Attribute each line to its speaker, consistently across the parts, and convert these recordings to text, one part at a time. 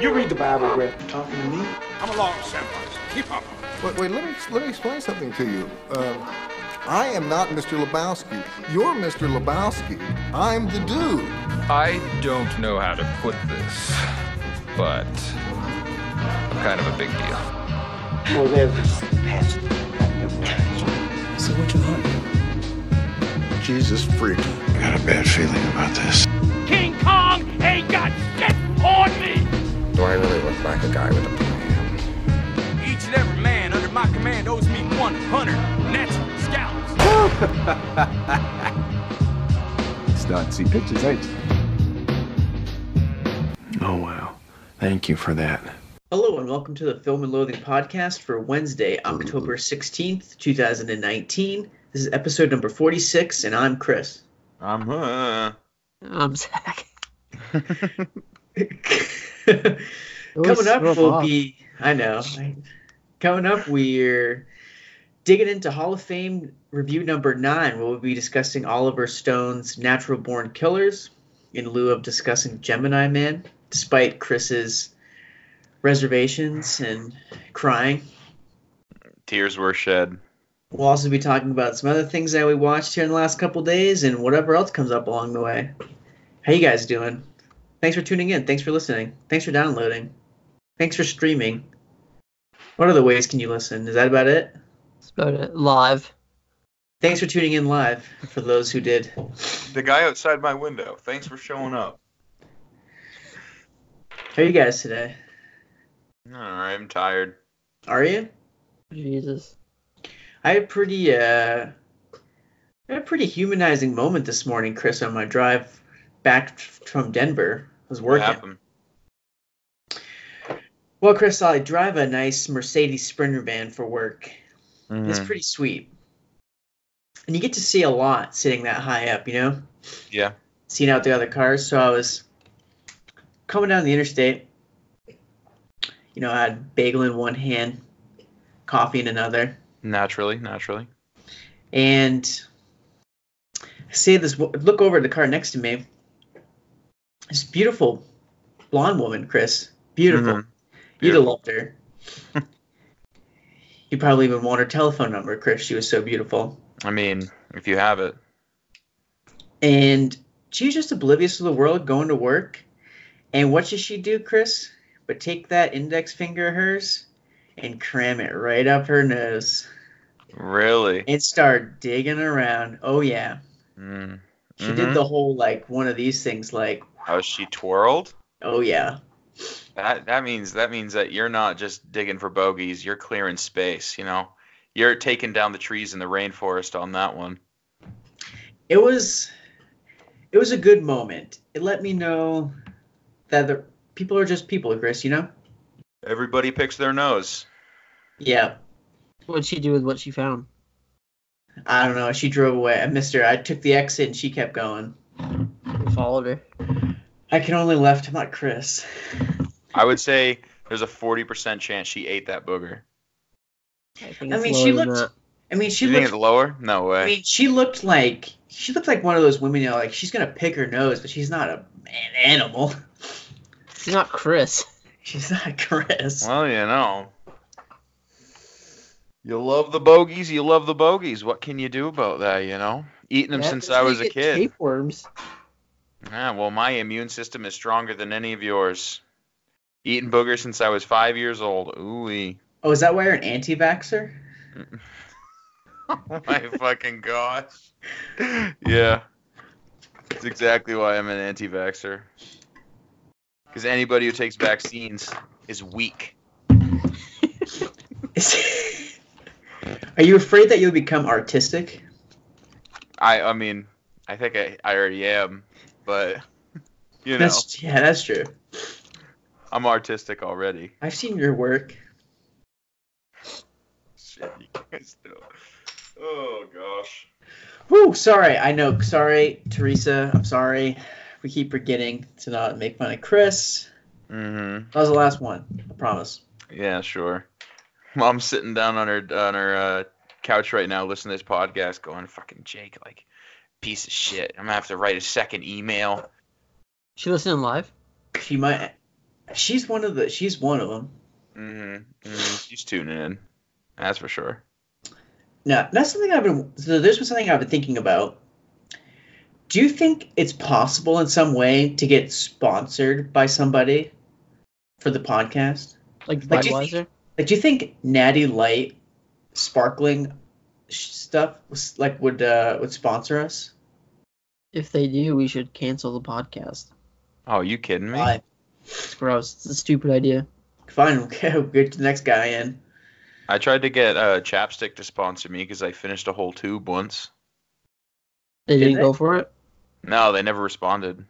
Speaker 1: You read the Bible, Brett. Talking to me?
Speaker 2: Come along, Samwise. Keep up.
Speaker 3: Wait, wait, let me let me explain something to you. Uh, I am not Mr. Lebowski. You're Mr. Lebowski. I'm the dude.
Speaker 4: I don't know how to put this, but I'm kind of a big deal.
Speaker 1: Well, there's past So what you want?
Speaker 3: Jesus freak.
Speaker 2: I got a bad feeling about this.
Speaker 5: King Kong ain't got shit on me!
Speaker 3: Do I really look like a guy with a plan?
Speaker 5: Each and every man under my command owes me 100 Nazi scalps.
Speaker 6: Starting to see pictures, ain't you? Oh, wow. Thank you for that.
Speaker 7: Hello and welcome to the Film and Loathing podcast for Wednesday, October 16th, 2019. This is episode number 46, and I'm Chris.
Speaker 8: I'm uh,
Speaker 9: I'm Zach.
Speaker 7: Coming up will be, I know. Coming up, we're digging into Hall of Fame review number nine, where we'll be discussing Oliver Stone's Natural Born Killers in lieu of discussing Gemini Man, despite Chris's reservations and crying.
Speaker 8: tears were shed.
Speaker 7: We'll also be talking about some other things that we watched here in the last couple days and whatever else comes up along the way. How you guys doing? Thanks for tuning in. Thanks for listening. Thanks for downloading. Thanks for streaming. What other ways can you listen? Is that about it?
Speaker 9: That's about it. Live.
Speaker 7: Thanks for tuning in live for those who did.
Speaker 8: The guy outside my window. Thanks for showing up.
Speaker 7: How are you guys today?
Speaker 8: All right, I'm tired.
Speaker 7: Are you?
Speaker 9: Jesus.
Speaker 7: I had a pretty uh I had a pretty humanizing moment this morning, Chris, on my drive back from Denver. I was working. Well, Chris, I drive a nice Mercedes Sprinter van for work. It's
Speaker 8: Mhm.
Speaker 7: pretty sweet. And you get to see a lot sitting that high up, you know?
Speaker 8: Yeah.
Speaker 7: Seeing out the other cars. So I was coming down the interstate. You know, I had bagel in one hand, coffee in another.
Speaker 8: Naturally, naturally.
Speaker 7: And I see this, look over at the car next to me. This beautiful blonde woman, Chris. Beautiful.
Speaker 8: Mhm.
Speaker 7: You'd have
Speaker 8: Beautiful.
Speaker 7: loved her. you probably even want her telephone number, Chris. She was so beautiful.
Speaker 8: I mean, if you have it.
Speaker 7: And she was just oblivious to the world, going to work. And what does she do, Chris? But take that index finger of hers and cram it right up her nose
Speaker 8: Really?
Speaker 7: and start digging around. Oh, yeah.
Speaker 8: Mm.
Speaker 7: She
Speaker 8: Mhm.
Speaker 7: did the whole, like, one of these things, like,
Speaker 8: How she twirled?
Speaker 7: oh, yeah.
Speaker 8: That that means that means that you're not just digging for bogeys. You're clearing space. You know, you're taking down the trees in the rainforest on that one.
Speaker 7: It was, it was a good moment. It let me know that the people are just people, Chris, you know?
Speaker 8: Everybody picks their nose.
Speaker 7: Yeah.
Speaker 9: What'd she do with what she found?
Speaker 7: I don't know. She drove away. Uh, I missed her. I took the exit and she kept going.
Speaker 9: You followed her.
Speaker 7: I can only left. I'm not Chris.
Speaker 8: I would say there's a 40% chance she ate that booger.
Speaker 9: I, think
Speaker 7: I mean, she looked.
Speaker 9: that.
Speaker 7: I mean, she
Speaker 8: you think
Speaker 7: looked.
Speaker 8: it's lower? No way.
Speaker 7: I mean, she looked like she looked like one of those women. You know, like she's gonna pick her nose, but she's not a an animal.
Speaker 9: She's not Chris.
Speaker 7: She's not Chris.
Speaker 8: well, you know. You love the bogeys, you love the bogeys. What can you do about that, you know? Eating them
Speaker 9: Yeah,
Speaker 8: since I was a kid.
Speaker 9: Tapeworms.
Speaker 8: Yeah, well, my immune system is stronger than any of yours. Eating boogers since I was five years old. Ooh
Speaker 7: Oh, is that why you're an anti-vaxxer?
Speaker 8: Oh my fucking gosh. Yeah. That's exactly why I'm an anti vaxxer. Because anybody who takes vaccines is weak.
Speaker 7: Are you afraid that you'll become artistic?
Speaker 8: I I mean, I think I, I already am, but you know,
Speaker 7: That's yeah, that's true.
Speaker 8: I'm artistic already.
Speaker 7: I've seen your work.
Speaker 8: Shit, you guys. Oh gosh.
Speaker 7: Whew, sorry. I know. Sorry, Teresa. I'm sorry. We keep forgetting to not make fun of Chris.
Speaker 8: Mm-hmm.
Speaker 7: That was the last one. I promise.
Speaker 8: Yeah, sure. Mom's sitting down on her on her uh, couch right now, listening to this podcast, going, "Fucking Jake, like, Piece of shit. I'm gonna have to write a second email.
Speaker 9: She listening live?
Speaker 7: She might. She's one of the. She's one of them.
Speaker 8: Mm-hmm. mm She's tuning in. That's for sure.
Speaker 7: Now, that's something I've been. So there's been something I've been thinking about. Do you think it's possible in some way to get sponsored by somebody for the podcast?
Speaker 9: Like
Speaker 7: Like, do you
Speaker 9: Budweiser?
Speaker 7: Like, do you think Natty Light sparkling stuff was, like would uh, would sponsor us?
Speaker 9: If they do, we should cancel the podcast.
Speaker 8: Oh, you kidding me?
Speaker 7: Fine,
Speaker 9: It's gross. It's a stupid idea.
Speaker 7: fine. Okay, we'll get the next guy in.
Speaker 8: I tried to get uh, Chapstick to sponsor me because I finished a whole tube once.
Speaker 9: They
Speaker 7: Did
Speaker 9: didn't
Speaker 7: they?
Speaker 9: go for it.
Speaker 8: No, they never responded.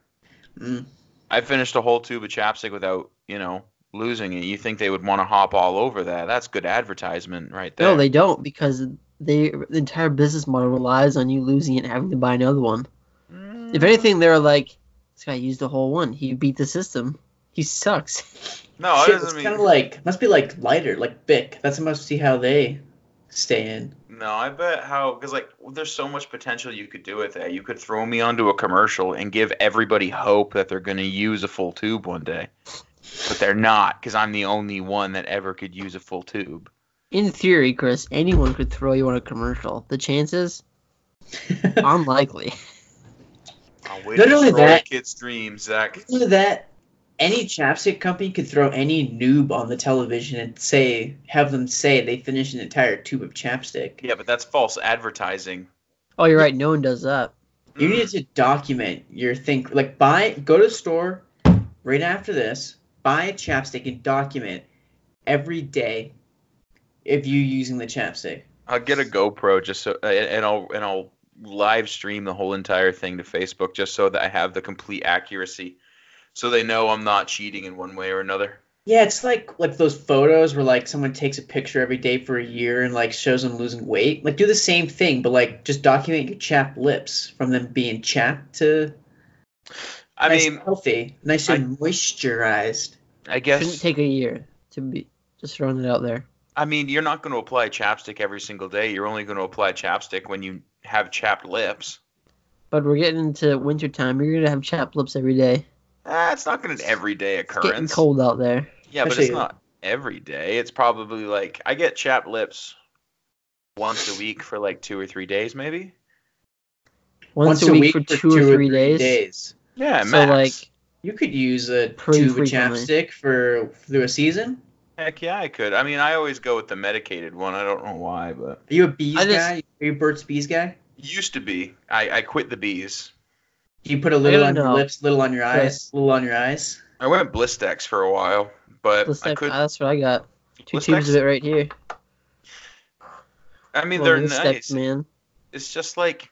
Speaker 7: Mm.
Speaker 8: I finished a whole tube of chapstick without, you know, losing it. You think they would want to hop all over that? That's good advertisement right there.
Speaker 9: No, they don't because they the entire business model relies on you losing it and having to buy another one.
Speaker 8: Mm.
Speaker 9: If anything, they're like, this guy used the whole one. He beat the system. He sucks.
Speaker 8: No,
Speaker 7: Shit, it's
Speaker 8: doesn't mean.
Speaker 7: kind of like must be like lighter, like Bic. That's must see how they stay in.
Speaker 8: No, I bet how because like there's so much potential you could do with that. You could throw me onto a commercial and give everybody hope that they're going to use a full tube one day, but they're not because I'm the only one that ever could use a full tube.
Speaker 9: In theory, Chris, anyone could throw you on a commercial. The chances unlikely.
Speaker 8: I'll wait
Speaker 7: Not
Speaker 8: to
Speaker 7: only that-
Speaker 8: kids' dreams, Zach.
Speaker 7: Look at that. Any chapstick company could throw any noob on the television and say, have them say they finished an entire tube of chapstick.
Speaker 8: Yeah, but that's false advertising.
Speaker 9: Oh, you're right. No one does that.
Speaker 7: You need to document your thing. Like, buy, go to the store right after this, buy a chapstick and document every day if you using the chapstick.
Speaker 8: I'll get a GoPro just so, and I'll and I'll live stream the whole entire thing to Facebook just so that I have the complete accuracy, so they know I'm not cheating in one way or another.
Speaker 7: Yeah, it's like like those photos where like someone takes a picture every day for a year and like shows them losing weight. Like do the same thing, but like just document your chapped lips from them being chapped to
Speaker 8: I
Speaker 7: nice
Speaker 8: mean,
Speaker 7: healthy, nice and moisturized.
Speaker 8: I guess
Speaker 9: Shouldn't take a year to be just throwing it out there.
Speaker 8: I mean you're not going to apply chapstick every single day. You're only going to apply chapstick when you have chapped lips.
Speaker 9: But we're getting into wintertime. You're gonna have chapped lips every day.
Speaker 8: Ah, it's not going to everyday
Speaker 9: It's getting cold out there.
Speaker 8: Yeah, but it's not every day. It's probably like I get chapped lips once a week for like two or three days, maybe.
Speaker 9: Once, a week, for two or three days.
Speaker 7: days.
Speaker 8: Yeah,
Speaker 9: So
Speaker 8: max.
Speaker 9: like,
Speaker 7: You could use a
Speaker 9: Pretty
Speaker 7: tube of chapstick for through a season.
Speaker 8: Heck yeah, I could. I mean, I always go with the medicated one. I don't know why, but
Speaker 7: Are you a bees
Speaker 9: just-
Speaker 7: guy? Are you a Burt's Bees guy?
Speaker 8: used to be. I, I quit the bees.
Speaker 7: Do you put a little
Speaker 9: don't
Speaker 7: on your
Speaker 9: know.
Speaker 7: lips, little on your eyes,
Speaker 9: Chris.
Speaker 7: little on your eyes?
Speaker 8: I went Blistex for a while, but
Speaker 9: let's
Speaker 8: I
Speaker 9: take-
Speaker 8: could.
Speaker 9: Ah, that's what I got. Two
Speaker 8: Blistex?
Speaker 9: tubes of it right here.
Speaker 8: I mean,
Speaker 9: Well,
Speaker 8: they're
Speaker 9: this
Speaker 8: nice.
Speaker 9: Steps, man.
Speaker 8: It's just like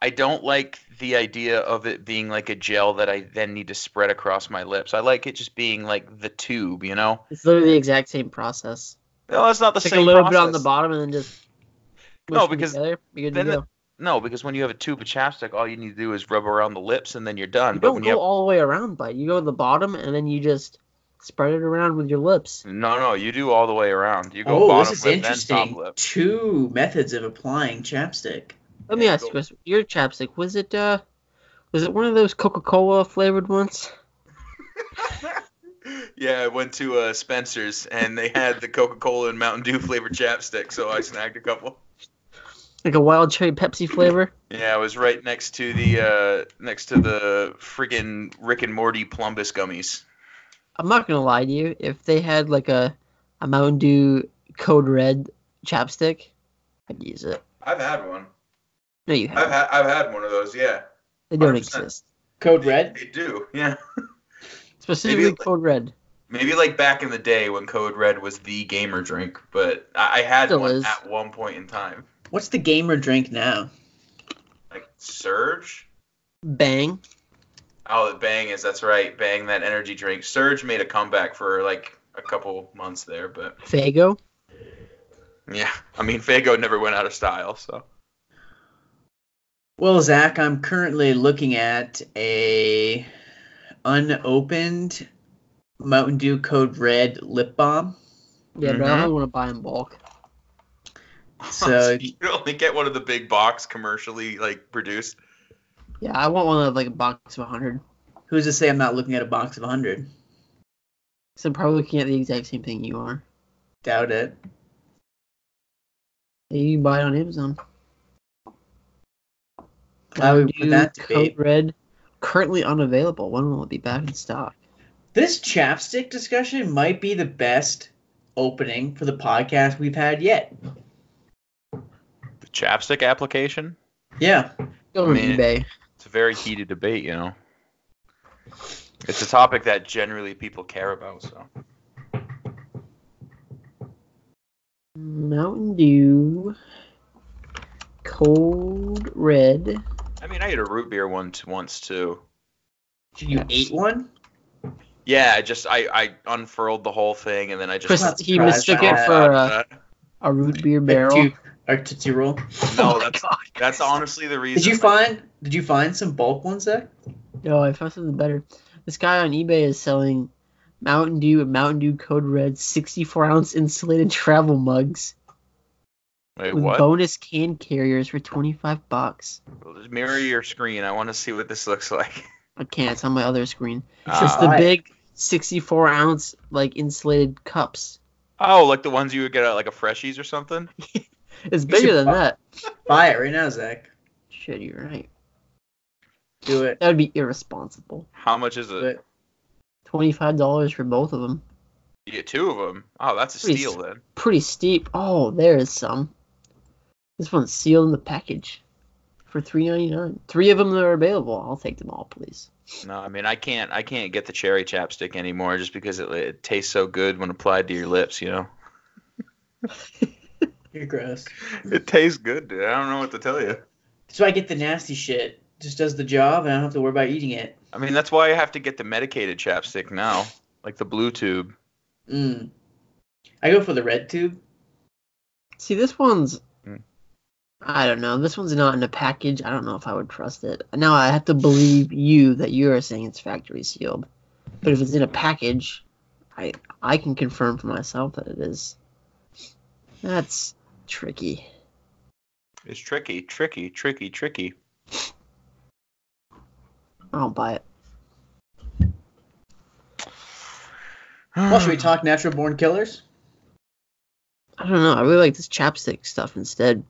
Speaker 8: I don't like the idea of it being like a gel that I then need to spread across my lips. I like it just being like the tube, you know.
Speaker 9: It's literally the exact same process.
Speaker 8: No, it's not the same.
Speaker 9: Take a little bit on the bottom and then just
Speaker 8: No, because
Speaker 9: together. You're good
Speaker 8: then the-
Speaker 9: go.
Speaker 8: No, because when you have a tube of chapstick, all you need to do is rub around the lips and then you're done.
Speaker 9: You
Speaker 8: but
Speaker 9: don't
Speaker 8: when
Speaker 9: go
Speaker 8: you have
Speaker 9: all the way around, but you go to the bottom and then you just spread it around with your lips.
Speaker 8: no, no, you do all the way around. You go
Speaker 7: Oh,
Speaker 8: bottom
Speaker 7: this is
Speaker 8: lip, then top
Speaker 7: interesting.
Speaker 8: lip.
Speaker 7: Two methods of applying chapstick.
Speaker 9: Let me
Speaker 8: Yeah,
Speaker 9: ask
Speaker 8: go-
Speaker 9: you, Chris, your chapstick was it uh was it one of those Coca-Cola flavored ones?
Speaker 8: yeah, I went to uh, Spencer's and they had the Coca-Cola and Mountain Dew flavored chapstick, so I snagged a couple.
Speaker 9: Like a wild cherry Pepsi flavor?
Speaker 8: Yeah, I was right next to the uh, next to the friggin' Rick and Morty Plumbus gummies.
Speaker 9: I'm not gonna lie to you. If they had like a a Mountain Dew Code Red chapstick, I'd use it.
Speaker 8: I've had one.
Speaker 9: No, you haven't.
Speaker 8: had I've had one of those. Yeah,
Speaker 9: They don't
Speaker 8: 100%.
Speaker 9: exist.
Speaker 7: Code Red.
Speaker 8: they do. Yeah,
Speaker 9: Specifically
Speaker 8: Maybe-
Speaker 9: Code Red.
Speaker 8: maybe like back in the day when Code Red was the gamer drink, but I, I had
Speaker 9: Still
Speaker 8: one
Speaker 9: is.
Speaker 8: at one point in time.
Speaker 7: What's the gamer drink now?
Speaker 8: Like Surge.
Speaker 9: Bang.
Speaker 8: Oh, the Bang is that's right. Bang that energy drink. Surge made a comeback for like a couple months there, but
Speaker 9: Faygo.
Speaker 8: yeah, I mean Faygo never went out of style, so.
Speaker 7: Well, Zach, I'm currently looking at a unopened Mountain Dew Code Red lip balm.
Speaker 9: Yeah, but I don't want to buy in bulk.
Speaker 7: So
Speaker 8: you can only get one of the big box commercially like produced.
Speaker 9: Yeah, I want one of like a box of 100.
Speaker 7: Who's to say I'm not looking at a box of 100?
Speaker 9: So I'm probably looking at the exact same thing you are.
Speaker 7: Doubt it.
Speaker 9: You can buy it on Amazon.
Speaker 7: Why would put that
Speaker 9: Dew
Speaker 7: debate?
Speaker 9: Code Red, currently unavailable. When will it be back in stock?
Speaker 7: This chapstick discussion might be the best opening for the podcast we've had yet.
Speaker 8: The chapstick application.
Speaker 7: Yeah.
Speaker 9: Go on
Speaker 8: mean,
Speaker 9: eBay.
Speaker 8: It's a very heated debate, you know. It's a topic that generally people care about. So
Speaker 9: Mountain Dew Code Red.
Speaker 8: I mean, I ate a root beer once once too.
Speaker 7: You ate one?
Speaker 8: Yeah, I just I I unfurled the whole thing and then I just
Speaker 9: Chris, he mistook it for a, a root beer barrel.
Speaker 7: Two, Tootsie Roll.
Speaker 8: no,
Speaker 9: Oh
Speaker 8: that's
Speaker 9: God.
Speaker 8: that's honestly the reason.
Speaker 7: Did you find did you find some bulk ones there?
Speaker 9: No, I found something better. This guy on eBay is selling Mountain Dew and Mountain Dew Code Red 64 ounce insulated travel mugs
Speaker 8: Wait,
Speaker 9: with
Speaker 8: what?
Speaker 9: bonus can carriers for 25 bucks.
Speaker 8: Well, just mirror your screen. I want to see what this looks like.
Speaker 9: I can't. It's on my other screen. It's
Speaker 8: Ah.
Speaker 9: just the
Speaker 7: Alright.
Speaker 9: big 64 ounce like insulated cups.
Speaker 8: Oh, like the ones you would get at like a Freshies or something.
Speaker 9: It's bigger than
Speaker 7: buy-
Speaker 9: that.
Speaker 7: Buy it right now, Zach.
Speaker 9: Shit, you're right.
Speaker 7: Do it.
Speaker 9: That would be irresponsible.
Speaker 8: How much is it?
Speaker 7: it.
Speaker 9: $25 for both of them.
Speaker 8: You get two of them. Oh, that's a
Speaker 9: Pretty
Speaker 8: steal then.
Speaker 9: Pretty steep. Oh, there is some. This one's sealed in the package for $3.99. Three of them that are available. I'll take them all, please.
Speaker 8: No, I mean I can't I can't get the cherry chapstick anymore just because it, it tastes so good when applied to your lips. You know,
Speaker 7: You're gross.
Speaker 8: it tastes good, dude. I don't know what to tell you.
Speaker 7: So I get the nasty shit. Just does the job and I don't have to worry about eating it.
Speaker 8: I mean that's why I have to get the medicated chapstick now, like the blue tube.
Speaker 7: Mm. I go for the red tube.
Speaker 9: See, this one's.
Speaker 8: Hmm.
Speaker 9: I don't know. This one's not in a package. I don't know if I would trust it. Now I have to believe you that you are saying it's factory sealed. But if it's in a package, I I can confirm for myself that it is. That's tricky.
Speaker 8: It's tricky, tricky, tricky, tricky.
Speaker 9: I don't buy it.
Speaker 7: Well, should we talk natural born killers?
Speaker 9: I don't know. I really like this chapstick stuff instead.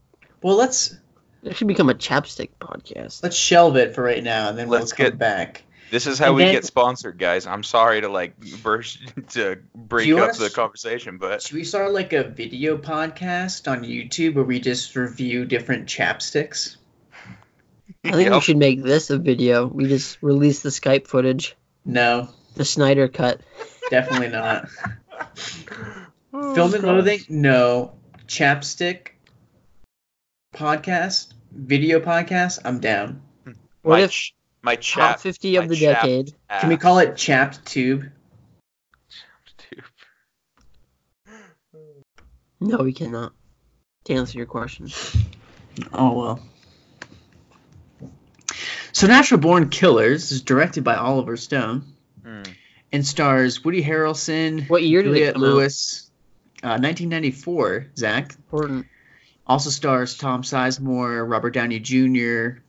Speaker 7: Well, let's
Speaker 9: It should become a chapstick podcast.
Speaker 7: let's shelve it for right now, and then
Speaker 8: Let's
Speaker 7: we'll come
Speaker 8: get-
Speaker 7: back.
Speaker 8: This is how
Speaker 7: And
Speaker 8: we
Speaker 7: then-
Speaker 8: get sponsored, guys. I'm sorry to like burst to break
Speaker 7: you
Speaker 8: up
Speaker 7: wanna
Speaker 8: the
Speaker 7: s-
Speaker 8: conversation, but
Speaker 7: Should we start like a video podcast on YouTube where we just review different chapsticks?
Speaker 9: I think we should make this a video. We just release the Skype footage,
Speaker 7: No,
Speaker 9: the Snyder cut.
Speaker 7: definitely not.
Speaker 8: Oh,
Speaker 7: Film and loathing? No. Chapstick podcast? Video podcast? I'm down.
Speaker 9: What
Speaker 8: my
Speaker 9: if
Speaker 8: ch- my
Speaker 9: top
Speaker 8: chap
Speaker 9: 50 of the
Speaker 8: chap
Speaker 9: decade?
Speaker 7: Can we call it chapped tube? Chapped Tube.
Speaker 9: No, we cannot. To answer your question.
Speaker 7: Oh well. So Natural Born Killers is directed by Oliver Stone
Speaker 8: Hmm.
Speaker 7: and stars Woody Harrelson,
Speaker 9: What year did it
Speaker 7: Juliette
Speaker 9: come?
Speaker 7: Lewis, uh, 1994. Zach
Speaker 9: Important.
Speaker 7: also stars Tom Sizemore, Robert Downey Jr.,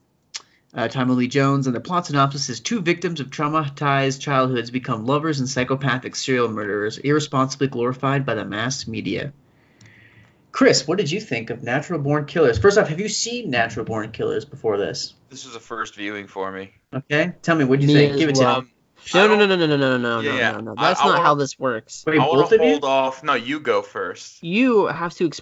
Speaker 7: uh, Tommy Lee Jones, and the plot synopsis is two victims of traumatized childhoods become lovers and psychopathic serial murderers, irresponsibly glorified by the mass media. Chris, what did you think of Natural Born Killers? First off, have you seen Natural Born Killers before this?
Speaker 8: This is a first viewing for me.
Speaker 7: Okay, tell me what do you
Speaker 9: Me
Speaker 7: think.
Speaker 9: as
Speaker 7: Give it to
Speaker 9: well.
Speaker 7: me.
Speaker 9: No, no, no, no, no, no, no, no,
Speaker 8: Yeah,
Speaker 9: no,
Speaker 8: yeah.
Speaker 9: no, no. That's
Speaker 8: I
Speaker 9: not
Speaker 8: wanna-
Speaker 9: how this works.
Speaker 7: Wait,
Speaker 8: I
Speaker 7: both
Speaker 8: want
Speaker 7: of
Speaker 8: to
Speaker 7: you?
Speaker 8: hold off. No, you go first.
Speaker 9: You have to ex-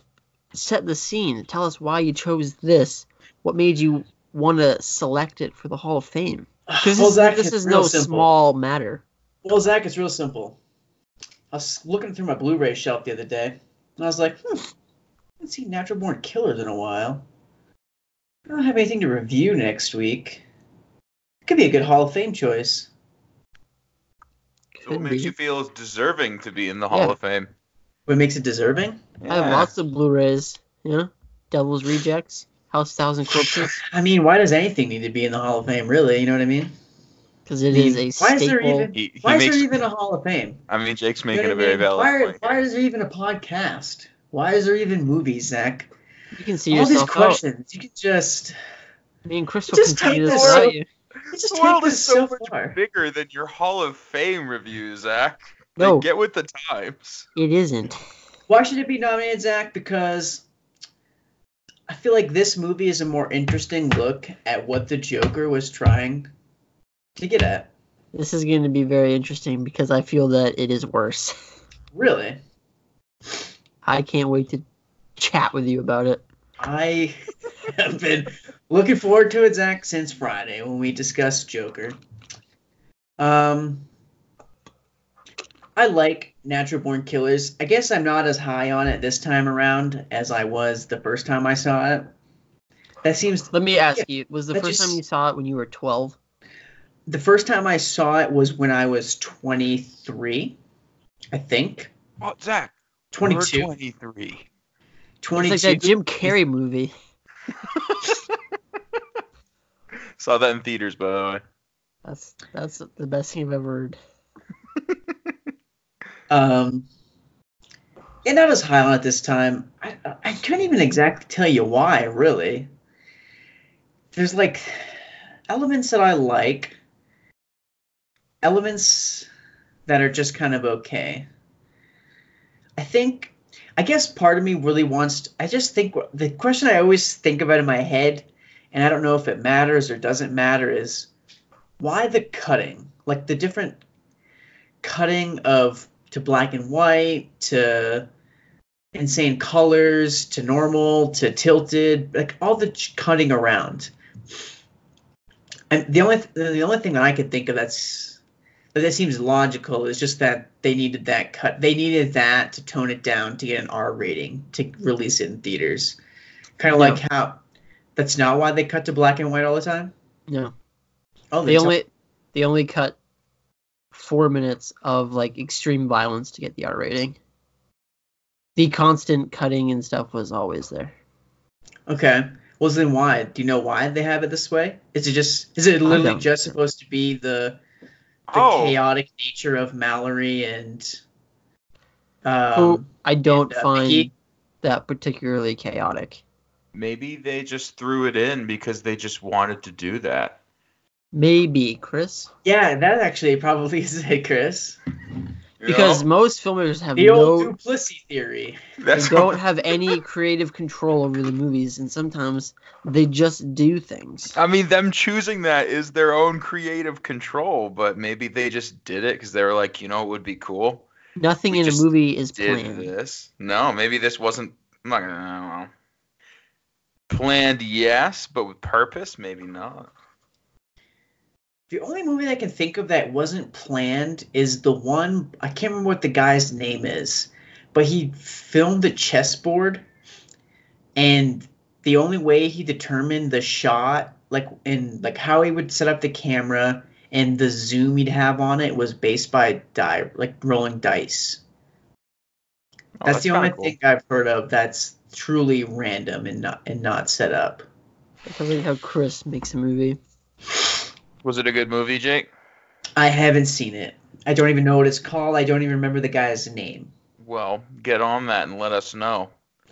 Speaker 9: set the scene. Tell us why you chose this. What made you want to select it for the Hall of Fame? Because
Speaker 7: Well,
Speaker 9: this,
Speaker 7: Zach,
Speaker 9: this is no
Speaker 7: simple.
Speaker 9: small matter.
Speaker 7: Well, Zach, it's real simple. I was looking through my Blu-ray shelf the other day, and I was like, hmm, I haven't seen Natural Born Killers in a while. I don't have anything to review next week. It could be a good Hall of Fame choice.
Speaker 8: So what makes
Speaker 9: be.
Speaker 8: you feel is deserving to be in the Hall
Speaker 9: Yeah.
Speaker 8: of Fame?
Speaker 7: What makes it deserving?
Speaker 9: I have lots of Blu-rays. You know, Devil's Rejects, House Thousand Corpses,
Speaker 7: I mean, why does anything need to be in the Hall of Fame, really? You know what I mean?
Speaker 9: because it
Speaker 7: I mean,
Speaker 9: is a
Speaker 7: why is there even-
Speaker 8: He, he
Speaker 7: Why
Speaker 8: makes.
Speaker 7: is there even a Hall of Fame?
Speaker 8: I mean, Jake's
Speaker 7: You know
Speaker 8: making
Speaker 7: what
Speaker 8: a
Speaker 7: I
Speaker 8: very
Speaker 7: mean?
Speaker 8: valid
Speaker 7: why,
Speaker 8: point.
Speaker 7: why is there even a podcast? Why is there even movies, Zach?
Speaker 9: You can see
Speaker 7: All these
Speaker 9: yourself out.
Speaker 7: questions. You can just.
Speaker 9: I mean, Chris will
Speaker 7: Just
Speaker 9: continue
Speaker 7: take
Speaker 9: this
Speaker 7: this
Speaker 9: without
Speaker 7: so-
Speaker 9: you.
Speaker 7: Let's just
Speaker 8: The world is
Speaker 7: this
Speaker 8: so
Speaker 7: so
Speaker 8: much
Speaker 7: far.
Speaker 8: bigger than your Hall of Fame review, Zach. Like,
Speaker 9: No.
Speaker 8: get with the times.
Speaker 9: It isn't.
Speaker 7: Why should it be nominated, Zach? Because I feel like this movie is a more interesting look at what the Joker was trying to get at.
Speaker 9: This is going to be very interesting because I feel that it is worse.
Speaker 7: Really,
Speaker 9: I can't wait to chat with you about it.
Speaker 7: I have been looking forward to it, Zach, since Friday when we discussed Joker. Um, I like Natural Born Killers. I guess I'm not as high on it this time around as I was the first time I saw it. That seems
Speaker 9: Let me ask you: Was the first
Speaker 7: just-
Speaker 9: time you saw it when you were 12?
Speaker 7: the first time I saw it was when I was 23, I think.
Speaker 8: Oh, Zach.
Speaker 7: 22.
Speaker 8: 23.
Speaker 7: 22.
Speaker 9: It's like that Jim Carrey movie.
Speaker 8: Saw that in theaters, by the way.
Speaker 9: That's that's the best thing I've ever heard.
Speaker 7: Um, yeah, not as high on it this time. I, I couldn't even exactly tell you why, really. There's like elements that I like, elements that are just kind of okay. I think, I guess part of me really wants, to, I just think the question I always think about in my head, and I don't know if it matters or doesn't matter, is why the cutting? Like the different cutting of to black and white to insane colors to normal to tilted like all the ch- cutting around. And the only the only thing that i could think of that's that, that seems logical is just that they needed that cut they needed that to tone it down to get an r rating to release it in theaters. Kind of like how that's not why they cut to black and white all the time?
Speaker 9: No,
Speaker 7: oh
Speaker 9: they
Speaker 7: they
Speaker 9: only they only cut four minutes of like extreme violence to get the R rating. The constant cutting and stuff was always there.
Speaker 7: Okay. Well, then why? Do you know why they have it this way? Is it just is it literally
Speaker 9: don't.
Speaker 7: just supposed to be the the
Speaker 8: Oh.
Speaker 7: chaotic nature of Mallory and um
Speaker 9: Who I don't
Speaker 7: and, uh,
Speaker 9: find
Speaker 7: Mickey?
Speaker 9: that particularly chaotic.
Speaker 8: Maybe they just threw it in because they just wanted to do that.
Speaker 9: Maybe Chris,
Speaker 7: Yeah, that actually probably is it, Chris.
Speaker 9: Because
Speaker 8: know?
Speaker 9: most filmmakers have
Speaker 7: The old
Speaker 9: no
Speaker 7: duplicity theory.
Speaker 9: they don't have any creative control over the movies, and sometimes they just do things.
Speaker 8: I mean, them choosing that is their own creative control, but maybe they just did it because they were like, you know, it would be cool.
Speaker 9: Nothing
Speaker 8: We
Speaker 9: in a movie is
Speaker 8: Did
Speaker 9: planned.
Speaker 8: this? No, maybe this wasn't. I'm not gonna. I don't know. Planned, yes, but with purpose, maybe not.
Speaker 7: The only movie I can think of that wasn't planned is the one I can't remember what the guy's name is, but he filmed the chessboard, and the only way he determined the shot, like in like how he would set up the camera and the zoom he'd have on it, was based by die like rolling dice.
Speaker 8: Oh,
Speaker 7: that's, the only
Speaker 8: cool.
Speaker 7: thing I've heard of that's truly random and not and not set up.
Speaker 9: That's like how Chris makes a movie.
Speaker 8: Was it a good movie, Jake?
Speaker 7: I haven't seen it. I don't even know what it's called. I don't even remember the guy's name.
Speaker 8: Well, get on that and let us know.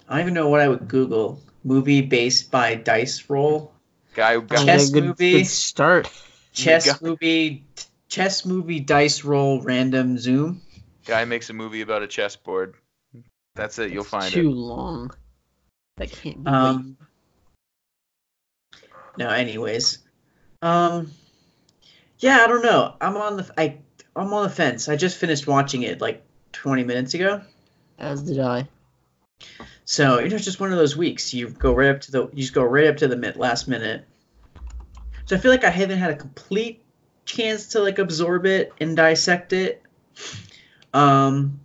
Speaker 7: I don't even know what I would Google. Movie based by dice roll.
Speaker 8: Guy who got
Speaker 7: Chess
Speaker 9: good,
Speaker 7: movie.
Speaker 9: good start.
Speaker 7: Chess
Speaker 8: got-
Speaker 7: movie. Chess movie dice roll random zoom.
Speaker 8: guy makes a movie about a chessboard. That's it. You'll
Speaker 9: It's
Speaker 8: find
Speaker 9: too
Speaker 8: it.
Speaker 9: Too long. That can't be.
Speaker 7: Um. No, anyways. Um. Yeah, I don't know. I'm on the I I'm on the fence. I just finished watching it like 20 minutes ago.
Speaker 9: as did I.
Speaker 7: So you know, it's just one of those weeks. You go right up to the, you just go right up to the mid, last minute. So I feel like I haven't had a complete chance to like absorb it and dissect it. Um,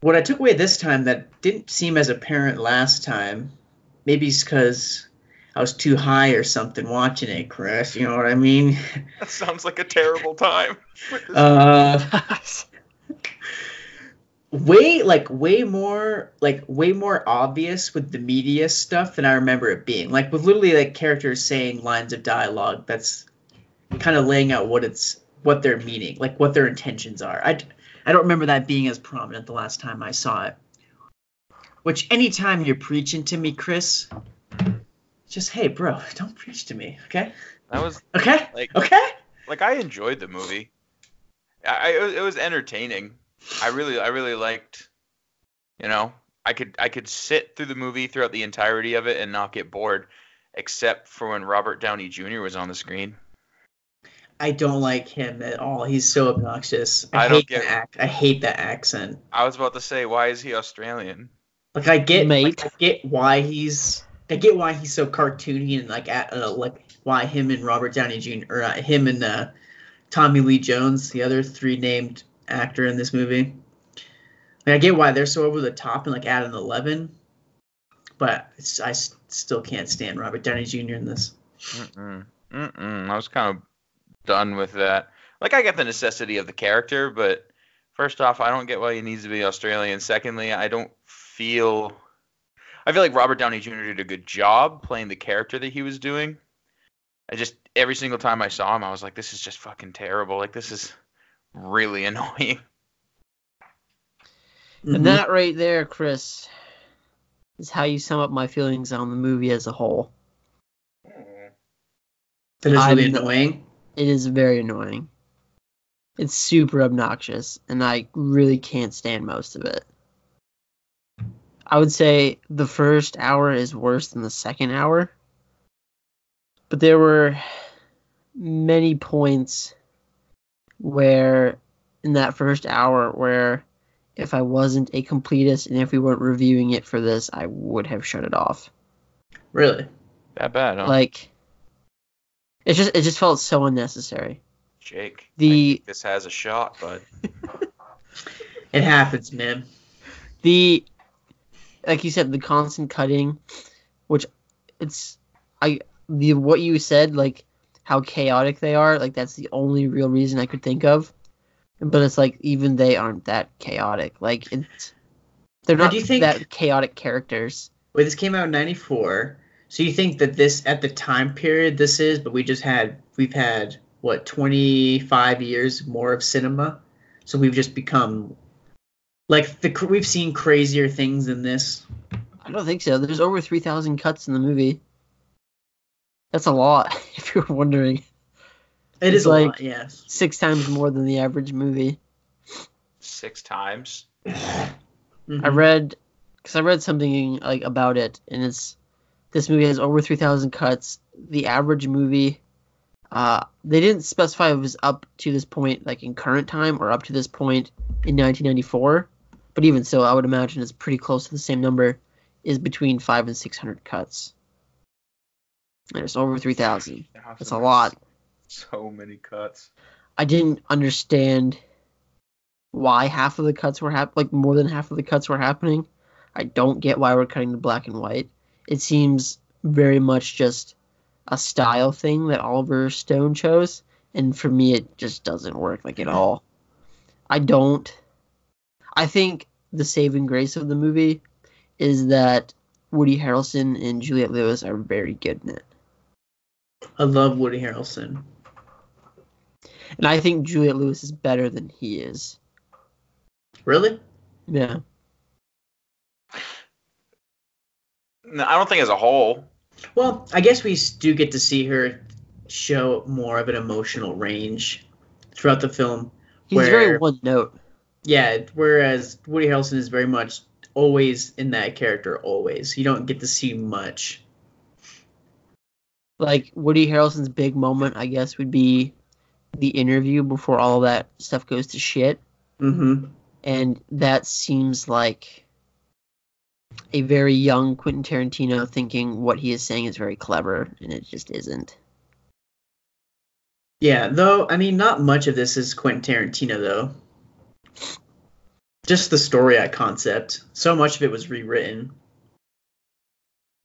Speaker 7: what I took away this time that didn't seem as apparent last time, maybe it's because I was too high or something watching it, Chris. You know what I mean?
Speaker 8: That sounds like a terrible time.
Speaker 7: Uh, way like way more like way more obvious with the media stuff than I remember it being. Like with literally like characters saying lines of dialogue that's kind of laying out what it's what they're meaning, like what their intentions are. I I don't remember that being as prominent the last time I saw it. Which anytime you're preaching to me, Chris, Just hey, bro, don't preach to me, okay?
Speaker 8: That was
Speaker 7: Okay,
Speaker 8: like
Speaker 7: okay.
Speaker 8: like I enjoyed the movie. I, I it was- entertaining. I really I really liked. You know, I could I could sit through the movie throughout the entirety of it and not get bored, except for when Robert Downey Jr. was on the screen.
Speaker 7: I don't like him at all. He's so obnoxious. I,
Speaker 8: I don't
Speaker 7: hate
Speaker 8: get-
Speaker 7: the act. I hate that accent.
Speaker 8: I was about to say, why is he Australian?
Speaker 7: Like I get,
Speaker 9: Mate.
Speaker 7: like, I get why he's, I get why he's so cartoony and like at uh, like why him and Robert Downey Jr. or uh, him and uh, Tommy Lee Jones, the other three named actor in this movie. I get why they're so over the top and like at an eleven, but I still can't stand Robert Downey Jr. in this.
Speaker 8: Mm-mm. Mm-mm. I was kind of done with that. Like, I get the necessity of the character, but first off, I don't get why he needs to be Australian. Secondly, I don't feel. I feel like Robert Downey Jr. did a good job playing the character that he was doing. I just every single time I saw him, I was like, "This is just fucking terrible. Like, this is really annoying."
Speaker 9: And mm-hmm. that right there, Chris, is how you sum up my feelings on the movie as a whole.
Speaker 7: that is really
Speaker 9: I'm-
Speaker 7: annoying.
Speaker 9: It is very annoying. It's super obnoxious, and I really can't stand most of it. I would say the first hour is worse than the second hour. But there were many points where, in that first hour, where if I wasn't a completist and if we weren't reviewing it for this, I would have shut it off.
Speaker 7: Really.
Speaker 8: That bad, huh?
Speaker 9: Like, it just it just felt so unnecessary.
Speaker 8: Jake, I
Speaker 9: the-
Speaker 8: think this has a shot, but
Speaker 7: It happens, man.
Speaker 9: the like you said the constant cutting which it's i the what you said like how chaotic they are like that's the only real reason i could think of but it's like even they aren't that chaotic like it's they're not
Speaker 7: think-
Speaker 9: that chaotic characters
Speaker 7: Wait, this came out in '94. So you think that this, at the time period, this is, but we just had, we've had what, 25 years more of cinema. So we've just become, like, the we've seen crazier things than this.
Speaker 9: i don't think so there's over 3000 cuts in the movie that's a lot if you're wondering
Speaker 7: It
Speaker 9: It's
Speaker 7: is a
Speaker 9: like-
Speaker 7: lot, yes.
Speaker 9: six times more than the average movie
Speaker 8: six times.
Speaker 9: I read because I read something like about it, and it's this movie has over three thousand cuts. The average movie, uh, they didn't specify if it was up to this point, like in current time, or up to this point in 1994. But even so, I would imagine it's pretty close to the same number. Is between five and six hundred cuts. There's over three thousand. That's a lot.
Speaker 8: So many cuts.
Speaker 9: I didn't understand why half of the cuts were hap- like more than half of the cuts were happening. I don't get why we're cutting to black and white. It seems very much just a style thing that Oliver Stone chose, and for me, it just doesn't work like at mm-hmm. all. I don't. I think the saving grace of the movie is that Woody Harrelson and Juliette Lewis are very good in it.
Speaker 7: I love Woody Harrelson.
Speaker 9: And I think Juliette Lewis is better than he is.
Speaker 7: Really?
Speaker 9: Yeah.
Speaker 8: No, I don't think as a whole.
Speaker 7: Well, I guess we do get to see her show more of an emotional range throughout the film.
Speaker 9: He's
Speaker 7: Where-
Speaker 9: very one note.
Speaker 7: Yeah, whereas Woody Harrelson is very much always in that character, always. You don't get to see much.
Speaker 9: Like Woody Harrelson's big moment, I guess, would be the interview before all that stuff goes to shit.
Speaker 7: Mm-hmm.
Speaker 9: And that seems like a very young Quentin Tarantino thinking what he is saying is very clever, and it just isn't.
Speaker 7: Yeah, though, I mean, not much of this is Quentin Tarantino, though. Just the story I concept. So much of it was rewritten.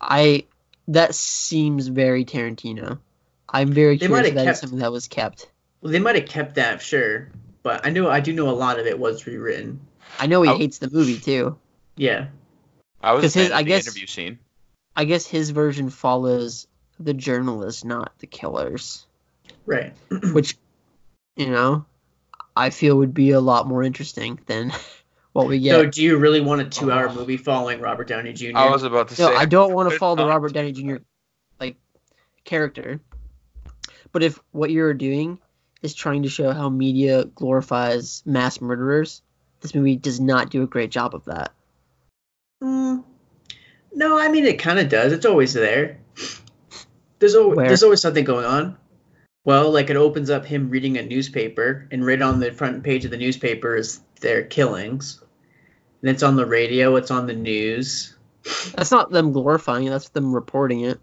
Speaker 9: I that seems very Tarantino. I'm very
Speaker 7: They might
Speaker 9: curious
Speaker 7: have
Speaker 9: if that is
Speaker 7: kept-
Speaker 9: something that was kept.
Speaker 7: Well, they might have kept that, sure, but I know I do know a lot of it was rewritten.
Speaker 9: I know he
Speaker 8: Oh.
Speaker 9: hates the movie too.
Speaker 7: Yeah.
Speaker 8: I was
Speaker 9: 'Cause
Speaker 8: a
Speaker 9: his- I
Speaker 8: the
Speaker 9: guess-
Speaker 8: interview scene.
Speaker 9: I guess his version follows the journalists, not the killers.
Speaker 7: Right.
Speaker 9: which you know I feel would be a lot more interesting than what we get.
Speaker 7: So, do you really want a two-hour movie following Robert Downey Jr.?
Speaker 8: I was about to
Speaker 9: no,
Speaker 8: say.
Speaker 9: I don't want to
Speaker 8: could
Speaker 9: follow the. Robert Downey Jr. like character. But if what you're doing is trying to show how media glorifies mass murderers, this movie does not do a great job of that.
Speaker 7: Mm, no, I mean it kind of does. It's always there. There's always
Speaker 9: Where?
Speaker 7: there's always something going on. Well, like it opens up him reading a newspaper, and right on the front page of the newspaper is their killings. And it's on the radio. It's on the news.
Speaker 9: That's not them glorifying it, that's them reporting it.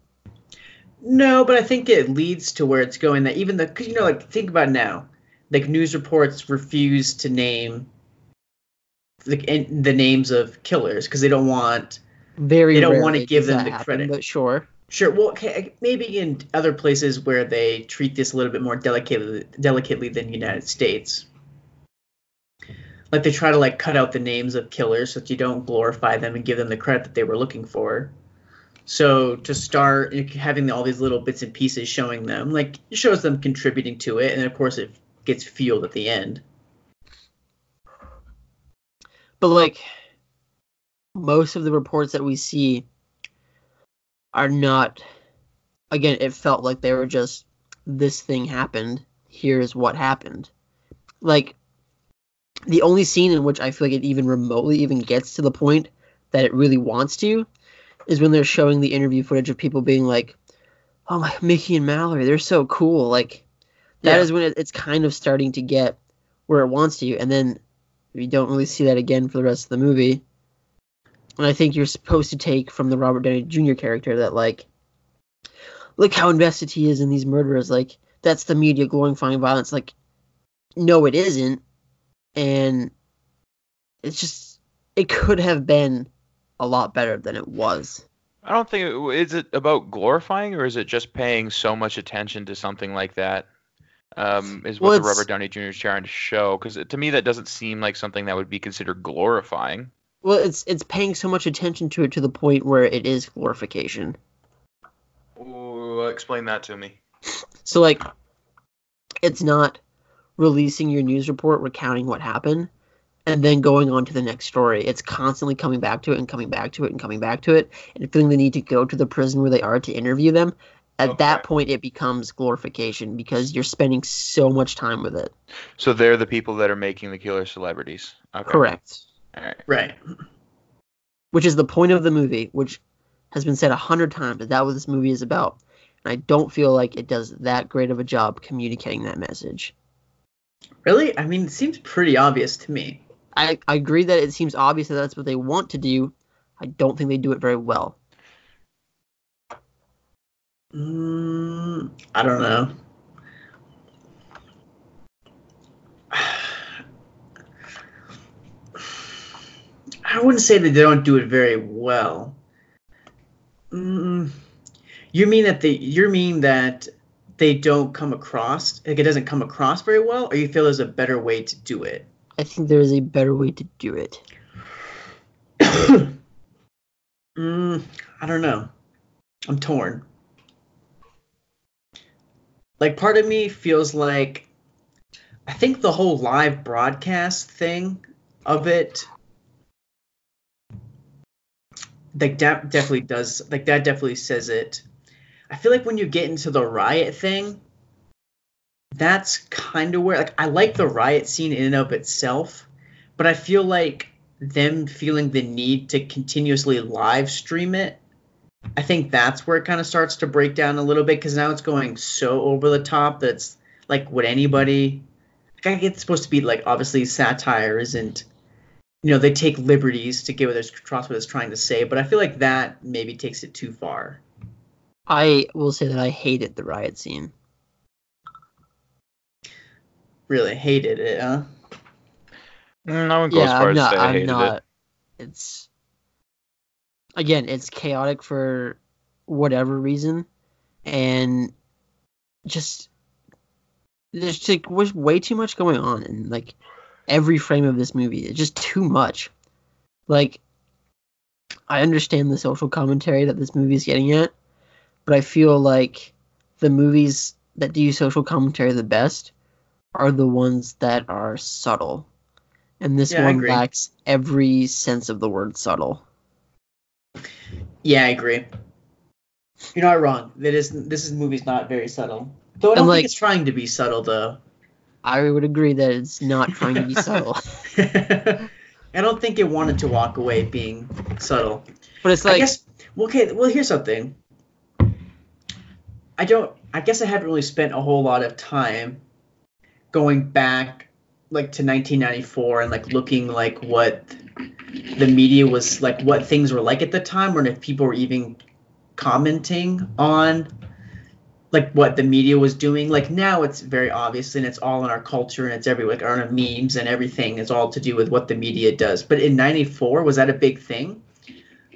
Speaker 7: No, but I think it leads to where it's going. That even the, cause you know, like think about now, like news reports refuse to name the the names of killers because they don't want.
Speaker 9: Very
Speaker 7: They don't wanna give them the
Speaker 9: happen,
Speaker 7: credit.
Speaker 9: But sure.
Speaker 7: Sure, well, maybe in other places where they treat this a little bit more delicately, delicately than the United States. Like they try to like cut out the names of killers so that you don't glorify them and give them the credit that they were looking for. So to start having all these little bits and pieces showing them, like it shows them contributing to it, and of course it gets fueled at the end.
Speaker 9: But like most of the reports that we see are not again, it felt like they were just this thing happened, here's what happened. Like the only scene in which I feel like it even remotely even gets to the point that it really wants to is when they're showing the interview footage of people being like, "Oh my, Mickey and Mallory, they're so cool." Like that
Speaker 7: Yeah.
Speaker 9: is when it, it's kind of starting to get where it wants to, and then we don't really see that again for the rest of the movie. And I think you're supposed to take from the Robert Downey Jr. character that like, look how invested he is in these murderers. Like that's the media glorifying violence. Like, no, it isn't, and it's just it could have been a lot better than it was.
Speaker 8: I don't think it, is it about glorifying or is it just paying so much attention to something like that? Um, is what
Speaker 9: Well,
Speaker 8: the Robert Downey Jr. is trying to show? Because to me, that doesn't seem like something that would be considered glorifying.
Speaker 9: Well, it's it's paying so much attention to it to the point where it is glorification.
Speaker 8: Ooh, explain that to me.
Speaker 9: So like, it's not releasing your news report recounting what happened and then going on to the next story. It's constantly coming back to it and coming back to it and coming back to it and feeling the need to go to the prison where they are to interview them. At that point, it becomes glorification because you're spending so much time with it.
Speaker 8: So they're the people that are making the killer celebrities. Okay.
Speaker 9: Correct.
Speaker 8: All right.
Speaker 7: Right.
Speaker 9: Which is the point of the movie, which has been said a hundred times that that what this movie is about. And I don't feel like it does that great of a job communicating that message.
Speaker 7: Really? I mean, it seems pretty obvious to me.
Speaker 9: I, I agree that it seems obvious that that's what they want to do. I don't think they do it very well.
Speaker 7: Mm, I don't know. I wouldn't say that they don't do it very well. Mm, you mean that they? You mean that they don't come across like it doesn't come across very well, or you feel there's a better way to do it?
Speaker 9: I think there is a better way to do it.
Speaker 7: mm, I don't know. I'm torn. Like part of me feels like I think the whole live broadcast thing of it like that definitely does like that definitely says it. I feel like when you get into the riot thing, that's kind of where like I like the riot scene in and of itself, but I feel like them feeling the need to continuously live stream it I think that's where it kind of starts to break down a little bit because now it's going so over the top that's like, would anybody? Like, I supposed to be like obviously satire isn't, you know, they take liberties to get what it's across what trying to say, but I feel like that maybe takes it too far.
Speaker 9: I will say that I hated the riot scene.
Speaker 7: Really hated it, huh?
Speaker 8: Mm, I wouldn't go as
Speaker 9: Yeah,
Speaker 8: far
Speaker 9: I'm
Speaker 8: as to
Speaker 9: not.
Speaker 8: say I
Speaker 9: I'm
Speaker 8: hated
Speaker 9: not.
Speaker 8: it.
Speaker 9: It's again, it's chaotic for whatever reason, and just there's like was way too much going on and like every frame of this movie. It's just too much. Like, I understand the social commentary that this movie is getting at, but I feel like the movies that do social commentary the best are the ones that are subtle. And this
Speaker 7: Yeah,
Speaker 9: one lacks every sense of the word subtle.
Speaker 7: Yeah, I agree. You're not wrong. That is this is movie's not very subtle. Though I don't
Speaker 9: like-
Speaker 7: think it's trying to be subtle though.
Speaker 9: I would agree that it's not trying to be subtle,
Speaker 7: I don't think it wanted to walk away being subtle.
Speaker 9: but it's
Speaker 7: I
Speaker 9: like
Speaker 7: guess. Well, okay. Well, here's something. I don't. I guess I haven't really spent a whole lot of time going back, like to 1994, and like looking like what the media was like, what things were like at the time, or if people were even commenting on like what the media was doing. Like now, it's very obvious, and it's all in our culture, and it's everywhere, like our memes and everything. is all to do with what the media does. But in '94, was that a big thing?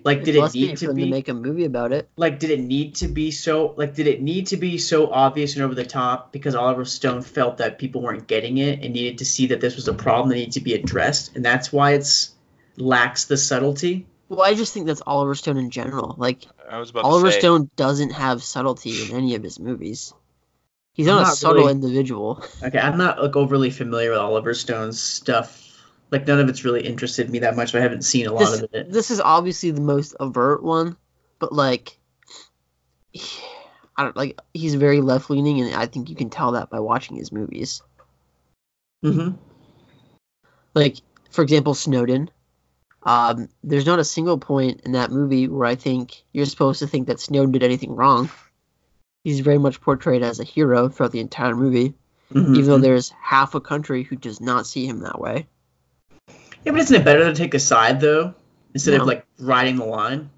Speaker 7: Like, did
Speaker 9: it
Speaker 7: it
Speaker 9: must be
Speaker 7: need to be?
Speaker 9: to make a movie about it.
Speaker 7: like did it need to be so like did it need to be so obvious and over the top because oliver stone felt that people weren't getting it and needed to see that this was a problem that needed to be addressed and that's why it's lacks the subtlety
Speaker 9: Well, I just think that's Oliver Stone in general. Like
Speaker 8: I was about
Speaker 9: Oliver
Speaker 8: to say,
Speaker 9: Stone doesn't have subtlety in any of his movies. He's
Speaker 7: I'm
Speaker 9: not a subtle
Speaker 7: really-
Speaker 9: individual.
Speaker 7: okay i'm not like overly familiar with oliver stone's stuff like none of it's really interested me that much so i haven't seen a lot
Speaker 9: This,
Speaker 7: of it
Speaker 9: this is obviously the most overt one, but like, I don't like. He's very left leaning, and I think you can tell that by watching his movies.
Speaker 7: mm-hmm.
Speaker 9: Like, for example, Snowden. Um, there's not a single point in that movie where I think you're supposed to think that Snowden did anything wrong. He's very much portrayed as a hero throughout the entire movie,
Speaker 7: Mm-hmm.
Speaker 9: even though there's half a country who does not see him that way.
Speaker 7: yeah but isn't it better to take a side though instead
Speaker 9: No.
Speaker 7: of like riding the line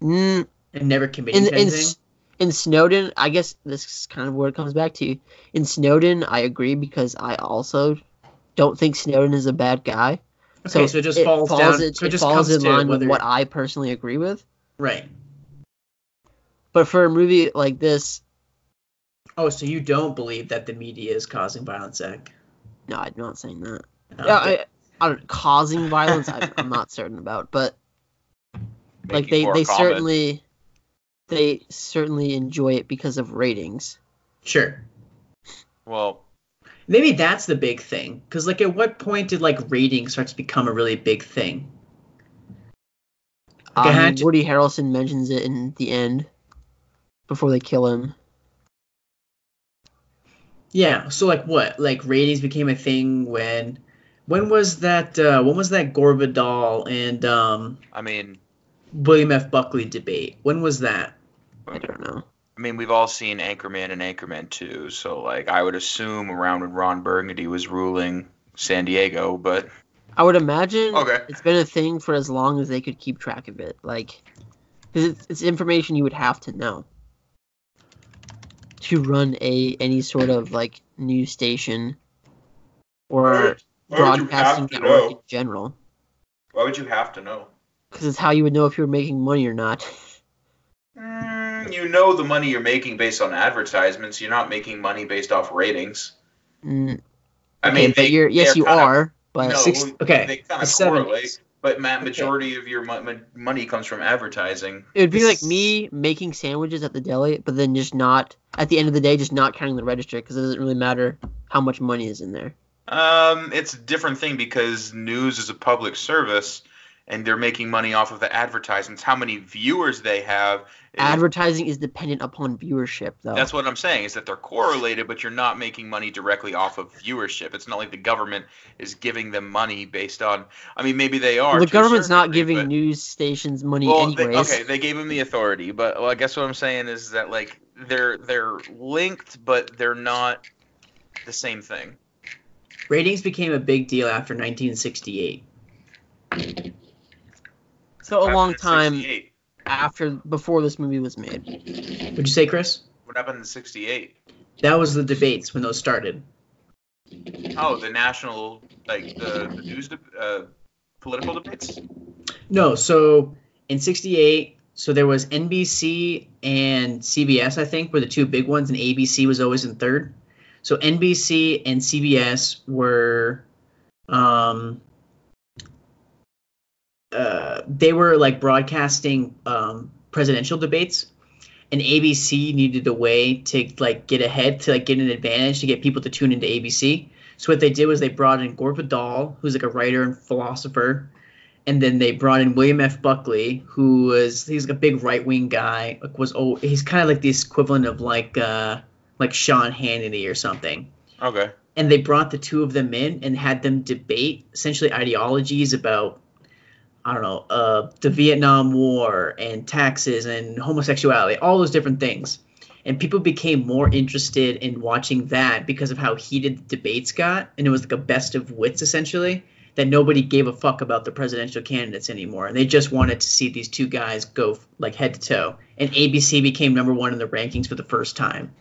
Speaker 9: Mm,
Speaker 7: and never committing
Speaker 9: in,
Speaker 7: to
Speaker 9: in,
Speaker 7: anything
Speaker 9: S- in Snowden, I guess this is kind of where it comes back to. In Snowden, I agree because I also don't think Snowden is a bad guy.
Speaker 7: Okay so, it just falls, down
Speaker 9: It,
Speaker 7: so it
Speaker 9: it
Speaker 7: just
Speaker 9: falls
Speaker 7: comes
Speaker 9: in
Speaker 7: to
Speaker 9: line with what I personally agree with.
Speaker 7: right
Speaker 9: But for a movie like this,
Speaker 7: Oh, so you don't believe that the media is causing violence, Zach?
Speaker 9: no, I'm not saying that. Yeah, I, I don't causing violence. I, I'm not certain about, but like they they certainly they certainly enjoy it because of ratings.
Speaker 7: sure.
Speaker 8: Well,
Speaker 7: Maybe that's the big thing. Because, like, at what point did, like, ratings start to become a really big thing? Like,
Speaker 9: Um,
Speaker 7: to-
Speaker 9: Woody Harrelson mentions it in the end before they kill him.
Speaker 7: Yeah, so, like, what? Like, ratings became a thing when. When was that? Uh, when was that Gore Vidal and um,
Speaker 8: I mean,
Speaker 7: William F. Buckley debate? When was that?
Speaker 9: I don't know.
Speaker 8: I mean, we've all seen Anchorman and Anchorman 2, so like I would assume around when Ron Burgundy was ruling San Diego, but
Speaker 9: I would imagine
Speaker 8: Okay.
Speaker 9: it's been a thing for as long as they could keep track of it. Like, 'cause it's, it's information you would have to know to run a any sort of like news station or broadcasting network in general.
Speaker 8: Why would you have to know?
Speaker 9: Because it's how you would know if you were making money or not.
Speaker 8: Mm, you know the money you're making based on advertisements. You're not making money based off ratings.
Speaker 9: Mm,
Speaker 8: I
Speaker 9: okay,
Speaker 8: mean,
Speaker 9: but
Speaker 8: they,
Speaker 9: you're yes,
Speaker 8: they're
Speaker 9: you
Speaker 8: of-
Speaker 9: are. But
Speaker 8: no,
Speaker 7: Six- okay,
Speaker 8: they kind
Speaker 7: the
Speaker 8: of
Speaker 7: 70s.
Speaker 8: correlate. But ma-
Speaker 7: Okay.
Speaker 8: majority of your mo- mo- money comes from advertising.
Speaker 9: it would be like me making sandwiches at the deli, but then just not at the end of the day, just not counting the register because it doesn't really matter how much money is in there.
Speaker 8: Um, it's a different thing because news is a public service, and they're making money off of the advertisements. How many viewers they have. is-
Speaker 9: Advertising is dependent upon viewership, though.
Speaker 8: That's what I'm saying is that they're correlated, but you're not making money directly off of viewership. It's not like the government is giving them money based on. I mean, maybe they are.
Speaker 9: the government's not
Speaker 8: degree,
Speaker 9: giving
Speaker 8: but-
Speaker 9: news stations money
Speaker 8: Well, they, okay, they gave them the authority, but well, I guess what I'm saying is that like they're they're linked, but they're not the same thing.
Speaker 7: Ratings became a big deal after 1968.
Speaker 9: So a long time after before this movie was made.
Speaker 7: Would you say, Chris?
Speaker 8: What happened in '68?
Speaker 7: That was the debates when those started.
Speaker 8: Oh, the national like the, the news de- uh, political debates.
Speaker 7: No, so in 68, so there was NBC and CBS, I think, were the two big ones, and ABC was always in third. So NBC and CBS were, um, uh, they were like broadcasting um, presidential debates, and ABC needed a way to like get ahead, to like get an advantage, to get people to tune into ABC. So what they did was they brought in Gore Vidal, who's like a writer and philosopher, and then they brought in William F. Buckley, who was he's a big right wing guy. Like was oh he's kind of like the equivalent of like uh like Sean Hannity or something.
Speaker 8: Okay.
Speaker 7: And they brought the two of them in and had them debate essentially ideologies about I don't know uh the Vietnam War and taxes and homosexuality, all those different things. And people became more interested in watching that because of how heated the debates got, and it was like a best of wits essentially that nobody gave a fuck about the presidential candidates anymore, and they just wanted to see these two guys go like head to toe. And ABC became number one in the rankings for the first time,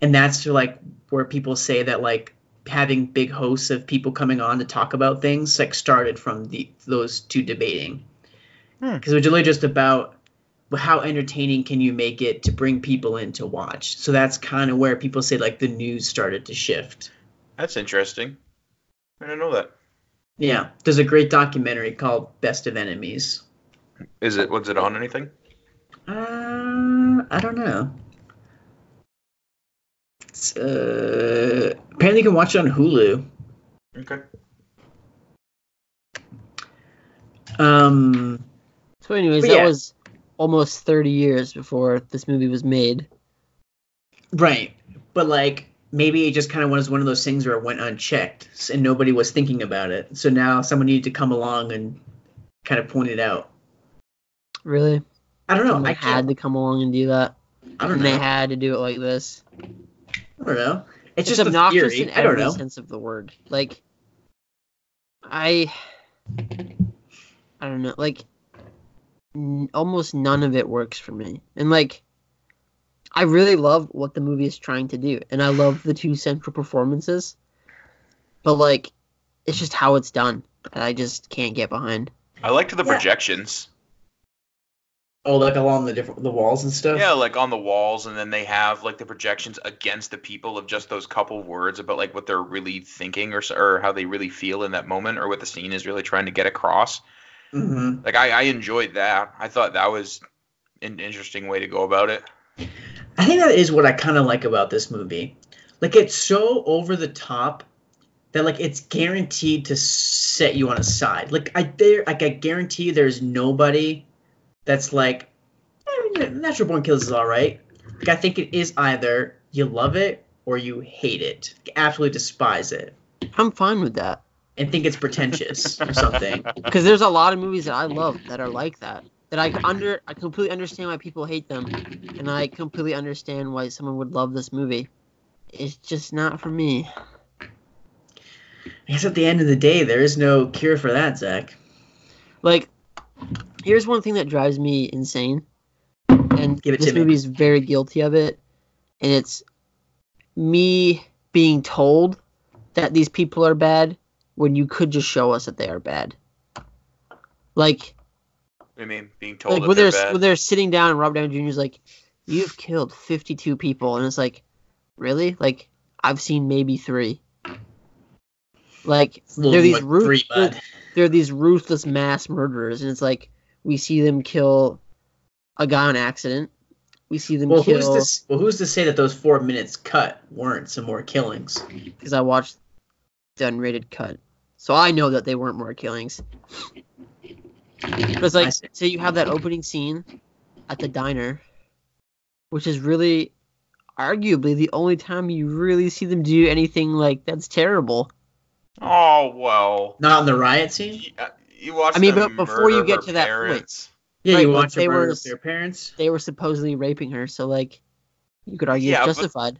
Speaker 7: and that's like where people say that like having big hosts of people coming on to talk about things like started from the those two debating because it was really just about how entertaining can you make it to bring people in to watch so that's kind of where people say like the news started to shift
Speaker 8: That's interesting. I didn't know that.
Speaker 7: Yeah, there's a great documentary called Best of Enemies.
Speaker 8: Is it? Was it on anything?
Speaker 7: Uh, I don't know. It's, uh, apparently, you can watch it on Hulu.
Speaker 8: Okay.
Speaker 7: Um,
Speaker 9: So, anyways, that
Speaker 7: yeah.
Speaker 9: was almost 30 years before this movie was made.
Speaker 7: right, but like maybe it just kind of was one of those things where it went unchecked and nobody was thinking about it. So now someone needed to come along and kind of point it out.
Speaker 9: Really?
Speaker 7: I don't know.
Speaker 9: Someone
Speaker 7: I
Speaker 9: had
Speaker 7: can't.
Speaker 9: to come along and do that.
Speaker 7: I don't
Speaker 9: and
Speaker 7: know.
Speaker 9: they had to do it like this.
Speaker 7: I don't know. It's,
Speaker 9: It's,
Speaker 7: just
Speaker 9: obnoxious
Speaker 7: a theory.
Speaker 9: in
Speaker 7: I don't
Speaker 9: every
Speaker 7: know.
Speaker 9: sense of the word. Like, I, I don't know. Like, n- almost none of it works for me. And like, I really love what the movie is trying to do, and I love the two central performances. But like, it's just how it's done that I just can't get behind.
Speaker 8: I liked the
Speaker 7: Yeah.
Speaker 8: projections.
Speaker 7: Oh, like along the different the walls and stuff.
Speaker 8: Yeah, like on the walls, and then they have like the projections against the people of just those couple words about like what they're really thinking or or how they really feel in that moment or what the scene is really trying to get across.
Speaker 7: hmm
Speaker 8: Like I, I enjoyed that. I thought that was an interesting way to go about it.
Speaker 7: I think that is what I kind of like about this movie. Like it's so over the top that like it's guaranteed to set you on a side. Like I there like I guarantee there's nobody that's like eh, Natural Born Killers is all right. Like I think it is either you love it or you hate it, absolutely despise it,
Speaker 9: I'm fine with that
Speaker 7: and think it's pretentious or something.
Speaker 9: because there's a lot of movies that I love that are like that. That I under I completely understand why people hate them, and I completely understand why someone would love this movie. It's just not for me.
Speaker 7: I guess at the end of the day, there is no cure for that, Zach.
Speaker 9: Like, here's one thing that drives me insane, and
Speaker 7: Give it
Speaker 9: this movie is very guilty of it, and it's me being told that these people are bad when you could just show us that they are bad. Like,
Speaker 8: I mean, being told
Speaker 9: like
Speaker 8: that
Speaker 9: when
Speaker 8: they're
Speaker 9: when they're sitting down and Robert Downey Jr. is like, "You've killed 52 people," and it's like, really? Like, I've seen maybe three. Like, they're these
Speaker 7: like
Speaker 9: they're- these ruthless mass murderers, and it's like we see them kill a guy on accident. We see them
Speaker 7: Well,
Speaker 9: kill
Speaker 7: who's to well who's to say that those four minutes cut weren't some more killings?
Speaker 9: because I watched the unrated cut, so I know that they weren't more killings. But it's like, say you have that opening scene at the diner, which is really, arguably, the only time you really see them do anything like that's terrible.
Speaker 8: Oh well.
Speaker 7: Not in the riot scene.
Speaker 8: You, uh, you watched
Speaker 9: I mean,
Speaker 8: them
Speaker 9: but before you get
Speaker 8: her
Speaker 9: to that point-
Speaker 7: Yeah,
Speaker 9: Right,
Speaker 7: you
Speaker 9: but
Speaker 7: watch
Speaker 9: they
Speaker 7: them murder
Speaker 9: were-
Speaker 7: their parents.
Speaker 9: They were supposedly raping her, so like, you could argue
Speaker 8: Yeah,
Speaker 9: it's justified.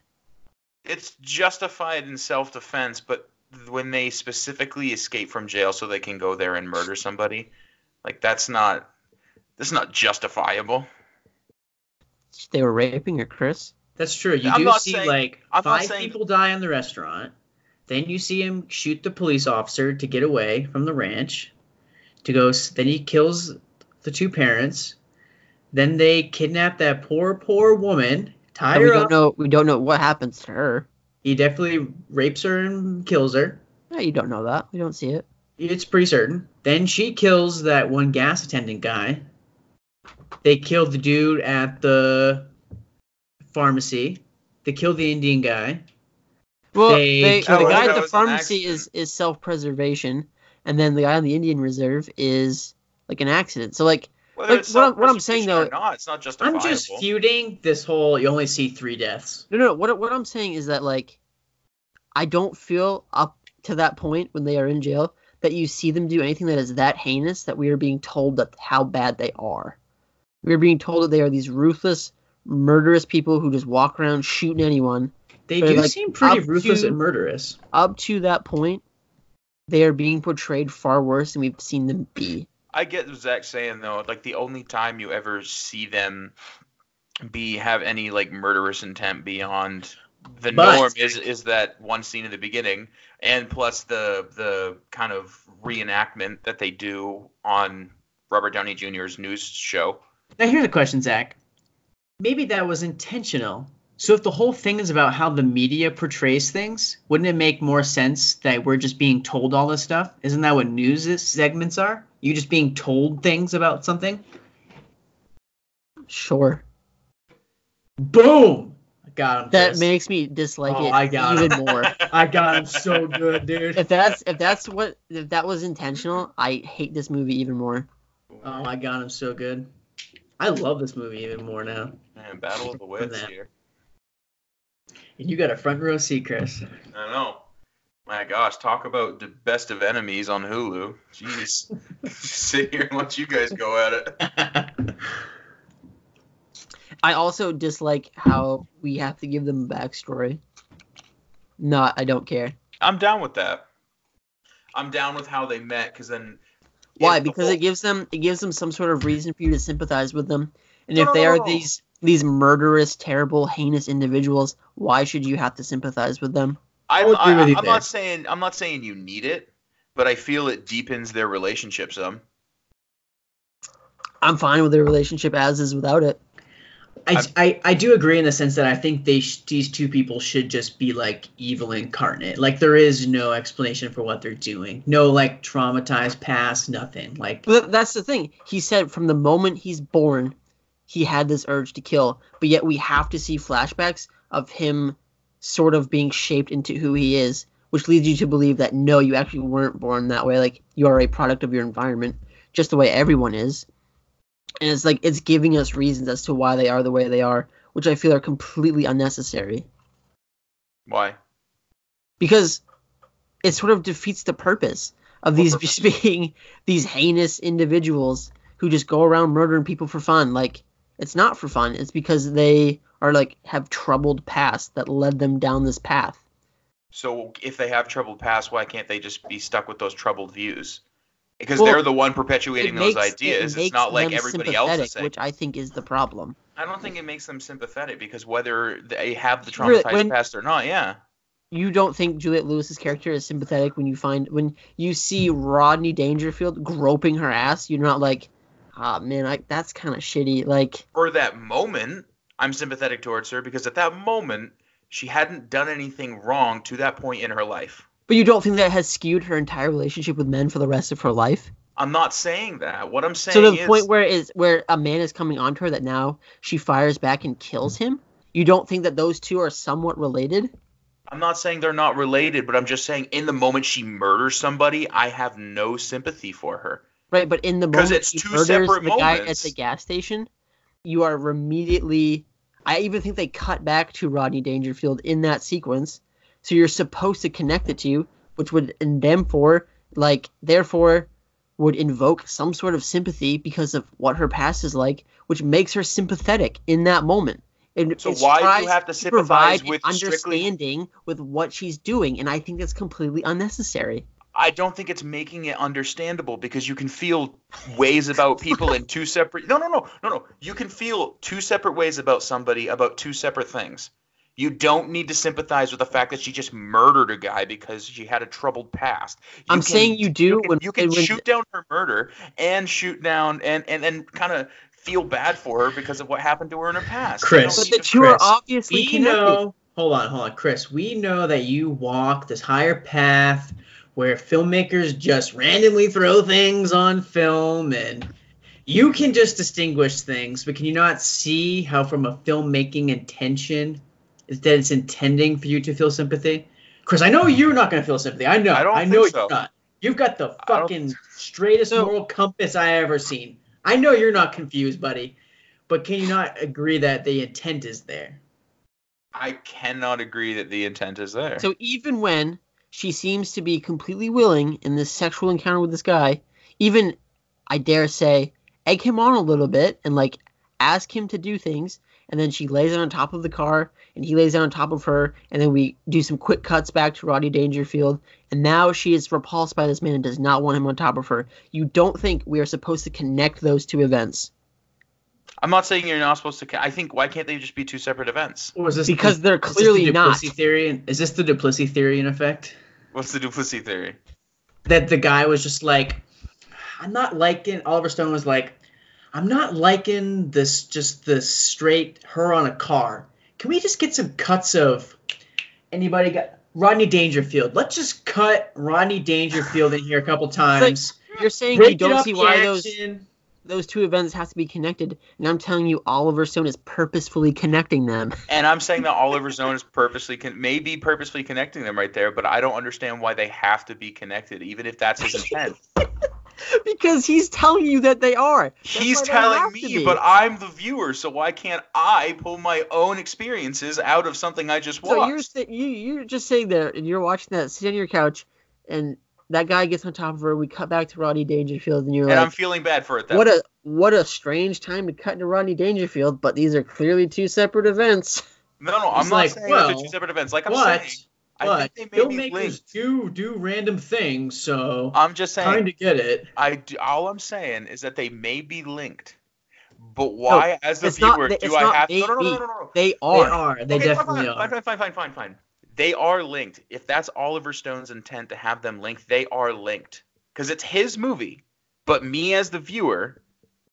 Speaker 8: It's justified in self-defense, but when they specifically escape from jail so they can go there and murder somebody, like that's not that's not justifiable.
Speaker 9: They were raping her, Chris.
Speaker 7: That's true. You
Speaker 8: I'm
Speaker 7: do
Speaker 8: not
Speaker 7: see
Speaker 8: saying-
Speaker 7: like
Speaker 8: I'm
Speaker 7: five
Speaker 8: saying-
Speaker 7: people die in the restaurant. Then you see him shoot the police officer to get away from the ranch. To go, then he kills the two parents. Then they kidnap that poor, poor woman, tie
Speaker 9: we
Speaker 7: her
Speaker 9: don't
Speaker 7: up.
Speaker 9: know. We don't know what happens to her.
Speaker 7: He definitely rapes her and kills her.
Speaker 9: Yeah, you don't know that. We don't see it.
Speaker 7: It's pretty certain. Then she kills that one gas attendant guy. They killed the dude at the pharmacy. They killed the Indian guy.
Speaker 9: Well,
Speaker 7: They
Speaker 9: they,
Speaker 7: killed-
Speaker 9: the
Speaker 8: Oh,
Speaker 9: guy at the pharmacy is is self preservation, and then the guy on the Indian Reserve is like an accident. So like, like what, I'm, what I'm saying though,
Speaker 8: not, it's not
Speaker 7: I'm just feuding this whole. You only see three deaths.
Speaker 9: no, no, what what I'm saying is that like, I don't feel up to that point when they are in jail that you see them do anything that is that heinous that we are being told that how bad they are. We are being told that they are these ruthless, murderous people who just walk around shooting anyone.
Speaker 7: They do
Speaker 9: like,
Speaker 7: seem pretty ruthless
Speaker 9: to-
Speaker 7: and murderous.
Speaker 9: Up to that point, they are being portrayed far worse than we've seen them be.
Speaker 8: I get what Zach's saying though. Like the only time you ever see them be have any like murderous intent beyond the
Speaker 7: But-
Speaker 8: norm is is that one scene in the beginning, and plus the the kind of reenactment that they do on Robert Downey Jr.'s news show.
Speaker 7: Now here's a question, Zach. Maybe that was intentional. So if the whole thing is about how the media portrays things, wouldn't it make more sense that we're just being told all this stuff? Isn't that what news is, segments are? You just being told things about something?
Speaker 9: Sure.
Speaker 7: Boom! I got him.
Speaker 9: That
Speaker 7: Chris.
Speaker 9: makes me dislike
Speaker 7: Oh,
Speaker 9: it
Speaker 7: I got
Speaker 9: even
Speaker 7: him.
Speaker 9: more.
Speaker 7: I got him so good, dude.
Speaker 9: if that's if that's what if that was intentional, I hate this movie even more.
Speaker 7: Oh, I got him so good. I love this movie even more now.
Speaker 8: Man, Battle of the Wits here.
Speaker 7: And you got a front row seat, Chris.
Speaker 8: I know. My gosh, talk about the best of enemies on Hulu. Jeez. Sit here and let you guys go at it.
Speaker 9: I also dislike how we have to give them a backstory. Not, I don't care.
Speaker 8: I'm down with that. I'm down with how they met because then.
Speaker 9: Why?
Speaker 8: if the
Speaker 9: Because
Speaker 8: whole-
Speaker 9: it gives them it gives them some sort of reason for you to sympathize with them. And
Speaker 8: No,
Speaker 9: if
Speaker 8: no,
Speaker 9: they
Speaker 8: no,
Speaker 9: are
Speaker 8: no.
Speaker 9: these these murderous, terrible, heinous individuals, why should you have to sympathize with them?
Speaker 8: I'm,
Speaker 7: I'll
Speaker 8: I,
Speaker 7: with you
Speaker 8: I'm
Speaker 7: there.
Speaker 8: not saying I'm not saying you need it, but I feel it deepens their relationship some.
Speaker 9: I'm fine with their relationship as is without it.
Speaker 7: I, I, I do agree in the sense that I think they sh- these two people should just be like evil incarnate. Like there is no explanation for what they're doing. No like traumatized past, nothing. Like
Speaker 9: But that's the thing. He said from the moment he's born, he had this urge to kill. But yet we have to see flashbacks of him sort of being shaped into who he is, which leads you to believe that no, you actually weren't born that way. Like you are a product of your environment, just the way everyone is. And it's like it's giving us reasons as to why they are the way they are, which I feel are completely unnecessary.
Speaker 8: Why?
Speaker 9: because it sort of defeats the purpose of these being these heinous individuals who just go around murdering people for fun. Like it's not for fun. It's because they are like have troubled past that led them down this path.
Speaker 8: So if they have troubled past, why can't they just be stuck with those troubled views? Because
Speaker 9: Well,
Speaker 8: they're the one perpetuating
Speaker 9: It
Speaker 8: those
Speaker 9: makes- it
Speaker 8: ideas. It's
Speaker 9: makes
Speaker 8: not like everybody else is saying.
Speaker 9: which I think is the problem.
Speaker 8: I don't think it makes them sympathetic because whether they have the
Speaker 9: Really,
Speaker 8: traumatized
Speaker 9: when-
Speaker 8: past or not, yeah.
Speaker 9: You don't think Juliette Lewis's character is sympathetic when you find when you see hmm. Rodney Dangerfield groping her ass. You're not like, ah man, I, that's kind of shitty. Like
Speaker 8: For that moment, I'm sympathetic towards her because at that moment, she hadn't done anything wrong to that point in her life.
Speaker 9: But you don't think that has skewed her entire relationship with men for the rest of her life?
Speaker 8: I'm not saying that. What I'm saying
Speaker 9: So to the
Speaker 8: is,
Speaker 9: point where is where a man is coming onto her that now she fires back and kills him. You don't think that those two are somewhat related?
Speaker 8: I'm not saying they're not related, but I'm just saying in the moment she murders somebody, I have no sympathy for her.
Speaker 9: Right, but in the moment
Speaker 8: it's two
Speaker 9: murders
Speaker 8: separate
Speaker 9: the guy at the gas station, you are immediately. I even think they cut back to Rodney Dangerfield in that sequence, so you're supposed to connect the two, which would and for like therefore would invoke some sort of sympathy because of what her past is like, which makes her sympathetic in that moment. And
Speaker 8: So why do you have to sympathize with strictly-
Speaker 9: understanding with what she's doing, and I think that's completely unnecessary.
Speaker 8: I don't think it's making it understandable because you can feel ways about people in two separate. No, no, no, no, no. You can feel two separate ways about somebody about two separate things. You don't need to sympathize with the fact that she just murdered a guy because she had a troubled past. You
Speaker 9: I'm
Speaker 8: can-
Speaker 9: saying you do
Speaker 8: You can,
Speaker 9: when
Speaker 8: you can
Speaker 9: when-
Speaker 8: shoot down her murder and shoot down and and and kind of feel bad for her because of what happened to her in her past.
Speaker 7: Chris.
Speaker 8: don't
Speaker 9: But
Speaker 8: need
Speaker 9: the
Speaker 8: to-
Speaker 9: two are obviously
Speaker 7: we
Speaker 9: connected.
Speaker 7: know. Hold on, hold on, Chris. We know that you walk this higher path where filmmakers just randomly throw things on film, and you can just distinguish things. But can you not see how, from a filmmaking intention, is that it's intending for you to feel sympathy? Chris, I know you're not going to feel sympathy. I know.
Speaker 8: I don't
Speaker 7: I know
Speaker 8: think so.
Speaker 7: you're not. You've got the fucking straightest
Speaker 9: So-
Speaker 7: moral compass I ever seen. I know you're not confused, buddy, but can you not agree that the intent is there?
Speaker 8: I cannot agree that the intent is there.
Speaker 9: So even when she seems to be completely willing in this sexual encounter with this guy, even I dare say, egg him on a little bit and like ask him to do things, and then she lays on top of the car and he lays down on top of her, and then we do some quick cuts back to Roddy Dangerfield, and now she is repulsed by this man and does not want him on top of her. You don't think we are supposed to connect those two events
Speaker 8: I'm not saying you're not supposed to. I think why can't they just be two separate events?
Speaker 7: Or is this
Speaker 9: because they're clearly
Speaker 7: is this
Speaker 9: clearly
Speaker 7: the
Speaker 9: not.
Speaker 7: duplicity theory? Is this the duplicity theory in effect?
Speaker 8: What's the duplicity theory?
Speaker 7: That the guy was just like, I'm not liking. Oliver Stone was like, I'm not liking this. Just the straight her on a car. Can we just get some cuts of anybody got Rodney Dangerfield? Let's just cut Rodney Dangerfield in here a couple times.
Speaker 9: You're saying
Speaker 7: break
Speaker 9: you don't see why those
Speaker 7: action.
Speaker 9: those two events have to be connected, and I'm telling you, Oliver Stone is purposefully connecting them.
Speaker 8: And I'm saying that Oliver Stone is purposely con- maybe purposely connecting them right there, but I don't understand why they have to be connected, even if that's his intent.
Speaker 9: because he's telling you that they are. That's
Speaker 8: He's telling me, but I'm the viewer, so why can't I pull my own experiences out of something I just watched?
Speaker 9: So you're you you're just sitting there and you're watching that, sitting on your couch, and that guy gets on top of her. We cut back to Rodney Dangerfield, and you're
Speaker 8: and I'm feeling bad for it. That
Speaker 9: "What a what a strange time to cut to Rodney Dangerfield." But these are clearly two separate events.
Speaker 8: no, no, I'm
Speaker 7: It's
Speaker 8: not
Speaker 7: like,
Speaker 8: saying that they're two separate events. Like I'm
Speaker 7: But
Speaker 8: saying, I
Speaker 7: but
Speaker 8: think they may be
Speaker 7: filmmakers
Speaker 8: linked.
Speaker 7: do do random things, so
Speaker 8: I'm just saying.
Speaker 7: kind of get it.
Speaker 8: I do, all I'm saying is that they may be linked, but why, as the
Speaker 9: it's not-
Speaker 8: viewer, do I
Speaker 9: not
Speaker 8: have? No, no, no, no, no, no.
Speaker 9: They
Speaker 7: They
Speaker 9: are.
Speaker 7: are. They
Speaker 8: Okay,
Speaker 7: definitely
Speaker 8: fine,
Speaker 7: are.
Speaker 8: Fine, fine, fine, fine, fine, fine. They are linked. If that's Oliver Stone's intent to have them linked, they are linked because it's his movie. But me as the viewer,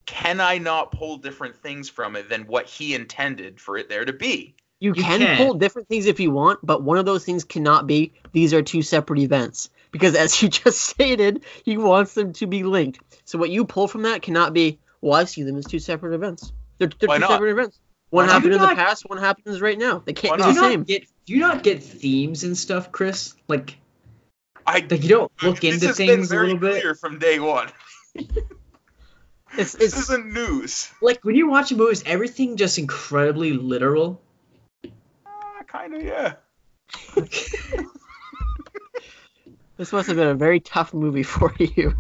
Speaker 8: can I not pull different things from it than what he intended for it there to be?
Speaker 9: You,
Speaker 7: You
Speaker 9: can,
Speaker 7: can.
Speaker 9: pull different things if you want, but one of those things cannot be these are two separate events. Because as you just stated, he wants them to be linked. So what you pull from that cannot be, well, I see them as two separate events. They're, they're two
Speaker 8: not?
Speaker 9: separate events. One
Speaker 8: Why not?
Speaker 9: happened
Speaker 7: Do
Speaker 9: in the past, one happens right now. They can't be
Speaker 7: Do
Speaker 9: the same.
Speaker 7: not get do you not get themes and stuff, Chris? Like
Speaker 8: I
Speaker 7: like you don't look
Speaker 8: this
Speaker 7: into
Speaker 8: has been
Speaker 7: things a
Speaker 8: very
Speaker 7: little bit.
Speaker 8: clear from day one.
Speaker 9: It's,
Speaker 8: This
Speaker 9: it's,
Speaker 8: isn't news.
Speaker 7: Like when you watch a movie, is everything just incredibly literal?
Speaker 8: Uh, kind of, yeah.
Speaker 9: this must have been a very tough movie for you.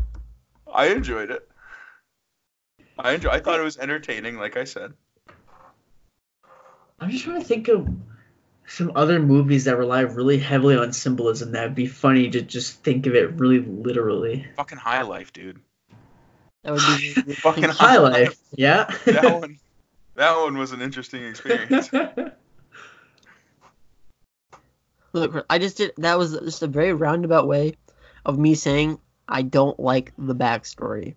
Speaker 8: I enjoyed it. I enjoy. I thought it was entertaining, like I said.
Speaker 7: I'm just trying to think of some other movies that rely really heavily on symbolism that would be funny to just think of it really literally.
Speaker 8: Fucking High Life, dude.
Speaker 9: That would be
Speaker 8: Fucking
Speaker 7: High Life, yeah.
Speaker 8: that one. That one was an interesting experience.
Speaker 9: Look, I just did. That was just a very roundabout way of me saying I don't like the backstory.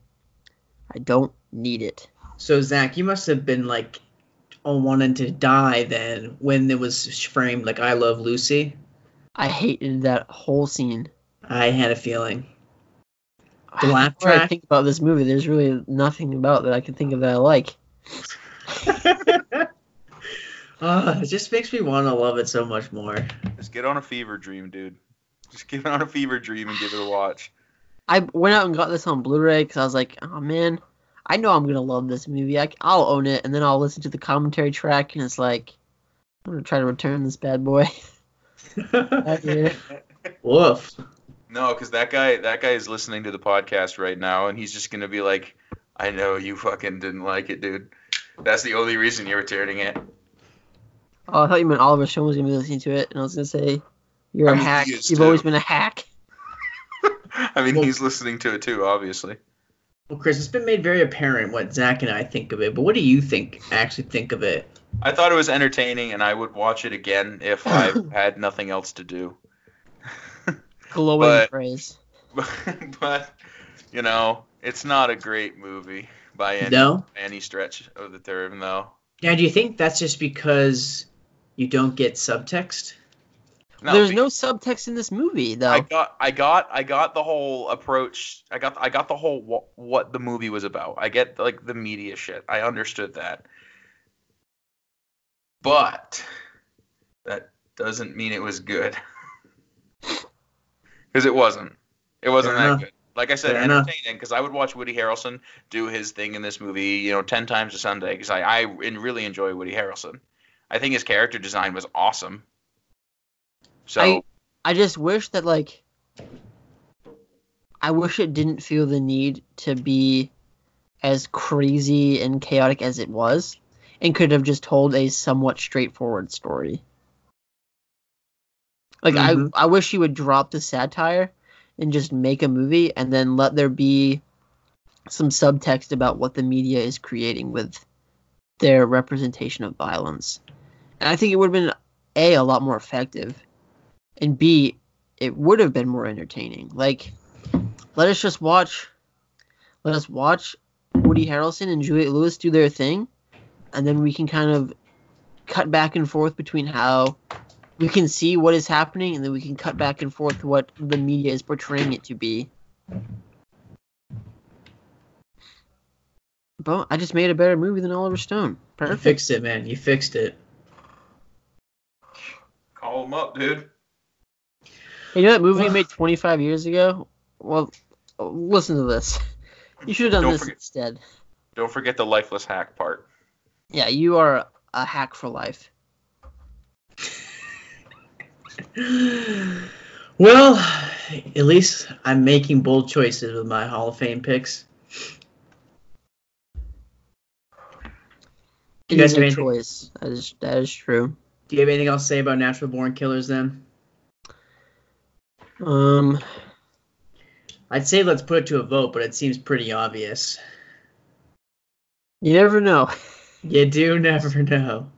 Speaker 9: I don't need it.
Speaker 7: so Zach, you must have been like oh, wanting to die then when it was framed like I Love Lucy.
Speaker 9: I hated that whole scene.
Speaker 7: I had a feeling. The laugh
Speaker 9: When I think about this movie, there's really nothing about that I can think of that I like.
Speaker 7: Ah, it just makes me want to love it so much more.
Speaker 8: Just get on a fever dream, dude. Just get on a fever dream and give it a watch.
Speaker 9: I went out and got this on Blu-ray because I was like, oh man, I know I'm gonna love this movie. I, will own it, and then I'll listen to the commentary track, and it's like, I'm gonna try to return this bad boy. Yeah.
Speaker 7: Woof.
Speaker 8: No, because that guy, that guy is listening to the podcast right now, and he's just gonna be like, "I know you fucking didn't like it, dude. That's the only reason you're returning it."
Speaker 9: Oh, I thought you meant Oliver Stone was gonna be listening to it, and I was gonna say, you're
Speaker 8: I
Speaker 9: a
Speaker 8: mean,
Speaker 9: hack.
Speaker 8: is
Speaker 9: You've
Speaker 8: too.
Speaker 9: always been a hack.
Speaker 8: I mean, he's listening to it too, obviously.
Speaker 7: Well, Chris, it's been made very apparent what Zach and I think of it, but what do you think? Actually, think of it.
Speaker 8: I thought it was entertaining, and I would watch it again if I had nothing else to do.
Speaker 9: Glowing
Speaker 8: But-
Speaker 9: praise.
Speaker 8: but you know, it's not a great movie by any
Speaker 7: No.
Speaker 8: any stretch of the term, though.
Speaker 7: Now, do you think that's just because you don't get subtext?
Speaker 8: No,
Speaker 9: There's
Speaker 8: be-
Speaker 9: no subtext in this movie, though.
Speaker 8: I got, I got, I got the whole approach. I got, I got the whole what, what the movie was about. I get like the media shit. I understood that, but that doesn't mean it was good. Because it wasn't. It wasn't
Speaker 7: Fair
Speaker 8: that
Speaker 7: enough.
Speaker 8: good. Like I said,
Speaker 7: Fair
Speaker 8: entertaining because I would watch Woody Harrelson do his thing in this movie, you know, ten times a Sunday because I I really enjoy Woody Harrelson. I think his character design was awesome. So
Speaker 9: I I just wish that like I wish it didn't feel the need to be as crazy and chaotic as it was and could have just told a somewhat straightforward story. Like
Speaker 7: Mhm.
Speaker 9: I I wish you would drop the satire and just make a movie and then let there be some subtext about what the media is creating with their representation of violence. And I think it would have been a a lot more effective and B, it would have been more entertaining. Like, let us just watch, let us watch Woody Harrelson and Juliette Lewis do their thing, and then we can kind of cut back and forth between how we can see what is happening, and then we can cut back and forth what the media is portraying it to be. But I just made a better movie than Oliver Stone.
Speaker 7: You fixed it, man. You fixed it.
Speaker 8: call him up, dude.
Speaker 9: You know that movie you made 25 years ago? Well, listen to this. You should have done
Speaker 8: Don't
Speaker 9: this
Speaker 8: forget-
Speaker 9: instead.
Speaker 8: Don't forget the lifeless hack part.
Speaker 9: Yeah, you are a hack for life.
Speaker 7: Well, at least I'm making bold choices with my Hall of Fame picks. You guys
Speaker 9: is
Speaker 7: have
Speaker 9: a choice. That is that is true.
Speaker 7: Do you have anything else to say about Natural Born Killers then?
Speaker 9: Um,
Speaker 7: I'd say let's put it to a vote, but it seems pretty obvious.
Speaker 9: you never know.
Speaker 7: You do never know.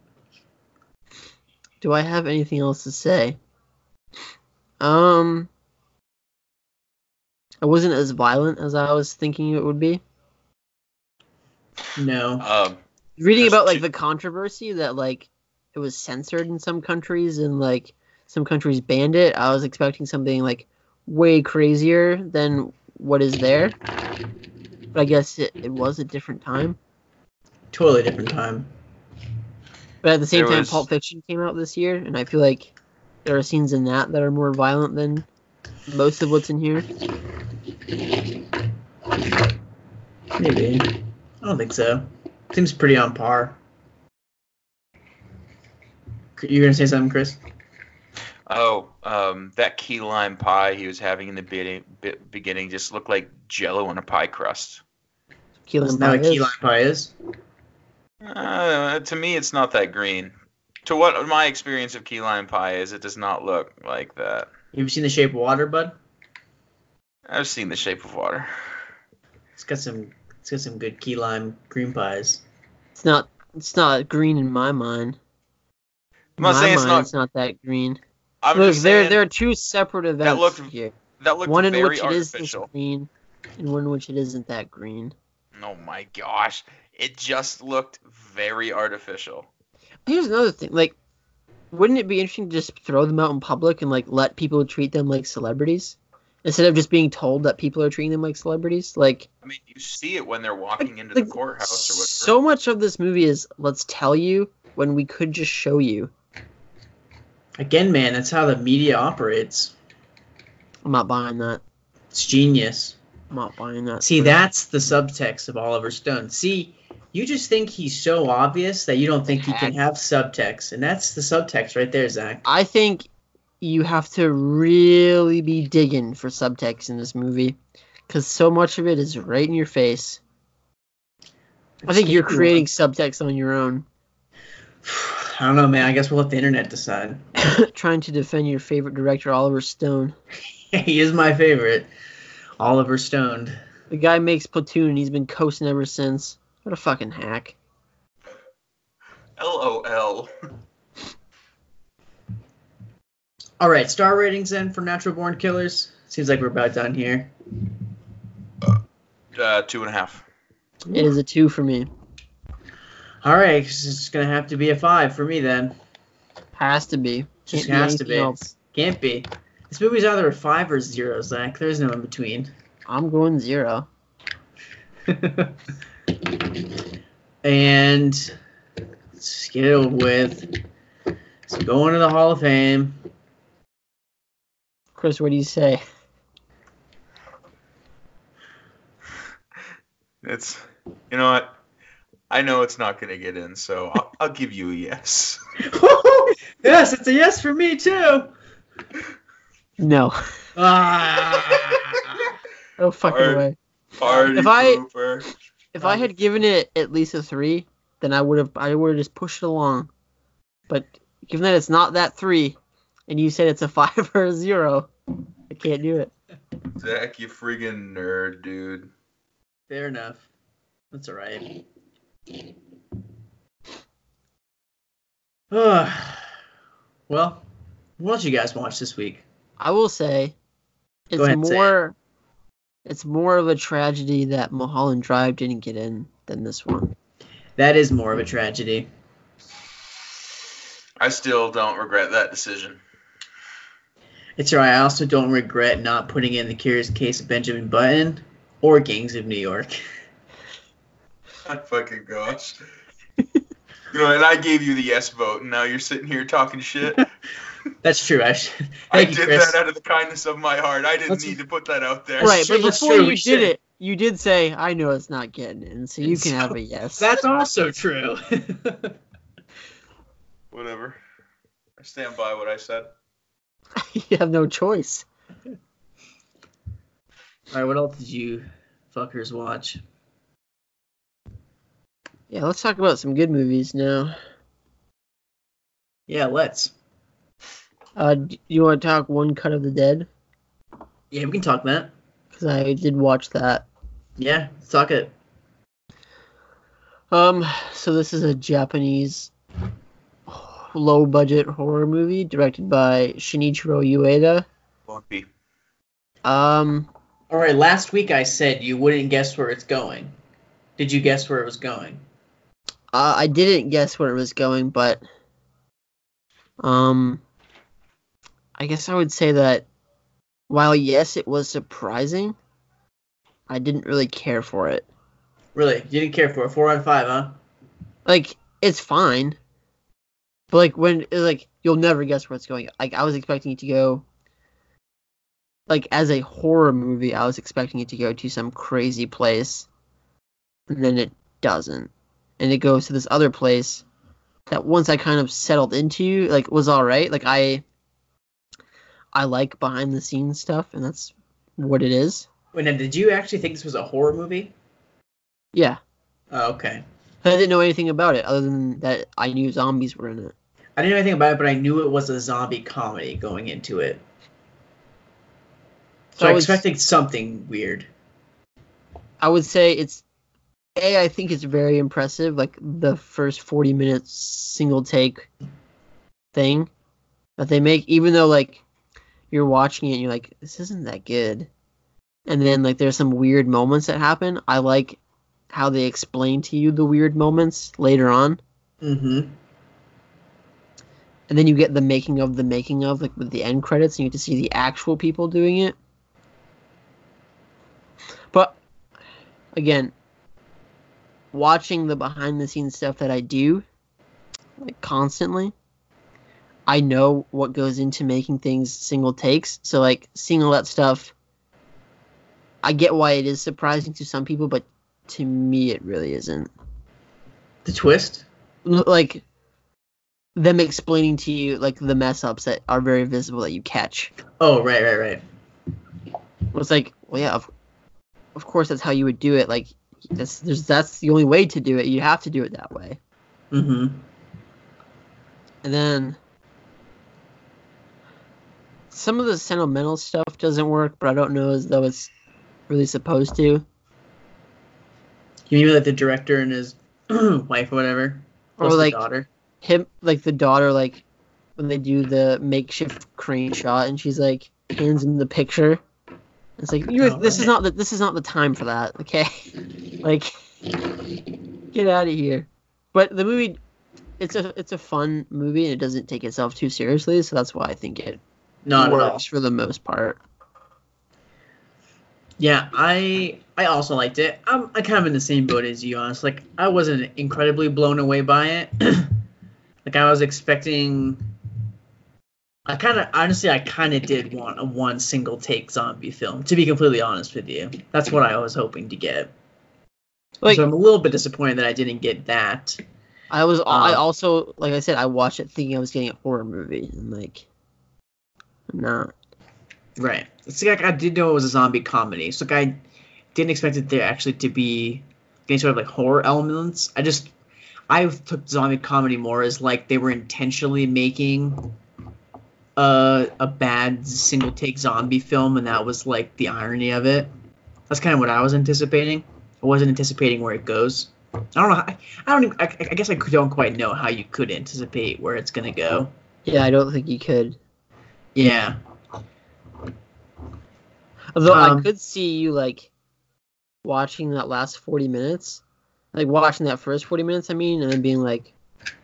Speaker 9: Do I have anything else to say? Um, it wasn't as violent as I was thinking it would be.
Speaker 7: No.
Speaker 8: Um,
Speaker 9: Reading about like
Speaker 8: two-
Speaker 9: the controversy that like it was censored in some countries and like some countries banned it, I was expecting something like way crazier than what is there. But I guess it, it was a different time.
Speaker 7: Totally different time.
Speaker 9: But at the same
Speaker 8: There
Speaker 9: time,
Speaker 8: was-
Speaker 9: Pulp Fiction came out this year, and I feel like there are scenes in that that are more violent than most of what's in here.
Speaker 7: Maybe. I don't think so. Seems pretty on par. You're gonna say something, Chris?
Speaker 8: Oh, um, that key lime pie he was having in the be- be- beginning just looked like Jello on a pie crust.
Speaker 9: Key
Speaker 7: Isn't
Speaker 9: lime
Speaker 7: that
Speaker 9: pie
Speaker 7: what key lime pie is?
Speaker 8: Uh, to me, it's not that green. To what my experience of key lime pie is, it does not look like that.
Speaker 7: You've seen The Shape of Water, bud?
Speaker 8: I've seen The Shape of Water.
Speaker 7: It's got some. It's got some good key lime green pies.
Speaker 9: It's not. It's not green in my mind.
Speaker 8: I'm not
Speaker 9: my
Speaker 8: saying it's
Speaker 9: mind,
Speaker 8: not.
Speaker 9: it's not that green.
Speaker 8: I'm
Speaker 9: Look, there there are two separate events
Speaker 8: looked
Speaker 9: here.
Speaker 8: that looked
Speaker 9: One in
Speaker 8: very
Speaker 9: which it is this green, and one in which it isn't that green.
Speaker 8: Oh my gosh, it just looked very artificial.
Speaker 9: Here's another thing. Like, wouldn't it be interesting to just throw them out in public and like let people treat them like celebrities instead of just being told that people are treating them like celebrities? Like,
Speaker 8: I mean, you see it when they're walking into the courthouse or whatever.
Speaker 9: so much of this movie is let's tell you when we could just show you.
Speaker 7: Again, man, that's how the media operates.
Speaker 9: I'm not buying that.
Speaker 7: It's genius.
Speaker 9: I'm not buying that.
Speaker 7: See, that's the subtext of Oliver Stone. See, you just think he's so obvious that you don't think he can have subtext, and that's the subtext right there, Zach.
Speaker 9: I think you have to really be digging for subtext in this movie because so much of it is right in your face. I think you're creating subtext on your own,
Speaker 7: I don't know, man. I guess we'll let the internet decide.
Speaker 9: trying to defend your favorite director, Oliver Stone.
Speaker 7: he is my favorite, Oliver Stone.
Speaker 9: The guy makes Platoon and he's been coasting ever since. What a fucking hack.
Speaker 8: LOL.
Speaker 7: All right, star ratings then for Natural Born Killers. Seems like we're about done here.
Speaker 8: Uh, two and a half.
Speaker 9: It is a two for me.
Speaker 7: All right, it's gonna have to be a five for me then.
Speaker 9: Has to be.
Speaker 7: Just
Speaker 9: Can't
Speaker 7: has be
Speaker 9: to
Speaker 7: be.
Speaker 9: Else.
Speaker 7: Can't be. This movie's either a five or zero, Zach. There's no in between.
Speaker 9: I'm going zero.
Speaker 7: and let's get it over with. So going to the Hall of Fame.
Speaker 9: Chris, what do you say?
Speaker 8: It's you know what I know it's not gonna get in, so I'll, I'll give you a yes.
Speaker 7: yes, it's a yes for me too.
Speaker 9: No.
Speaker 7: Ah.
Speaker 9: Oh fucking
Speaker 8: Hard.
Speaker 9: way.
Speaker 8: Party
Speaker 9: If I-
Speaker 8: pooper.
Speaker 9: If I had given it at least a three, then I would have I would have just pushed it along. But given that it's not that three, and you said it's a five or a zero, I can't do it.
Speaker 8: Zach, you friggin' nerd, dude.
Speaker 7: Fair enough. That's alright. well, what else you guys watch this week?
Speaker 9: I will say, it's
Speaker 7: Go ahead, say it.
Speaker 9: more. It's more of a tragedy that Mulholland Drive didn't get in than this one.
Speaker 7: That is more of a tragedy.
Speaker 8: I still don't regret that decision.
Speaker 7: It's alright. I also don't regret not putting in the Curious Case of Benjamin Button or Gangs of New York.
Speaker 8: My fucking gosh. you know, and I gave you the yes vote, and now you're sitting here talking shit.
Speaker 7: That's true. I should.
Speaker 8: I
Speaker 7: Thank you,
Speaker 8: did
Speaker 7: Chris.
Speaker 8: that out of the kindness of my heart. I didn't
Speaker 7: Let's-
Speaker 8: need to put that out there.
Speaker 9: right,
Speaker 7: true,
Speaker 9: but before you
Speaker 7: we
Speaker 9: did
Speaker 7: should.
Speaker 9: it, you did say, "I know it's not getting in," so you can have a yes.
Speaker 7: That's also true.
Speaker 8: Whatever. I stand by what I said.
Speaker 9: you have no choice.
Speaker 7: Alright, what else did you fuckers watch?
Speaker 9: Yeah, let's talk about some good movies now.
Speaker 7: Yeah, let's.
Speaker 9: Uh, do you want to talk One Cut of the Dead?
Speaker 7: Yeah, we can talk that.
Speaker 9: Because I did watch that.
Speaker 7: Yeah, let's talk it.
Speaker 9: Um, so this is a Japanese low budget horror movie directed by Shinichiro Ueda.
Speaker 8: Won't.
Speaker 9: Um,
Speaker 7: Alright, last week I said you wouldn't guess where it's going. Did you guess where it was going?
Speaker 9: Uh, I didn't guess where it was going, but um, I guess I would say that while yes, it was surprising, I didn't really care for it.
Speaker 7: Really? You didn't care for it? Four out of five, huh?
Speaker 9: like it's fine but like when like you'll never guess where it's going like i was expecting it to go like as a horror movie i was expecting it to go to some crazy place and then it doesn't and it goes to this other place that once i kind of settled into like was all right like i i like behind the scenes stuff and that's what it is
Speaker 7: Wait, now, did you actually think this was a horror movie?
Speaker 9: yeah
Speaker 7: Oh, okay.
Speaker 9: i didn't know anything about it other than that i knew zombies were in it
Speaker 7: I didn't know anything about it, but I knew it was a zombie comedy going into it. So,
Speaker 9: So
Speaker 7: I
Speaker 9: I was-
Speaker 7: expected something weird.
Speaker 9: I would say it's a. I think it's very impressive. Like the first forty minutes single take thing that they make, even though like you're watching it and you're like, this isn't that good, and then like there's some weird moments that happen. I like how they explain to you the weird moments later on,
Speaker 7: Mm-hmm.
Speaker 9: and then you get the making of the making of like with the end credits, and you get to see the actual people doing it. But again, watching the behind the scenes stuff that I do, like constantly, I know what goes into making things single takes. So like seeing all that stuff, I get why it is surprising to some people, but to me it really isn't.
Speaker 7: The twist?
Speaker 9: Like them explaining to you like the mess ups that are very visible that you catch.
Speaker 7: Oh, right, right, right.
Speaker 9: It's like, well, yeah, of, of course that's how you would do it. Like, that's there's that's the only way to do it. You have to do it that way.
Speaker 7: Mm-hmm.
Speaker 9: And then some of the sentimental stuff doesn't work, but I don't know as though it's really supposed to.
Speaker 7: You mean like the director and his wife or whatever?
Speaker 9: Or like
Speaker 7: daughter?
Speaker 9: him, like the daughter, like when they do the makeshift crane shot, and she's like hands him the picture. It's like you this is not the this is not the time for that. Okay, like get out of here. But the movie, it's a it's a fun movie and it doesn't take itself too seriously, so that's why I think it
Speaker 7: Not
Speaker 9: works for the most part.
Speaker 7: Yeah, I I also liked it. I'm I kind of in the same boat as you, honest. Like I wasn't incredibly blown away by it. like I was expecting. I kind of honestly, I kind of did want a one single take zombie film. To be completely honest with you, that's what I was hoping to get.
Speaker 9: Like
Speaker 7: so I'm a little bit disappointed that I didn't get that.
Speaker 9: I was, I
Speaker 7: Um,
Speaker 9: also, like I said, I watched it thinking I was getting a horror movie, and like, I'm not.
Speaker 7: Right. It's like I did know it was a zombie comedy. So like I didn't expect it there actually to be any sort of like horror elements. I just I took zombie comedy more as like they were intentionally making a a bad single take zombie film, and that was like the irony of it. That's kind of what I was anticipating. I wasn't anticipating where it goes. I don't know. How, I don't. Even, I, I guess I don't quite know how you could anticipate where it's gonna go.
Speaker 9: Yeah, I don't think you could.
Speaker 7: Yeah.
Speaker 9: Although
Speaker 7: Um,
Speaker 9: I could see you like watching that last 40 minutes, like watching that first 40 minutes, I mean, and then being like,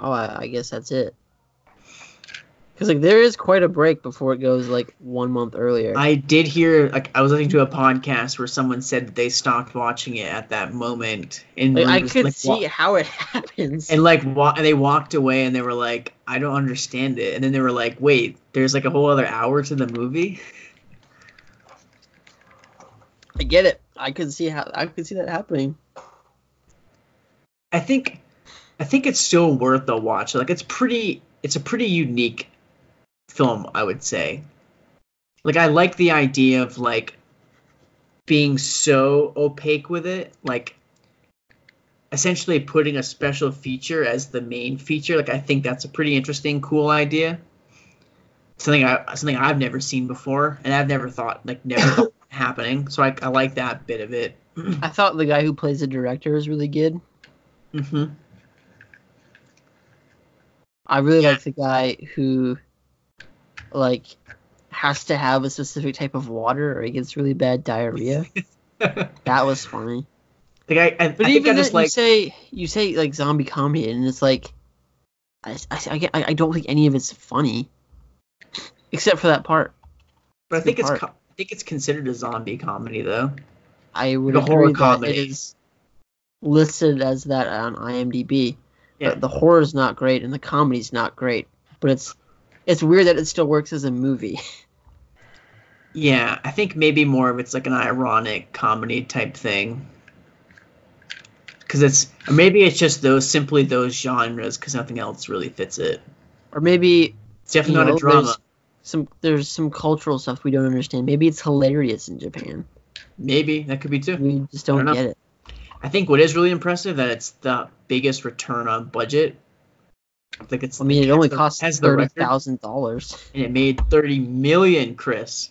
Speaker 9: oh, I, I guess that's it. Because like there is quite a break before it goes like one month earlier.
Speaker 7: I did hear like I was listening to a podcast where someone said that they stopped watching it at that moment and
Speaker 9: like, I
Speaker 7: just,
Speaker 9: could
Speaker 7: like,
Speaker 9: see
Speaker 7: wa-
Speaker 9: how it happens.
Speaker 7: and like wa- and they walked away and they were like I don't understand it and then they were like wait there's like a whole other hour to the movie
Speaker 9: I get it. I could see how I could see that happening.
Speaker 7: I think I think it's still worth the watch like it's pretty it's a pretty unique film I would say. Like I like the idea of like being so opaque with it like essentially putting a special feature as the main feature. Like I think that's a pretty interesting cool idea. Something I something I've never seen before and I've never thought like never thought happening. So I, I like that bit of it.
Speaker 9: I thought the guy who plays the director was really good.
Speaker 7: Mm-hmm.
Speaker 9: I really like the guy who like has to have a specific type of water or he gets really bad diarrhea. that was funny.
Speaker 7: like I, I,
Speaker 9: But
Speaker 7: I
Speaker 9: even
Speaker 7: just
Speaker 9: then, you
Speaker 7: like
Speaker 9: say you say like zombie comedy and it's like I, I, I, don't think any of it's funny except for that part.
Speaker 7: but I think it's co- I think it's considered a zombie comedy though
Speaker 9: I would
Speaker 7: The horror comedy.
Speaker 9: it is listed as that on IMDb.
Speaker 7: Yeah.
Speaker 9: But the horror's not great and the comedy's not great. But it's it's weird that it still works as a movie.
Speaker 7: Yeah, I think maybe more of it's like an ironic comedy type thing. Because it's or maybe it's just those simply those genres because nothing else really fits it.
Speaker 9: or maybe
Speaker 7: It's definitely not
Speaker 9: know,
Speaker 7: a drama.
Speaker 9: there's some there's some cultural stuff we don't understand. Maybe it's hilarious in Japan.
Speaker 7: Maybe that could be too.
Speaker 9: We just don't,
Speaker 7: don't
Speaker 9: get it.
Speaker 7: I think what is really impressive that it's the biggest return on budget. I think it's.
Speaker 9: I mean, it only cost
Speaker 7: has the
Speaker 9: thirty
Speaker 7: record,
Speaker 9: dollars.
Speaker 7: and it made thirty million, Chris.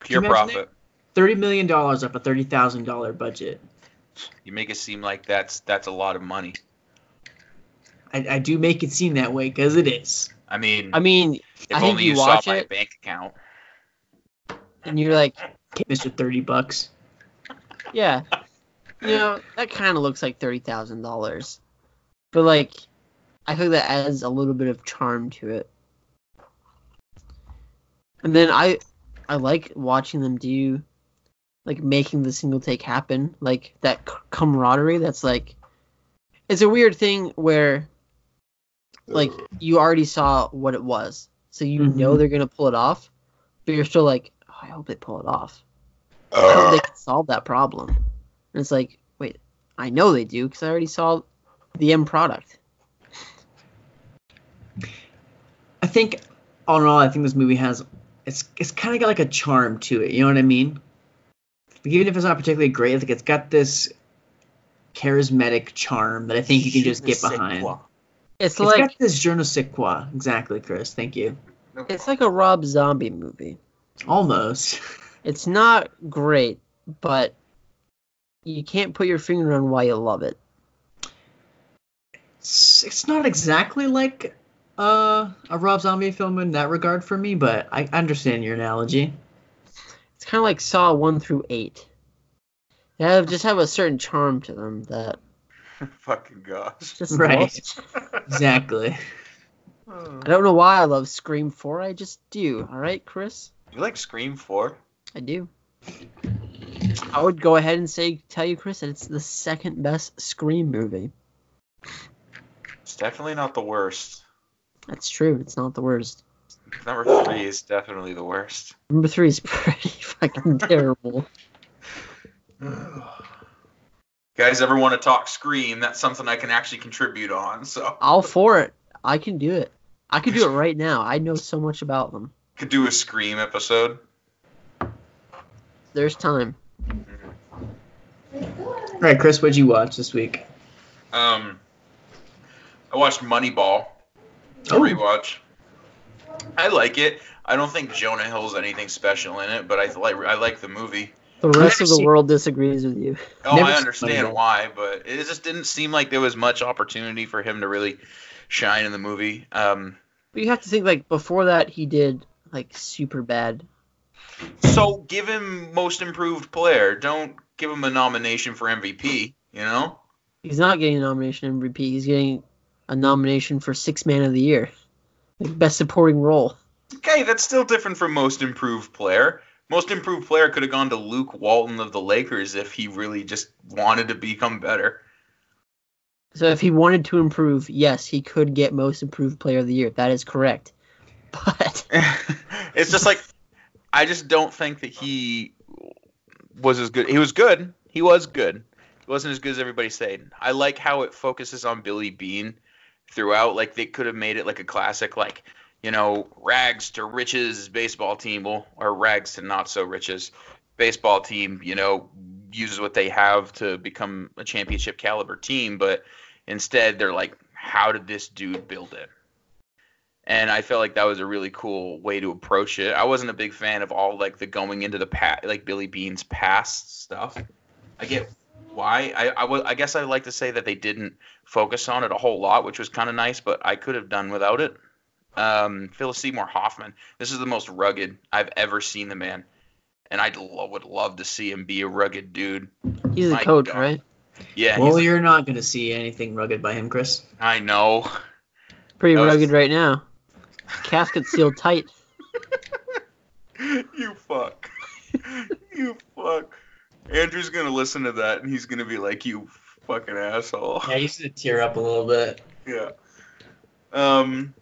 Speaker 8: Pure
Speaker 7: you
Speaker 8: profit.
Speaker 7: Thirty million dollars off a thirty thousand dollar budget.
Speaker 8: You make it seem like that's that's a lot of money.
Speaker 7: I, I do make it seem that way because it is.
Speaker 8: I mean,
Speaker 9: I mean,
Speaker 8: if
Speaker 9: I
Speaker 8: only
Speaker 9: you
Speaker 8: you saw
Speaker 9: watch
Speaker 8: my
Speaker 9: it-
Speaker 8: bank account.
Speaker 9: and you're like,
Speaker 7: Mister Thirty Bucks.
Speaker 9: yeah, you know, that kind of looks like thirty thousand dollars, but like, I think that adds a little bit of charm to it. And then I, I like watching them do, like making the single take happen, like that c- camaraderie. That's like, it's a weird thing where, like, you already saw what it was, so you know
Speaker 7: Mhm.
Speaker 9: they're gonna pull it off, but you're still like, oh, I hope they pull it off. I hope they can solve that problem. And it's like, wait, I know they do because I already saw the end product.
Speaker 7: I think, all in all, I think this movie has it's it's kind of got like a charm to it. You know what I mean? Like, even if it's not particularly great, like it's got this charismatic charm that I think you can just get behind.
Speaker 9: It's,
Speaker 7: It's
Speaker 9: like
Speaker 7: got this je ne sais quoi. Exactly, Chris. Thank you.
Speaker 9: it's like a Rob Zombie movie.
Speaker 7: Almost.
Speaker 9: It's not great, but you can't put your finger on why you love it.
Speaker 7: It's, it's not exactly like uh, a Rob Zombie film in that regard for me, but I understand your analogy.
Speaker 9: It's kind of like Saw one through eight. They have just have a certain charm to them that
Speaker 8: Fucking gosh.
Speaker 9: just
Speaker 7: Right. Exactly.
Speaker 9: I don't know why I love Scream Four. I just do. All right, Chris.
Speaker 8: You like Scream 4?
Speaker 9: I do. I would go ahead and say, tell you, Chris, that it's the second best Scream movie.
Speaker 8: It's definitely not the worst.
Speaker 9: That's true. It's not the worst.
Speaker 8: Number three is definitely the worst.
Speaker 9: Number three is pretty fucking terrible.
Speaker 8: guys ever want to talk Scream, that's something I can actually contribute on. So
Speaker 9: All for it. I can do it. I could do it right now. I know so much about them.
Speaker 8: could do a Scream episode.
Speaker 9: There's time.
Speaker 7: All right, Chris, what'd you watch this week?
Speaker 8: Um, I watched Moneyball. A
Speaker 7: Oh.
Speaker 8: rewatch. I like it. I don't think Jonah Hill's anything special in it, but I like I like the movie.
Speaker 9: The rest of the
Speaker 7: seen-
Speaker 9: world disagrees with you.
Speaker 8: Oh,
Speaker 7: Never
Speaker 8: I understand why, but it just didn't seem like there was much opportunity for him to really shine in the movie. Um,
Speaker 9: But you have to think like before that he did like super bad.
Speaker 8: so give him Most Improved Player. Don't give him a nomination for MVP. You know?
Speaker 9: He's not getting a nomination MVP. He's getting a nomination for Six Man of the Year, like best supporting role.
Speaker 8: Okay, that's still different from Most Improved Player. Most Improved Player could have gone to Luke Walton of the Lakers if he really just wanted to become better.
Speaker 9: So if he wanted to improve, yes, he could get Most Improved Player of the Year. That is correct. But
Speaker 8: it's just like I just don't think that he was as good. He was good. He was good. He wasn't as good as everybody said. I like how it focuses on Billy Beane throughout. Like they could have made it like a classic, like you know, rags to riches baseball team, or rags to not so riches baseball team. You know, uses what they have to become a championship caliber team, but instead they're like, how did this dude build it? and I felt like that was a really cool way to approach it. I wasn't a big fan of all like the going into the past, like Billy Beane's past stuff. I get why. I I I guess I like to say that they didn't focus on it a whole lot, which was kind of nice, but I could have done without it. Um, Phil Seymour Hoffman. This is the most rugged I've ever seen the man, and I lo- would love to see him be a rugged dude.
Speaker 9: he's the
Speaker 8: My
Speaker 9: coach,
Speaker 8: God.
Speaker 9: right?
Speaker 8: Yeah,
Speaker 7: Well,
Speaker 8: he's-
Speaker 7: you're not going to see anything rugged by him, Chris.
Speaker 8: I know.
Speaker 9: Pretty
Speaker 8: That was-
Speaker 9: rugged right now. Casket sealed tight.
Speaker 8: you fuck. you fuck. Andrew's gonna listen to that and he's gonna be like, "You fucking asshole."
Speaker 7: Yeah, I used to tear up a little bit.
Speaker 8: Yeah. Um,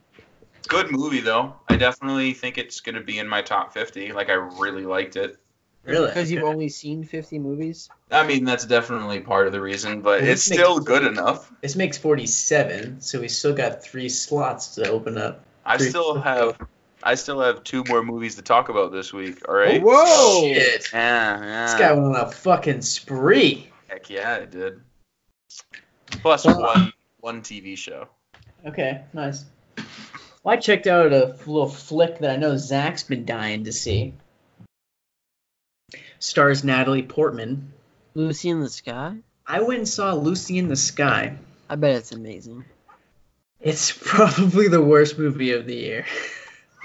Speaker 8: good movie though. I definitely think it's gonna be in my top fifty. Like I really liked it.
Speaker 7: Really?
Speaker 9: Because you've only seen 50 movies.
Speaker 8: I mean, that's definitely part of the reason, but
Speaker 7: Well,
Speaker 8: it's
Speaker 7: this makes-
Speaker 8: still good enough.
Speaker 7: This makes 47, so we still got three slots to open up.
Speaker 8: I
Speaker 7: Three-
Speaker 8: still have, I still have two more movies to talk about this week. All right.
Speaker 7: Whoa! Shit.
Speaker 8: Yeah, yeah.
Speaker 7: This guy went on a fucking spree.
Speaker 8: Heck yeah, I did. Plus
Speaker 7: Well,
Speaker 8: one one TV show.
Speaker 7: Okay, nice. Well, I checked out a little flick that I know Zach's been dying to see. Stars Natalie Portman.
Speaker 9: Lucy in the Sky?
Speaker 7: I went and saw Lucy in the Sky.
Speaker 9: I bet it's amazing.
Speaker 7: It's probably the worst movie of the year.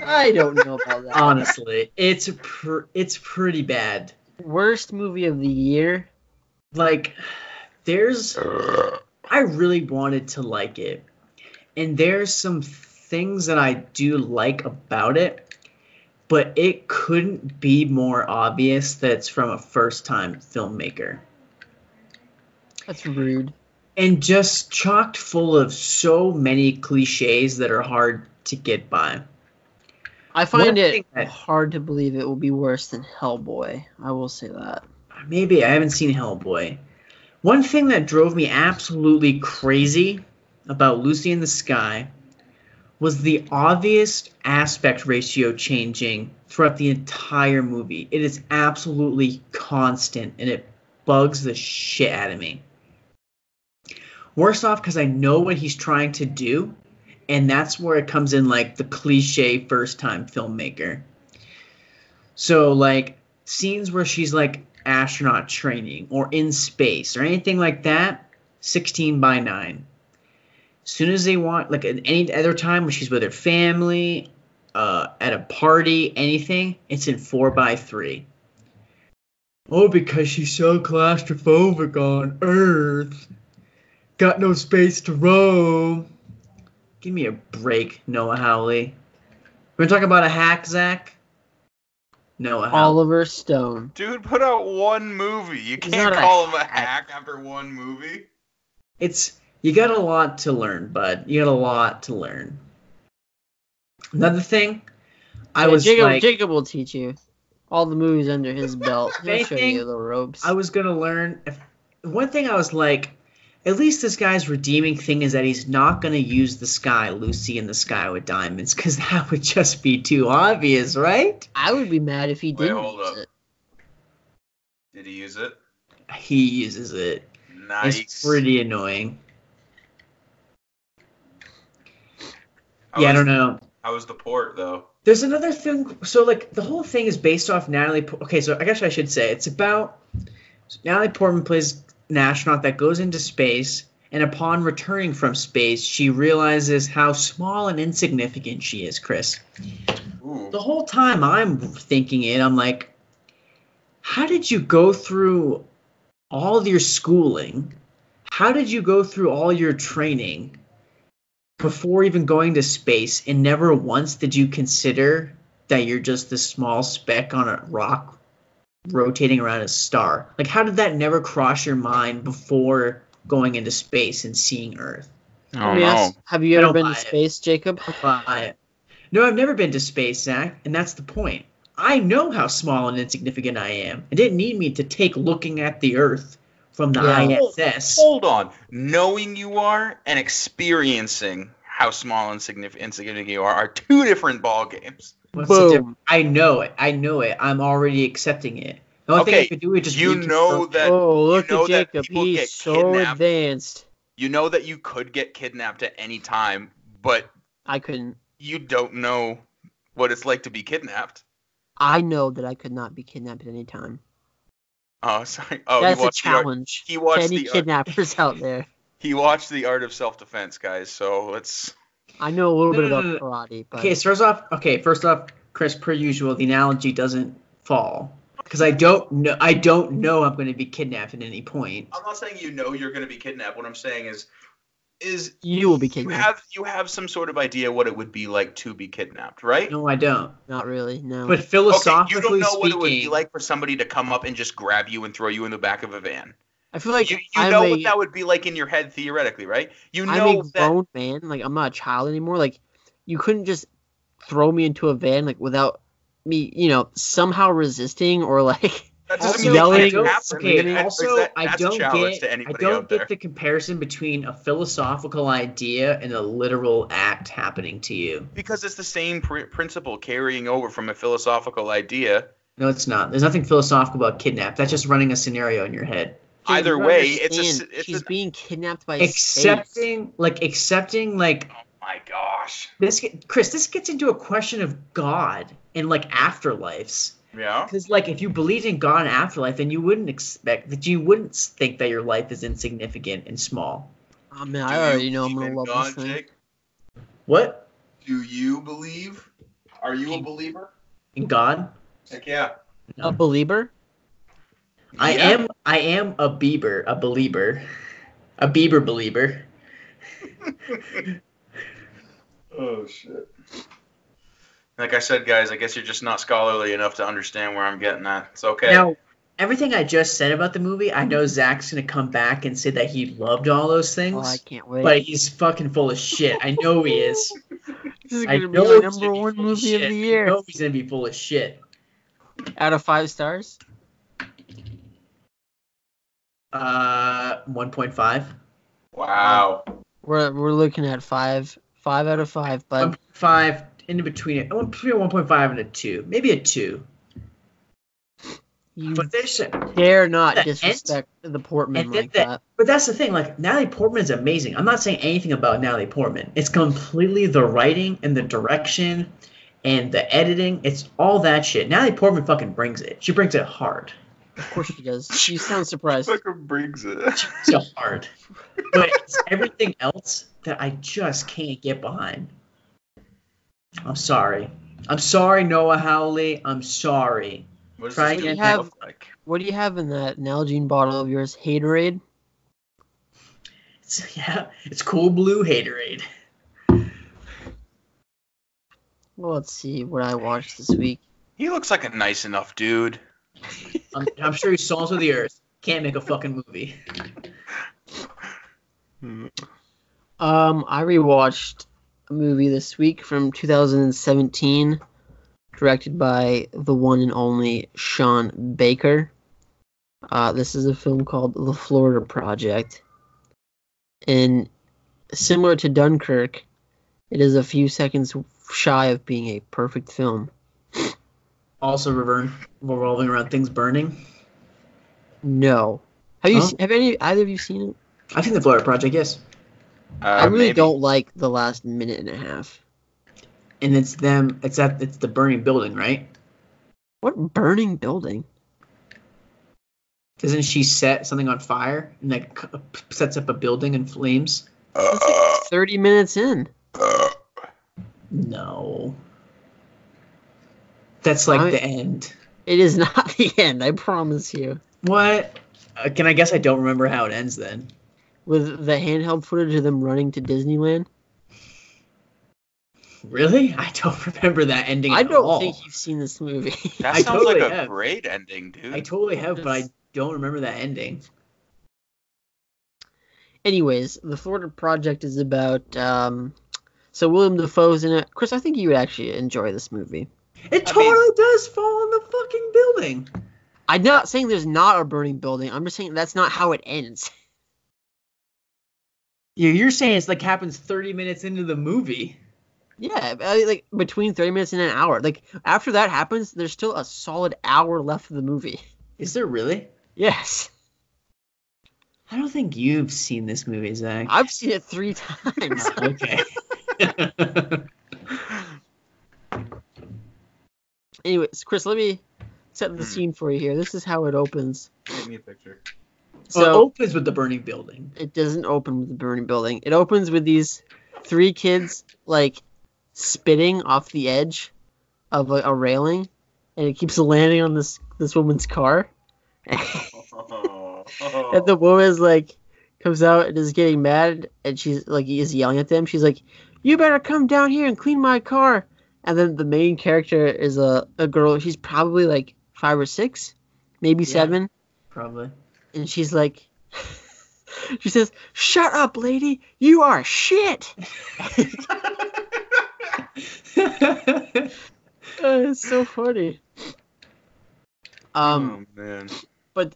Speaker 9: I don't know about that.
Speaker 7: Honestly, it's pr- it's pretty bad.
Speaker 9: Worst movie of the year?
Speaker 7: Like, there's I really wanted to like it, and there's some things that I do like about it, but it couldn't be more obvious that it's from a first-time filmmaker.
Speaker 9: That's rude.
Speaker 7: and just chocked full of so many cliches that are hard to get by.
Speaker 9: I find it
Speaker 7: that-
Speaker 9: hard to believe it will be worse than Hellboy. I will say that.
Speaker 7: Maybe I haven't seen Hellboy. One thing that drove me absolutely crazy about Lucy in the Sky was the obvious aspect ratio changing throughout the entire movie. It is absolutely constant and it bugs the shit out of me. Worse off because I know what he's trying to do, and that's where it comes in like the cliche first time filmmaker. So, like, scenes where she's like astronaut training or in space or anything like that, 16 by 9. As soon as they want, like at any other time when she's with her family, uh, at a party, anything, it's in 4 by 3. Oh, because she's so claustrophobic on Earth. Got no space to roam. Give me a break, Noah Hawley. We're gonna about a hack, Zach? Noah Hawley.
Speaker 9: Oliver Stone.
Speaker 8: Dude put out one movie. You
Speaker 9: He's
Speaker 8: can't
Speaker 9: not a
Speaker 8: call him a
Speaker 9: hack.
Speaker 8: hack after one movie.
Speaker 7: it's you got a lot to learn, bud. You got a lot to learn. Another thing, I
Speaker 9: Yeah,
Speaker 7: was
Speaker 9: Jacob,
Speaker 7: like,
Speaker 9: Jacob will teach you all the movies under his belt. He'll show you the ropes.
Speaker 7: I was gonna learn if one thing I was like, at least this guy's redeeming thing is that he's not going to use the sky, Lucy in the sky with diamonds, because that would just be too obvious, right?
Speaker 9: I would be mad if he
Speaker 8: Wait,
Speaker 9: didn't
Speaker 8: hold
Speaker 9: use
Speaker 8: up.
Speaker 9: it.
Speaker 8: Did he use it?
Speaker 7: He uses it.
Speaker 8: Nice.
Speaker 7: It's pretty annoying.
Speaker 8: How
Speaker 7: yeah, I don't know.
Speaker 8: How was the port though?
Speaker 7: There's another thing. So, like, the whole thing is based off Natalie. Okay, so I guess I should say it's about Natalie Portman plays an astronaut that goes into space, and upon returning from space, she realizes how small and insignificant she is, Chris.
Speaker 8: Ooh.
Speaker 7: The whole time I'm thinking it, I'm like, how did you go through all of your schooling? How did you go through all your training before even going to space? And never once did you consider that you're just this small speck on a rock rotating around a star? Like, how did that never cross your mind before going into space and seeing Earth?
Speaker 8: Oh
Speaker 9: Let me
Speaker 8: no.
Speaker 9: ask, have you ever been to
Speaker 7: buy it.
Speaker 9: space, Jacob?
Speaker 7: No, I've never been to space, Zach, and that's the point. I know how small and insignificant I am. It didn't need me to take looking at the Earth from the
Speaker 9: Yeah.
Speaker 7: ISS.
Speaker 8: Hold on. Knowing you are and experiencing how small and insignificant you are are two different ball games.
Speaker 7: What's the
Speaker 9: Boom.
Speaker 7: difference? I know it. I know it. I'm already accepting it. The only thing
Speaker 8: Okay,
Speaker 7: I could do is just
Speaker 8: You know
Speaker 7: it.
Speaker 8: that
Speaker 9: oh, look
Speaker 8: know
Speaker 9: at Jacob. He's so advanced.
Speaker 8: you know that you could get kidnapped at any time, but
Speaker 9: I couldn't.
Speaker 8: you don't know what it's like to be kidnapped.
Speaker 9: I know that I could not be kidnapped at any time.
Speaker 8: Oh, sorry. Oh,
Speaker 9: That's
Speaker 8: he
Speaker 9: a
Speaker 8: watched the art,
Speaker 9: challenge.
Speaker 8: he
Speaker 9: to
Speaker 8: watched
Speaker 9: any
Speaker 8: the art,
Speaker 9: kidnappers out there.
Speaker 8: he watched the art of self defense, guys. So let's.
Speaker 9: I know a little
Speaker 7: No,
Speaker 9: bit
Speaker 7: no,
Speaker 9: about
Speaker 7: no, no.
Speaker 9: karate, but
Speaker 7: Okay, so first off, okay, first off, Chris, per usual, the analogy doesn't fall because I don't know. I don't know I'm going to be kidnapped at any point.
Speaker 8: I'm not saying you know you're going to be kidnapped. What I'm saying is, is
Speaker 9: you will be kidnapped.
Speaker 8: you
Speaker 9: kidnapped.
Speaker 8: have you have some sort of idea what it would be like to be kidnapped, right?
Speaker 7: No, I don't.
Speaker 9: Not really. No.
Speaker 7: But
Speaker 8: Okay,
Speaker 7: philosophically
Speaker 8: you don't know what it would be like for somebody to come up and just grab you and throw you in the back of a van.
Speaker 9: I feel like
Speaker 8: you you know
Speaker 9: a,
Speaker 8: what that would be like in your head theoretically, right? You
Speaker 9: I'm
Speaker 8: know
Speaker 9: a
Speaker 8: that
Speaker 9: grown man. Like I'm not a child anymore. Like you couldn't just throw me into a van like without me, you know, somehow resisting or like.
Speaker 7: also,
Speaker 9: yelling-
Speaker 7: I don't, okay, also,
Speaker 8: that-
Speaker 7: I don't get, I don't get
Speaker 8: there.
Speaker 7: the comparison between a philosophical idea and a literal act happening to you.
Speaker 8: because it's the same pr- principle carrying over from a philosophical idea.
Speaker 7: No, it's not. There's nothing philosophical about kidnap. That's just running a scenario in your head.
Speaker 9: Dude,
Speaker 8: Either way, it's a it's
Speaker 9: She's
Speaker 8: an-
Speaker 9: being kidnapped by space.
Speaker 7: Accepting, like accepting, like oh
Speaker 8: My gosh.
Speaker 7: this. Chris, this gets into a question of God and like afterlives.
Speaker 8: Yeah.
Speaker 7: Because like if you believed in God and afterlife, then you wouldn't expect that you wouldn't think that your life is insignificant and small.
Speaker 9: Oh man,
Speaker 8: Do
Speaker 9: I already
Speaker 8: you
Speaker 9: know I'm
Speaker 8: believe
Speaker 9: gonna love
Speaker 8: God,
Speaker 9: this thing.
Speaker 8: Jake?
Speaker 7: What
Speaker 8: Do you believe? Are you a believer?
Speaker 7: in God?
Speaker 8: Heck yeah.
Speaker 9: A believer?
Speaker 7: I
Speaker 8: Yeah.
Speaker 7: am. I am a Bieber, a believer, a Bieber believer.
Speaker 8: Oh shit. Like I said, guys, I guess you're just not scholarly enough to understand where I'm getting at. It's okay.
Speaker 7: Now, everything I just said about the movie, I know Zach's gonna come back and say that he loved all those things,
Speaker 9: Oh, I can't wait.
Speaker 7: but he's fucking full of shit. I know he is.
Speaker 9: this is
Speaker 7: I
Speaker 9: gonna be
Speaker 7: know
Speaker 9: the number one movie of
Speaker 7: shit.
Speaker 9: the
Speaker 7: I know he's gonna be full of shit.
Speaker 9: Out of five stars?
Speaker 7: Uh, one point five.
Speaker 8: Wow.
Speaker 9: We're we're looking at five. Five out of five, but
Speaker 7: point five in between it. Between one point five and a two, maybe a two.
Speaker 9: you
Speaker 7: But there's
Speaker 9: dare not
Speaker 7: And-
Speaker 9: disrespect the Portman
Speaker 7: then
Speaker 9: like
Speaker 7: that-
Speaker 9: that.
Speaker 7: But that's the thing, like Natalie Portman is amazing. I'm not saying anything about Natalie Portman. It's completely the writing and the direction and the editing. It's all that shit. Natalie Portman fucking brings it. She brings it hard.
Speaker 9: Of course she does. She sounds surprised.
Speaker 8: Fucking brings it.
Speaker 7: So hard. But it's everything else that I just can't get behind. I'm sorry. I'm sorry, Noah Hawley. I'm sorry.
Speaker 8: What
Speaker 7: Try
Speaker 8: this
Speaker 7: again.
Speaker 8: movie
Speaker 9: Have-
Speaker 8: look like?
Speaker 9: What do you have in that Nalgene bottle of yours? Haterade?
Speaker 7: It's, yeah, it's cool blue haterade.
Speaker 9: Well, let's see what I watched this week.
Speaker 8: He looks like a nice enough dude.
Speaker 7: I'm, I'm sure he's souls of the earth. Can't make a fucking movie.
Speaker 9: Um, I rewatched a movie this week from 2017, directed by the one and only Sean Baker. Uh, this is a film called The Florida Project. And similar to Dunkirk, it is a few seconds shy of being a perfect film.
Speaker 7: Also revern- revolving around things burning.
Speaker 9: No. Have you
Speaker 7: Huh?
Speaker 9: se- have any either of you seen it?
Speaker 7: I've seen the Florida Project, yes.
Speaker 8: Uh,
Speaker 9: I really
Speaker 8: maybe.
Speaker 9: don't like the last minute and a half.
Speaker 7: And it's them. It's that. It's the burning building, right?
Speaker 9: What burning building?
Speaker 7: Doesn't she set something on fire and like c- sets up a building in flames?
Speaker 9: That's like 30 minutes in.
Speaker 7: No. That's like
Speaker 9: I-
Speaker 7: the end.
Speaker 9: It is not the end, I promise you.
Speaker 7: What? Uh, can I guess I don't remember how it ends then?
Speaker 9: With the handheld footage of them running to Disneyland.
Speaker 7: Really? I don't remember that ending. At all.
Speaker 9: I don't
Speaker 7: all.
Speaker 9: think you've seen this movie.
Speaker 8: That
Speaker 7: I
Speaker 8: sounds
Speaker 7: totally
Speaker 8: like a
Speaker 7: have.
Speaker 8: great ending, dude.
Speaker 7: I totally have, but I don't remember that ending.
Speaker 9: Anyways, the Florida Project is about um so William Dafoe's in it. Chris, I think you would actually enjoy this movie.
Speaker 7: It
Speaker 8: I
Speaker 7: totally
Speaker 8: mean-
Speaker 7: does fall on the fucking building.
Speaker 9: I'm not saying there's not a burning building. I'm just saying that's not how it ends.
Speaker 7: Yeah, you're saying it's like happens 30 minutes into the movie.
Speaker 9: Yeah, like between 30 minutes and an hour. Like after that happens, there's still a solid hour left of the movie.
Speaker 7: Is there really?
Speaker 9: Yes.
Speaker 7: I don't think you've seen this movie, Zach.
Speaker 9: I've seen it 3 times.
Speaker 7: Oh, okay.
Speaker 9: Anyways, Chris, let me set the hmm. scene for you here. This is how it opens.
Speaker 8: Give me a picture.
Speaker 7: Oh, so it opens with the burning building.
Speaker 9: it doesn't open with the burning building. It opens with these three kids like spitting off the edge of a, a railing, and it keeps landing on this this woman's car. and the woman's like comes out and is getting mad, and she's like is yelling at them. She's like, "You better come down here and clean my car." And then the main character is a, a girl. She's probably like five or six, maybe
Speaker 7: Yeah.
Speaker 9: seven
Speaker 7: Probably.
Speaker 9: and she's like she says shut up lady you are shit Uh, it's so funny um
Speaker 8: oh man.
Speaker 9: But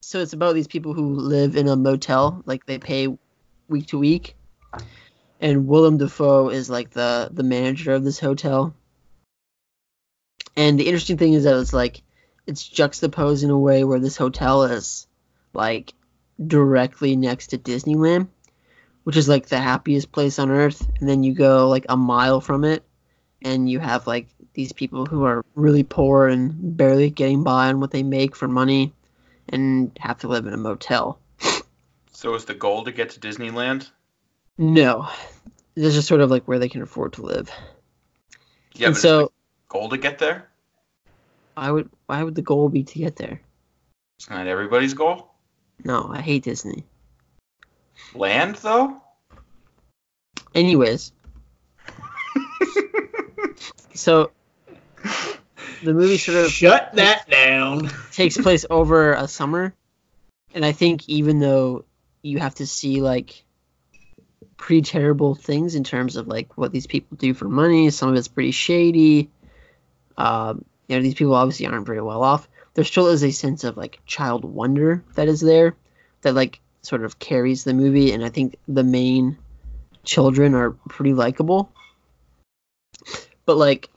Speaker 9: so it's about these people who live in a motel like they pay week to week and willem dafoe is like the the manager of this hotel and the interesting thing is that it's like it's juxtaposed in a way where this hotel is like directly next to disneyland which is like the happiest place on earth and then you go like a mile from it and you have like these people who are really poor and barely getting by on what they make for money and have to live in a motel.
Speaker 8: So is the goal to get to Disneyland?
Speaker 9: No, this is sort of like where they can afford to live.
Speaker 8: Yeah,
Speaker 9: and
Speaker 8: but
Speaker 9: so
Speaker 8: is the goal to get there?
Speaker 9: why would why would the goal be to get there?
Speaker 8: It's not everybody's goal.
Speaker 9: No, I hate Disney.
Speaker 8: Land though?
Speaker 9: Anyways, so the movie sort of
Speaker 7: Shut that down.
Speaker 9: takes place over a summer and i think even though you have to see like pretty terrible things in terms of like what these people do for money. Some of it's pretty shady. Um, you know these people obviously aren't very well off. There still is a sense of like child wonder that is there that like sort of carries the movie and i think the main children are pretty likable. But like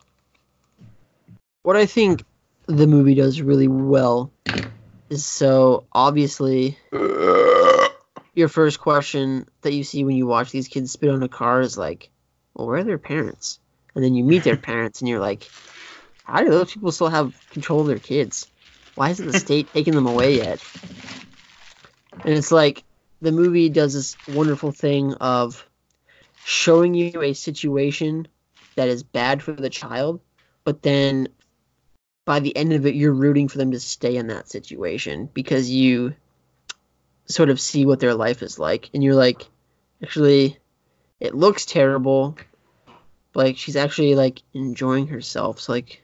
Speaker 9: what i think the movie does really well is so obviously your first question that you see when you watch these kids spit on a car is like, well, where are their parents? And then you meet their parents and you're like, how do those people still have control of their kids? Why hasn't the state taken them away yet? And it's like the movie does this wonderful thing of showing you a situation that is bad for the child, but then by the end of it, you're rooting for them to stay in that situation because you sort of see what their life is like, and you're like, actually, it looks terrible. but, Like she's actually like enjoying herself. So like,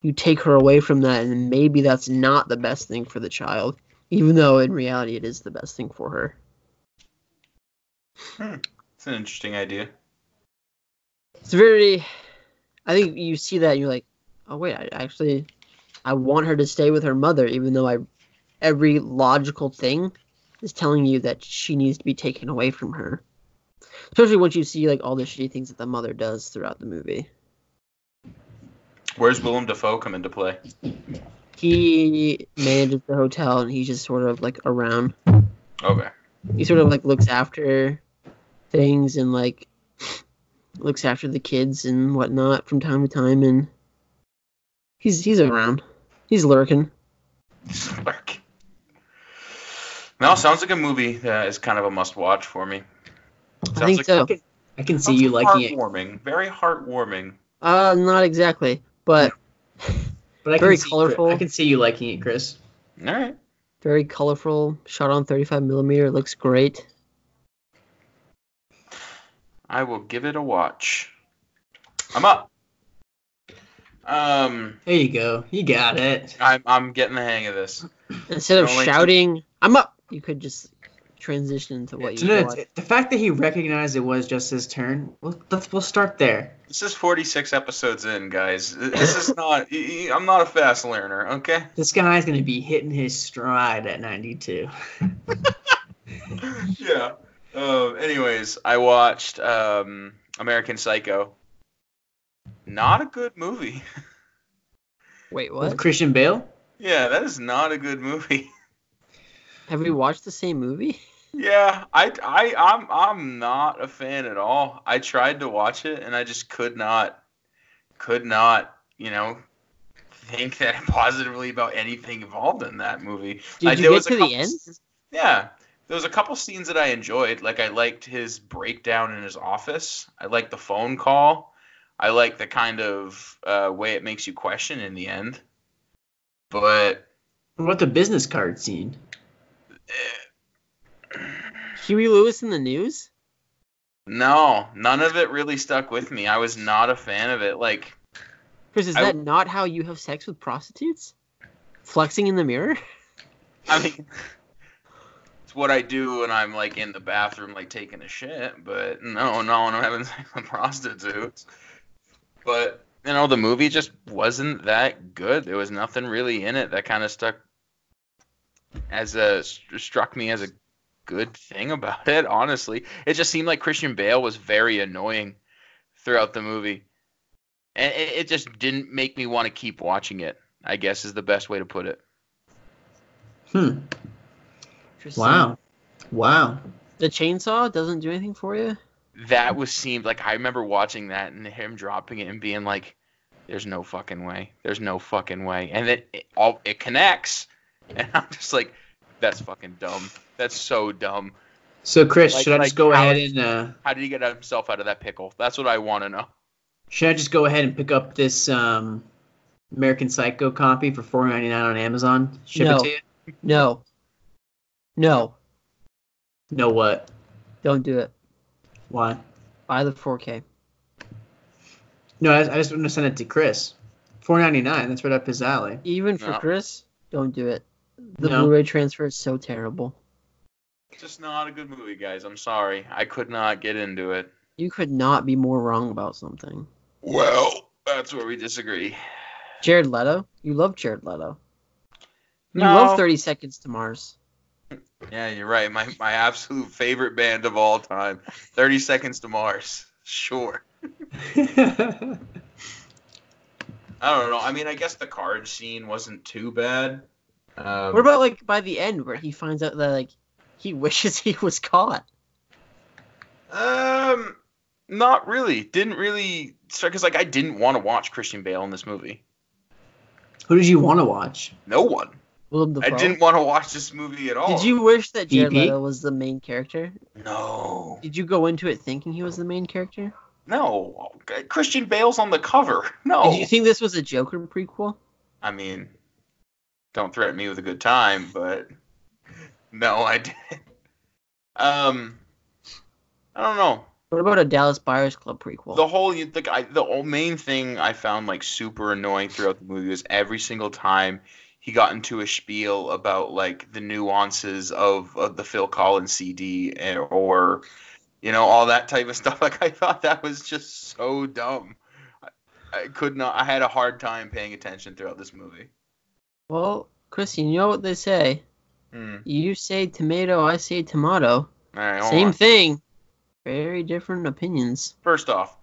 Speaker 9: you take her away from that, and maybe that's not the best thing for the child, even though in reality it is the best thing for her. Hmm.
Speaker 8: It's an interesting idea.
Speaker 9: It's very. I think you see that and you're like, oh wait, I actually, I want her to stay with her mother, even though I every logical thing is telling you that she needs to be taken away from her. Especially once you see like all the shitty things that the mother does throughout the movie.
Speaker 8: Where's Willem Dafoe come into play?
Speaker 9: He manages the hotel and he's just sort of like around.
Speaker 8: Okay.
Speaker 9: He sort of like looks after things and like looks after the kids and whatnot from time to time and he's he's around. He's lurking.
Speaker 8: Lurk. No, sounds like a movie that is kind of a must-watch for me. Sounds
Speaker 9: I think
Speaker 8: like
Speaker 9: so.
Speaker 7: I can see you liking it,
Speaker 8: heartwarming, very heartwarming.
Speaker 9: Uh, not exactly, but
Speaker 7: but I
Speaker 9: very
Speaker 7: can see,
Speaker 9: colorful.
Speaker 7: I can see you liking it, Chris.
Speaker 8: All right.
Speaker 9: very colorful. Shot on 35 millimeter. Looks great.
Speaker 8: I will give it a watch. I'm up. Um,
Speaker 7: There you go. You got it.
Speaker 8: I'm I'm getting the hang of this.
Speaker 9: Instead of
Speaker 8: Only-
Speaker 9: shouting, "I'm up," you could just transition to what you
Speaker 7: no,
Speaker 9: watch.
Speaker 7: the fact that he recognized it was just his turn. Well, let's we'll start there.
Speaker 8: This is 46 episodes in, guys. This is not. I'm not a fast learner. Okay.
Speaker 7: This guy's gonna be hitting his stride at 92.
Speaker 8: yeah. Um. anyways, I watched um American Psycho. Not a good movie.
Speaker 9: Wait,
Speaker 7: With
Speaker 9: what?
Speaker 7: Christian Bale.
Speaker 8: yeah, that is not a good movie.
Speaker 9: Have we watched the same movie?
Speaker 8: Yeah, I, I, I'm, I'm not a fan at all. I tried to watch it and I just could not, could not, you know, think that positively about anything involved in that movie.
Speaker 9: Did
Speaker 8: Like,
Speaker 9: you
Speaker 8: there
Speaker 9: get
Speaker 8: was a
Speaker 9: to the end?
Speaker 8: scenes- Yeah, there was a couple scenes that I enjoyed. Like I liked his breakdown in his office. I liked the phone call. I like the kind of uh, way it makes you question in the end. But
Speaker 7: What about the business card scene?
Speaker 9: Huey Lewis and the News?
Speaker 8: no, none of it really stuck with me. I was not a fan of it. Like
Speaker 9: Chris, is
Speaker 8: I-
Speaker 9: that not how you have sex with prostitutes? Flexing in the mirror?
Speaker 8: I mean, it's what I do when I'm like in the bathroom, like taking a shit. But no, no, when I'm having sex with prostitutes. But you know, the movie just wasn't that good. There was nothing really in it that kind of stuck as a struck me as a good thing about it. Honestly, it just seemed like Christian Bale was very annoying throughout the movie, and it, it just didn't make me want to keep watching it. I guess is the best way to put it.
Speaker 7: Hmm. Wow. Wow.
Speaker 9: The chainsaw doesn't do anything for you?
Speaker 8: that was seemed like I remember watching that and him dropping it and being like, "There's no fucking way. There's no fucking way." And then it all it connects, and I'm just like, "That's fucking dumb. That's so dumb.
Speaker 7: So Chris,
Speaker 8: Like-
Speaker 7: should I
Speaker 8: like
Speaker 7: just go
Speaker 8: how-
Speaker 7: ahead and uh,
Speaker 8: How did he get himself out of that pickle? That's what I want to know."
Speaker 7: should I just go ahead and pick up this um, American Psycho copy for four ninety nine on Amazon? Ship
Speaker 9: No.
Speaker 7: it to you?
Speaker 9: No. No.
Speaker 7: No what?
Speaker 9: Don't do it.
Speaker 7: Why?
Speaker 9: Buy the 4K.
Speaker 7: No, I, I just want to send it to Chris. Four ninety nine. That's right up his alley.
Speaker 9: Even for
Speaker 8: No.
Speaker 9: Chris, don't do it. The
Speaker 7: No.
Speaker 9: Blu-ray transfer is so terrible.
Speaker 8: It's just not a good movie, guys. I'm sorry. I could not get into it.
Speaker 9: You could not be more wrong about something.
Speaker 8: Well, that's where we disagree.
Speaker 9: Jared Leto? You love Jared Leto. You
Speaker 8: No.
Speaker 9: love 30 Seconds to Mars.
Speaker 8: Yeah, you're right. My my absolute favorite band of all time, 30 Seconds to Mars. Sure. I don't know. I mean, I guess the card scene wasn't too bad. Um,
Speaker 9: What about like by the end where he finds out that like he wishes he was caught?
Speaker 8: Um, not really. Didn't really start because like I didn't want to watch Christian Bale in this movie.
Speaker 7: Who did you want to watch?
Speaker 8: No one. I didn't want to watch this movie at all.
Speaker 9: Did you wish that Jared
Speaker 7: DP?
Speaker 9: Leto was the main character?
Speaker 8: No.
Speaker 9: Did you go into it thinking he was the main character?
Speaker 8: No. Christian Bale's on the cover. No.
Speaker 9: Did you think this was a Joker prequel?
Speaker 8: I mean, don't threaten me with a good time, but no, I didn't. Um, I don't know.
Speaker 9: What about a Dallas Buyers Club prequel?
Speaker 8: The whole the guy, the whole main thing I found like super annoying throughout the movie was every single time he got into a spiel about like the nuances of, of the Phil Collins CD and, or you know all that type of stuff. Like I thought that was just so dumb. I, I could not. I had a hard time paying attention throughout this movie.
Speaker 9: Well, Chris, you know what they say.
Speaker 8: Hmm.
Speaker 9: You say tomato, I say tomato.
Speaker 8: All right, hold
Speaker 9: Same
Speaker 8: on.
Speaker 9: thing. Very different opinions.
Speaker 8: First off,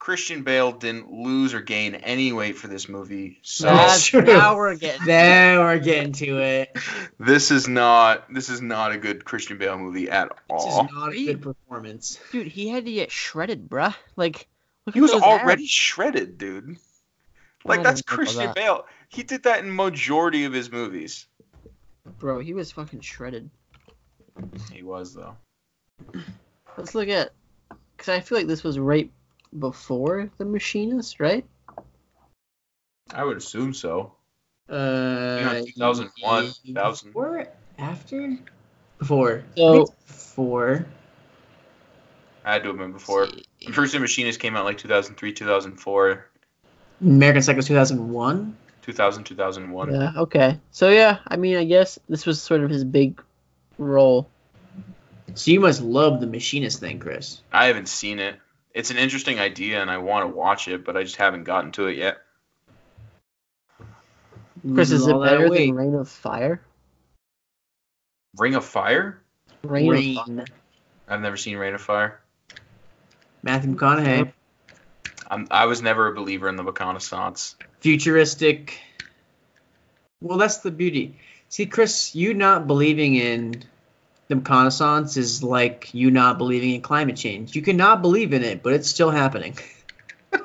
Speaker 8: Christian Bale didn't lose or gain any weight for this movie, so
Speaker 7: That's true.
Speaker 9: now we're getting.
Speaker 7: Then we're getting to it.
Speaker 8: this is not this is not a good Christian Bale movie at all.
Speaker 7: This is not a good performance.
Speaker 9: Dude, he had to get shredded, bruh. Like, look
Speaker 8: He
Speaker 9: at
Speaker 8: was already
Speaker 9: abs.
Speaker 8: shredded, dude.
Speaker 9: I
Speaker 8: Like that's Christian
Speaker 9: that.
Speaker 8: Bale. He did that in majority of his movies.
Speaker 9: Bro, he was fucking shredded.
Speaker 8: He was though.
Speaker 9: Let's look at, because I feel like this was right before the Machinist, right?
Speaker 8: I would assume so.
Speaker 7: Uh, you know,
Speaker 8: 2001, 2000.
Speaker 7: Before, after, before.
Speaker 9: So-
Speaker 7: I before.
Speaker 8: I had to have been before. First Machinist came out like 2003, 2004,
Speaker 7: American Psycho 2001.
Speaker 8: 2000, 2001.
Speaker 9: Yeah. Okay. So yeah, I mean, I guess this was sort of his big role.
Speaker 7: So you must love the Machinist thing, Chris.
Speaker 8: I haven't seen it. It's an interesting idea and I want to watch it, but I just haven't gotten to it yet.
Speaker 9: Chris, is it better
Speaker 7: weight.
Speaker 9: than Reign of Fire?
Speaker 8: Ring of Fire?
Speaker 9: Rain,
Speaker 7: Rain.
Speaker 9: of Fire.
Speaker 8: I've never seen Reign of Fire.
Speaker 7: Matthew McConaughey.
Speaker 8: I'm, I was never a believer in the McConaissance.
Speaker 7: Futuristic. Well, that's the beauty. See, Chris, you not believing in the McConaissance is like you not believing in climate change. You cannot believe in it, but it's still happening.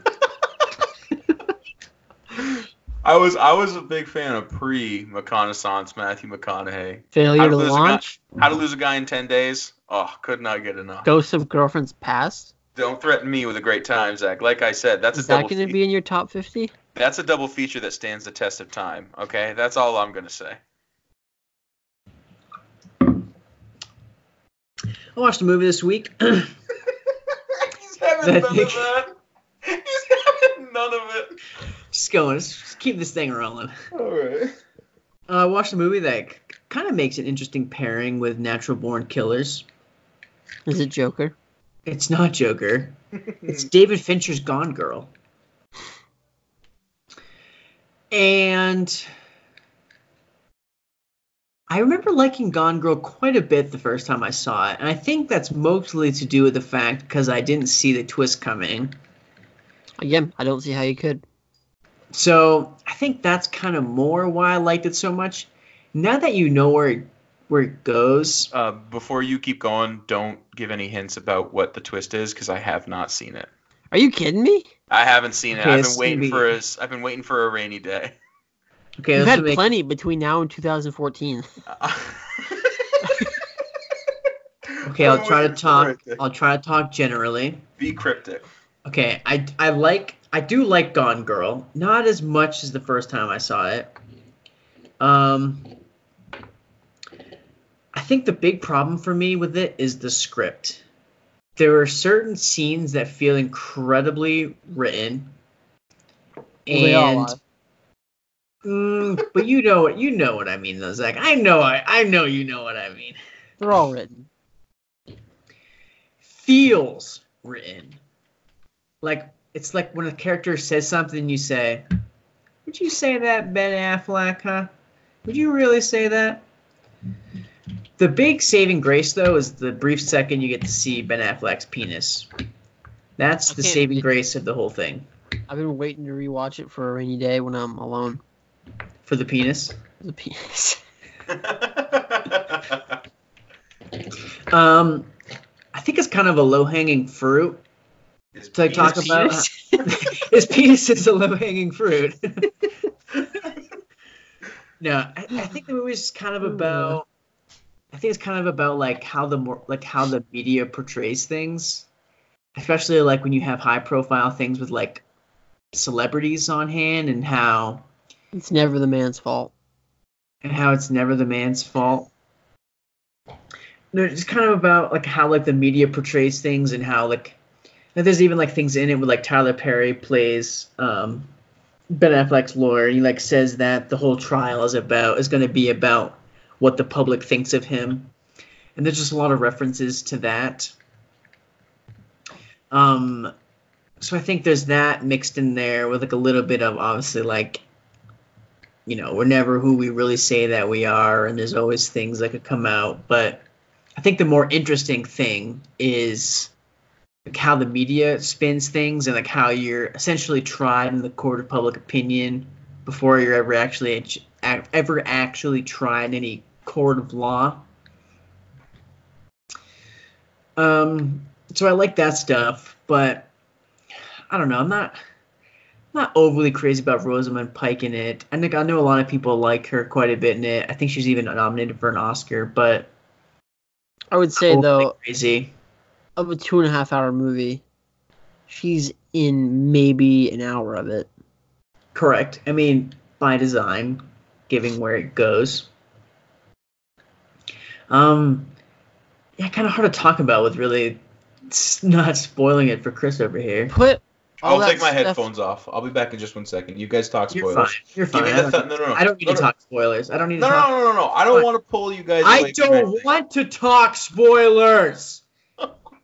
Speaker 8: I was I was a big fan of pre McConaissance Matthew McConaughey.
Speaker 9: Failure
Speaker 8: How
Speaker 9: to
Speaker 8: to lose a guy-
Speaker 9: launch.
Speaker 8: How to lose a guy in ten days? Oh, could not get enough.
Speaker 9: Ghosts of Girlfriend's Past.
Speaker 8: Don't threaten me with a great time, Zach. Like I said, that's
Speaker 9: Is
Speaker 8: a
Speaker 9: that
Speaker 8: double.
Speaker 9: going to
Speaker 8: fe-
Speaker 9: be in your top 50?
Speaker 8: That's a double feature that stands the test of time. Okay, that's all I'm gonna say.
Speaker 7: I watched a movie this week.
Speaker 8: He's having
Speaker 7: That
Speaker 8: none
Speaker 7: thing-
Speaker 8: of that. He's having none of it.
Speaker 7: just going. Let's just keep this thing rolling.
Speaker 8: All right.
Speaker 7: Uh, I watched a movie that kind of makes an interesting pairing with Natural Born Killers.
Speaker 9: Is it Joker?
Speaker 7: It's not Joker. It's David Fincher's Gone Girl. And I remember liking Gone Girl quite a bit the first time I saw it. And I think that's mostly to do with the fact because I didn't see the twist coming.
Speaker 9: Again, I don't see how you could.
Speaker 7: So I think that's kind of more why I liked it so much. Now that you know where it, where it goes,
Speaker 8: Uh, before you keep going, don't give any hints about what the twist is because I have not seen it.
Speaker 9: Are you kidding me?
Speaker 8: I haven't seen it. I've been waiting
Speaker 7: be-
Speaker 8: for a. s- I've been waiting for a rainy day.
Speaker 7: okay,
Speaker 9: You've had
Speaker 7: make-
Speaker 9: plenty between now and 2014.
Speaker 7: okay, I'll
Speaker 8: I'm
Speaker 7: try to talk.
Speaker 8: it.
Speaker 7: I'll try to talk generally.
Speaker 8: Be cryptic.
Speaker 7: Okay, I I like I do like Gone Girl, not as much as the first time I saw it. Um, I think the big problem for me with it is the script. There are certain scenes that feel incredibly written, and mm, but you know what you know what I mean, though, Zach. I know I I know you know what I mean.
Speaker 9: They're all written.
Speaker 7: feels written. Like it's like when a character says something, you say, "Would you say that, Ben Affleck? Huh? Would you really say that?" The big saving grace, though, is the brief second you get to see Ben Affleck's penis. That's the saving grace of the whole thing.
Speaker 9: I've been waiting to rewatch it for a rainy day when I'm alone.
Speaker 7: For the penis.
Speaker 9: The penis.
Speaker 7: Um, I think it's kind of a low hanging fruit
Speaker 8: His
Speaker 7: to like, talk
Speaker 8: penis-
Speaker 7: about. his penis is a low hanging fruit. no, I, I think the movie is kind of about. I think it's kind of about like how the more like how the media portrays things, especially like when you have high profile things with like celebrities on hand and how
Speaker 9: it's never the man's fault.
Speaker 7: and how it's never the man's fault. No, it's kind of about like how like the media portrays things and how like and there's even like things in it with like Tyler Perry plays um, Ben Affleck's lawyer. And he like says that the whole trial is about is going to be about what the public thinks of him, and there's just a lot of references to that. Um, so I think there's that mixed in there with like a little bit of obviously like you know, we're never who we really say that we are, and there's always things that could come out. But I think the more interesting thing is like how the media spins things and like how you're essentially tried in the court of public opinion before you're ever actually ever actually tried in any court of law. Um, so I like that stuff, but I don't know. I'm not I'm not overly crazy about Rosamund Pike in it. I think I know a lot of people like her quite a bit in it. I think she's even nominated for an Oscar, but
Speaker 9: I would say though,
Speaker 7: crazy
Speaker 9: of a two and a half hour movie, she's in maybe an hour of it.
Speaker 7: Correct. I mean, by design, giving where it goes. Um, yeah, kind of hard to talk about with really not spoiling it for Chris over here.
Speaker 9: Put.
Speaker 8: I'll take my stuff... headphones off. I'll be back in just one second. You guys talk spoilers.
Speaker 7: You're fine. You're fine. I don't, th- no, no, no. I don't need no, to talk spoilers. I don't need
Speaker 8: no,
Speaker 7: to talk.
Speaker 8: No, no, no, no. I don't want to pull you guys.
Speaker 7: I don't want to talk spoilers.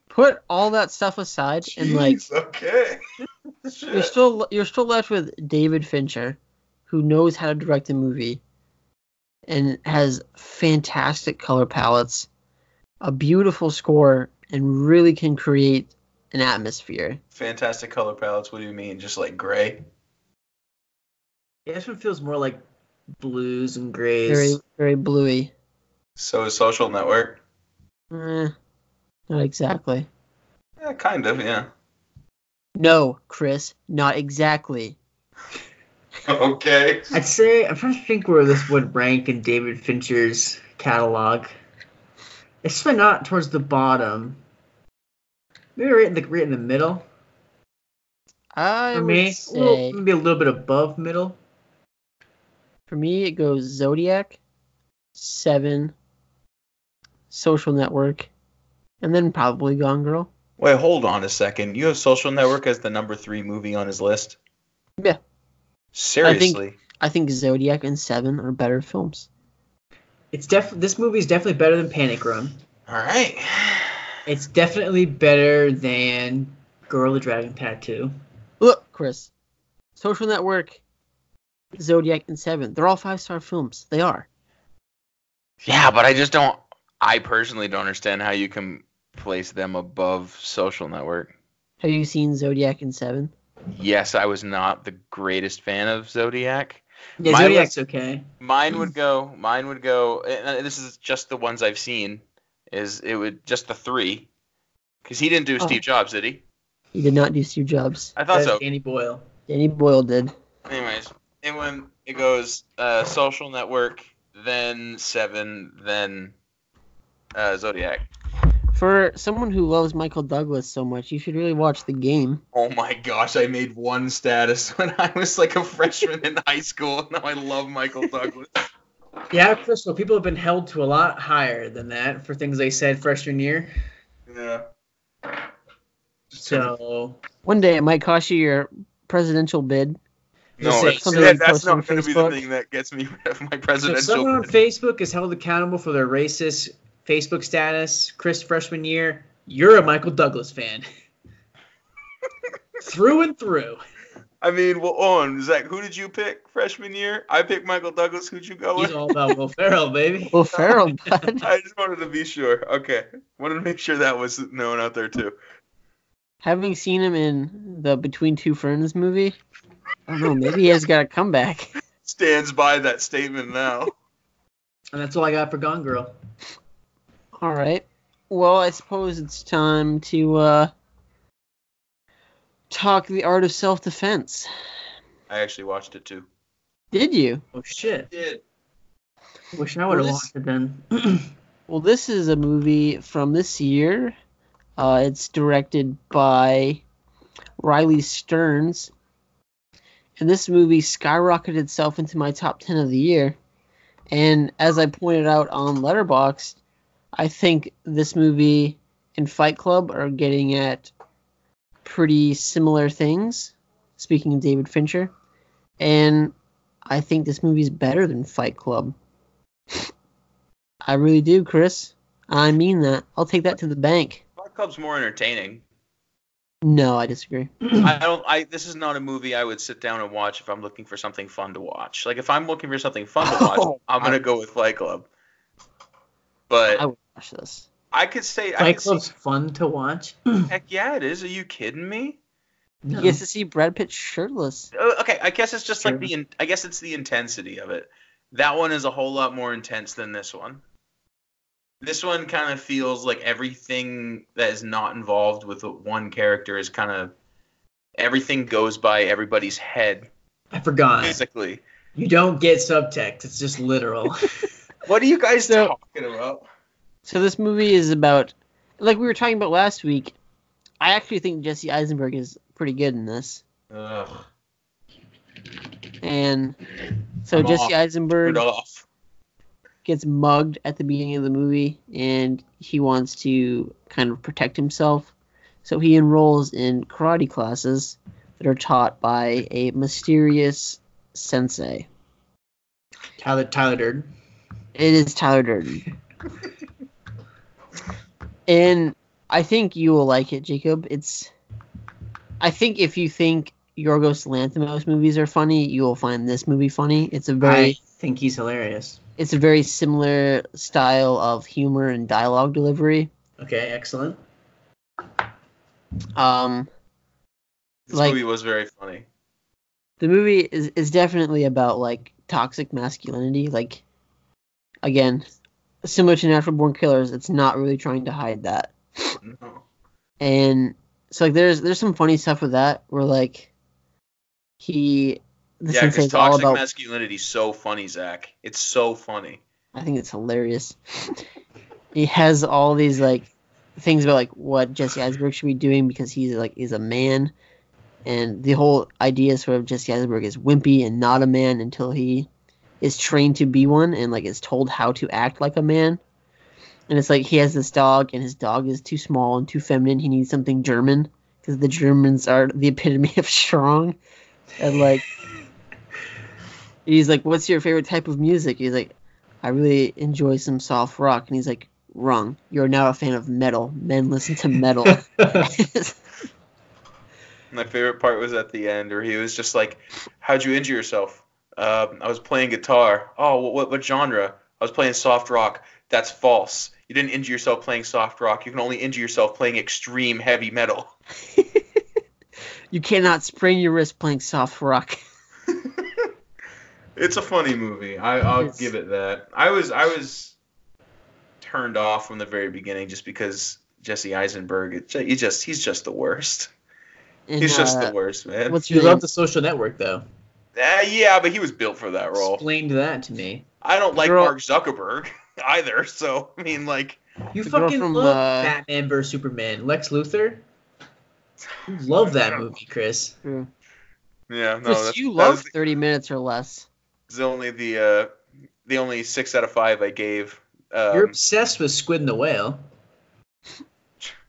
Speaker 9: Put all that stuff aside
Speaker 8: Jeez,
Speaker 9: and like.
Speaker 8: Okay.
Speaker 9: you're still you're still left with David Fincher, who knows how to direct a movie, and has fantastic color palettes, a beautiful score, and really can create an atmosphere.
Speaker 8: Fantastic color palettes. What do you mean? Just like gray?
Speaker 7: Yeah, this one feels more like blues and grays.
Speaker 9: Very, very bluey.
Speaker 8: So is Social Network?
Speaker 9: Eh, not exactly.
Speaker 8: Yeah, kind of, yeah.
Speaker 9: No, Chris, not exactly.
Speaker 8: okay.
Speaker 7: I'd say I'm trying to think where this would rank in David Fincher's catalog. It's probably not towards the bottom. Maybe right in the right in the middle.
Speaker 9: I
Speaker 7: for
Speaker 9: would
Speaker 7: me,
Speaker 9: say
Speaker 7: a little, maybe a little bit above middle.
Speaker 9: For me, it goes Zodiac, Seven, Social Network, and then probably Gone Girl.
Speaker 8: Wait, hold on a second. You have Social Network as the number three movie on his list?
Speaker 9: Yeah.
Speaker 8: Seriously?
Speaker 9: I think, I think Zodiac and Seven are better films.
Speaker 7: It's def. This movie is definitely better than Panic Room.
Speaker 8: All right.
Speaker 7: It's definitely better than Girl the Dragon Tattoo.
Speaker 9: Look, Chris. Social Network, Zodiac, and Seven. They're all five star films. They are.
Speaker 8: Yeah, but I just don't. I personally don't understand how you can place them above Social Network.
Speaker 9: Have you seen Zodiac and Seven?
Speaker 8: Yes, I was not the greatest fan of Zodiac.
Speaker 7: Yeah, mine Zodiac's would, okay.
Speaker 8: Mine would go. Mine would go. And this is just the ones I've seen. Is it would just the three? Because he didn't do oh. Steve Jobs, did he?
Speaker 9: He did not do Steve Jobs.
Speaker 8: I thought so.
Speaker 7: Danny Boyle.
Speaker 9: Danny Boyle did.
Speaker 8: Anyways, and when it goes uh, Social Network, then Seven, then uh, Zodiac.
Speaker 9: For someone who loves Michael Douglas so much, you should really watch the game.
Speaker 8: Oh my gosh, I made one status when I was like a freshman in high school. Now I love Michael Douglas.
Speaker 7: Yeah, Crystal, people have been held to a lot higher than that for things they said freshman year.
Speaker 8: Yeah.
Speaker 7: So
Speaker 9: one day it might cost you your presidential bid.
Speaker 8: No, that, that's not going to be the thing that gets me rid of my presidential.
Speaker 7: So someone
Speaker 8: bid.
Speaker 7: on Facebook is held accountable for their racist Facebook status, Chris freshman year. You're a Michael Douglas fan, through and through.
Speaker 8: I mean, well, on Zach, who did you pick freshman year? I picked Michael Douglas. Who'd you go
Speaker 7: He's
Speaker 8: with?
Speaker 7: He's all about Will Ferrell, baby.
Speaker 9: Will Ferrell, bud.
Speaker 8: I just wanted to be sure. Okay, wanted to make sure that was known out there too.
Speaker 9: Having seen him in the Between Two Ferns movie, I don't know. Maybe he has got a comeback.
Speaker 8: Stands by that statement now.
Speaker 7: And that's all I got for Gone Girl.
Speaker 9: All right. Well, I suppose it's time to uh, talk the art of self-defense.
Speaker 8: I actually watched it too.
Speaker 9: Did you?
Speaker 7: Oh shit!
Speaker 8: I did.
Speaker 7: Wish I would have watched it then.
Speaker 9: well, this is a movie from this year. Uh, it's directed by Riley Stearns, and this movie skyrocketed itself into my top ten of the year. And as I pointed out on Letterboxd, I think this movie and Fight Club are getting at pretty similar things. Speaking of David Fincher, and I think this movie is better than Fight Club. I really do, Chris. I mean that. I'll take that to the bank.
Speaker 8: Fight Club's more entertaining.
Speaker 9: No, I disagree.
Speaker 8: I don't. I this is not a movie I would sit down and watch if I'm looking for something fun to watch. Like if I'm looking for something fun to watch,
Speaker 9: Oh,
Speaker 8: I'm gonna
Speaker 9: I-
Speaker 8: go with Fight Club. But
Speaker 9: I would watch this.
Speaker 8: I could say, I
Speaker 7: Fight
Speaker 8: could
Speaker 7: Club's fun to watch.
Speaker 8: heck yeah, it is. Are you kidding me?
Speaker 9: You get to see Brad Pitt shirtless.
Speaker 8: Uh, Okay, I guess it's just like the. in- I guess it's the intensity of it. That one is a whole lot more intense than this one. This one kind of feels like everything that is not involved with one character is kind of everything goes by everybody's head
Speaker 7: I forgot.
Speaker 8: physically.
Speaker 7: You don't get subtext. It's just literal.
Speaker 8: What are you guys
Speaker 9: So-
Speaker 8: talking about?
Speaker 9: So this movie is about, like we were talking about last week. I actually think Jesse Eisenberg is pretty good in this,
Speaker 8: Ugh,
Speaker 9: and so
Speaker 8: I'm
Speaker 9: Jesse
Speaker 8: off.
Speaker 9: Eisenberg
Speaker 8: off.
Speaker 9: gets mugged at the beginning of the movie, and he wants to kind of protect himself. So he enrolls in karate classes that are taught by a mysterious sensei.
Speaker 7: Tyler Tyler Durden.
Speaker 9: It is Tyler Durden. and I think you will like it, Jacob. It's I think if you think Yorgos Lanthimos movies are funny, you will find this movie funny. It's a very
Speaker 7: I think he's hilarious.
Speaker 9: it's a very similar style of humor and dialogue delivery.
Speaker 7: Okay, excellent.
Speaker 9: Um
Speaker 8: This
Speaker 9: Like-
Speaker 8: movie was very funny.
Speaker 9: the movie is, is definitely about like toxic masculinity. Like again, similar to Natural Born Killers, it's not really trying to hide that.
Speaker 8: No.
Speaker 9: and so like there's there's some funny stuff with that where like he the
Speaker 8: Yeah, because toxic
Speaker 9: about
Speaker 8: masculinity is so funny, Zach. It's so funny.
Speaker 9: I think it's hilarious. he has all these like things about like what Jesse Eisenberg should be doing because he's like is a man, and the whole idea sort of Jesse Eisenberg is wimpy and not a man until he is trained to be one and like is told how to act like a man. And it's like he has this dog and his dog is too small and too feminine. He needs something German because the Germans are the epitome of strong. And like he's like, "What's your favorite type of music?" He's like, I really enjoy some soft rock. And he's like, wrong. You're now a fan of metal. Men listen to metal.
Speaker 8: My favorite part was at the end where he was just like, "How'd you injure yourself?" Um, I was playing guitar. Oh, what, what what genre? I was playing soft rock. That's false. You didn't injure yourself playing soft rock. You can only injure yourself playing extreme heavy metal.
Speaker 9: you cannot sprain your wrist playing soft rock.
Speaker 8: It's a funny movie. I, I'll
Speaker 9: Yes.
Speaker 8: give it that. I was I was turned off from the very beginning just because Jesse Eisenberg. It, ju- he just he's just the worst.
Speaker 9: And,
Speaker 8: He's just
Speaker 9: uh,
Speaker 8: the worst, man.
Speaker 9: What's
Speaker 7: you
Speaker 9: your
Speaker 7: love the social network though.
Speaker 8: Uh, yeah, but he was built for that role.
Speaker 7: Explained that to me.
Speaker 8: I don't like
Speaker 9: Girl-
Speaker 8: Mark Zuckerberg either. So I mean, like,
Speaker 7: You
Speaker 9: The girl
Speaker 7: fucking
Speaker 9: from,
Speaker 7: love
Speaker 9: uh,
Speaker 7: Batman vs Superman. Lex Luthor. You love that movie, Chris.
Speaker 9: True.
Speaker 8: yeah, no,
Speaker 9: Chris,
Speaker 8: that's,
Speaker 9: you love
Speaker 8: was
Speaker 9: 30 minutes or less.
Speaker 8: It's the only the uh, the only six out of five I gave. Um,
Speaker 7: You're obsessed with Squid and the Whale.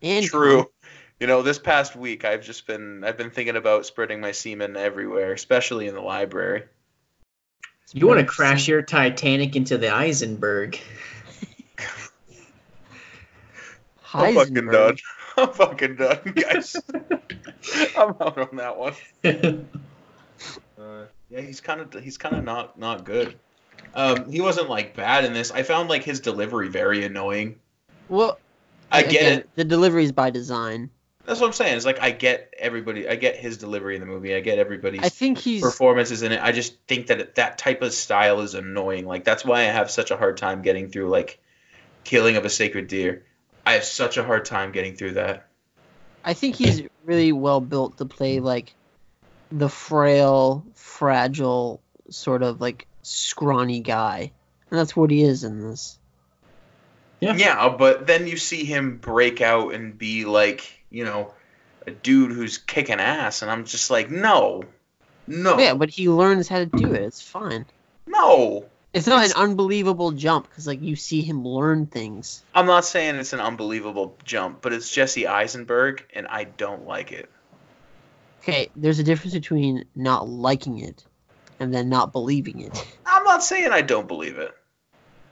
Speaker 9: And
Speaker 8: True. You know, this past week I've just been I've been thinking about spreading my semen everywhere, especially in the library.
Speaker 7: You want to crash your Titanic into the Eisenberg.
Speaker 8: I'm fucking
Speaker 9: Heisenberg.
Speaker 8: done. I'm fucking done, guys. I'm out on that one. Uh, yeah, he's kind of he's kind of not not good. Um, he wasn't like bad in this. I found like his delivery very annoying.
Speaker 9: Well,
Speaker 8: I get
Speaker 9: again,
Speaker 8: it.
Speaker 9: The delivery is by design.
Speaker 8: That's what I'm saying. It's like I get everybody. I get his delivery in the movie. I get everybody's
Speaker 9: I think he's
Speaker 8: performances in it. I just think that that type of style is annoying. Like that's why I have such a hard time getting through like Killing of a Sacred Deer. I have such a hard time getting through that.
Speaker 9: I think he's really well built to play like the frail, fragile, sort of like scrawny guy. And that's what he is in this.
Speaker 7: Yeah.
Speaker 8: Yeah, but then you see him break out and be like, you know, a dude who's kicking ass, and I'm just like, no, no,
Speaker 9: Yeah, but he learns how to do it. It's fine.
Speaker 8: no.
Speaker 9: It's not
Speaker 8: It's-
Speaker 9: an unbelievable jump because like you see him learn things.
Speaker 8: I'm not saying it's an unbelievable jump, but it's Jesse Eisenberg, and I don't like it.
Speaker 9: Okay, there's a difference between not liking it and then not believing it.
Speaker 8: I'm not saying I don't believe it.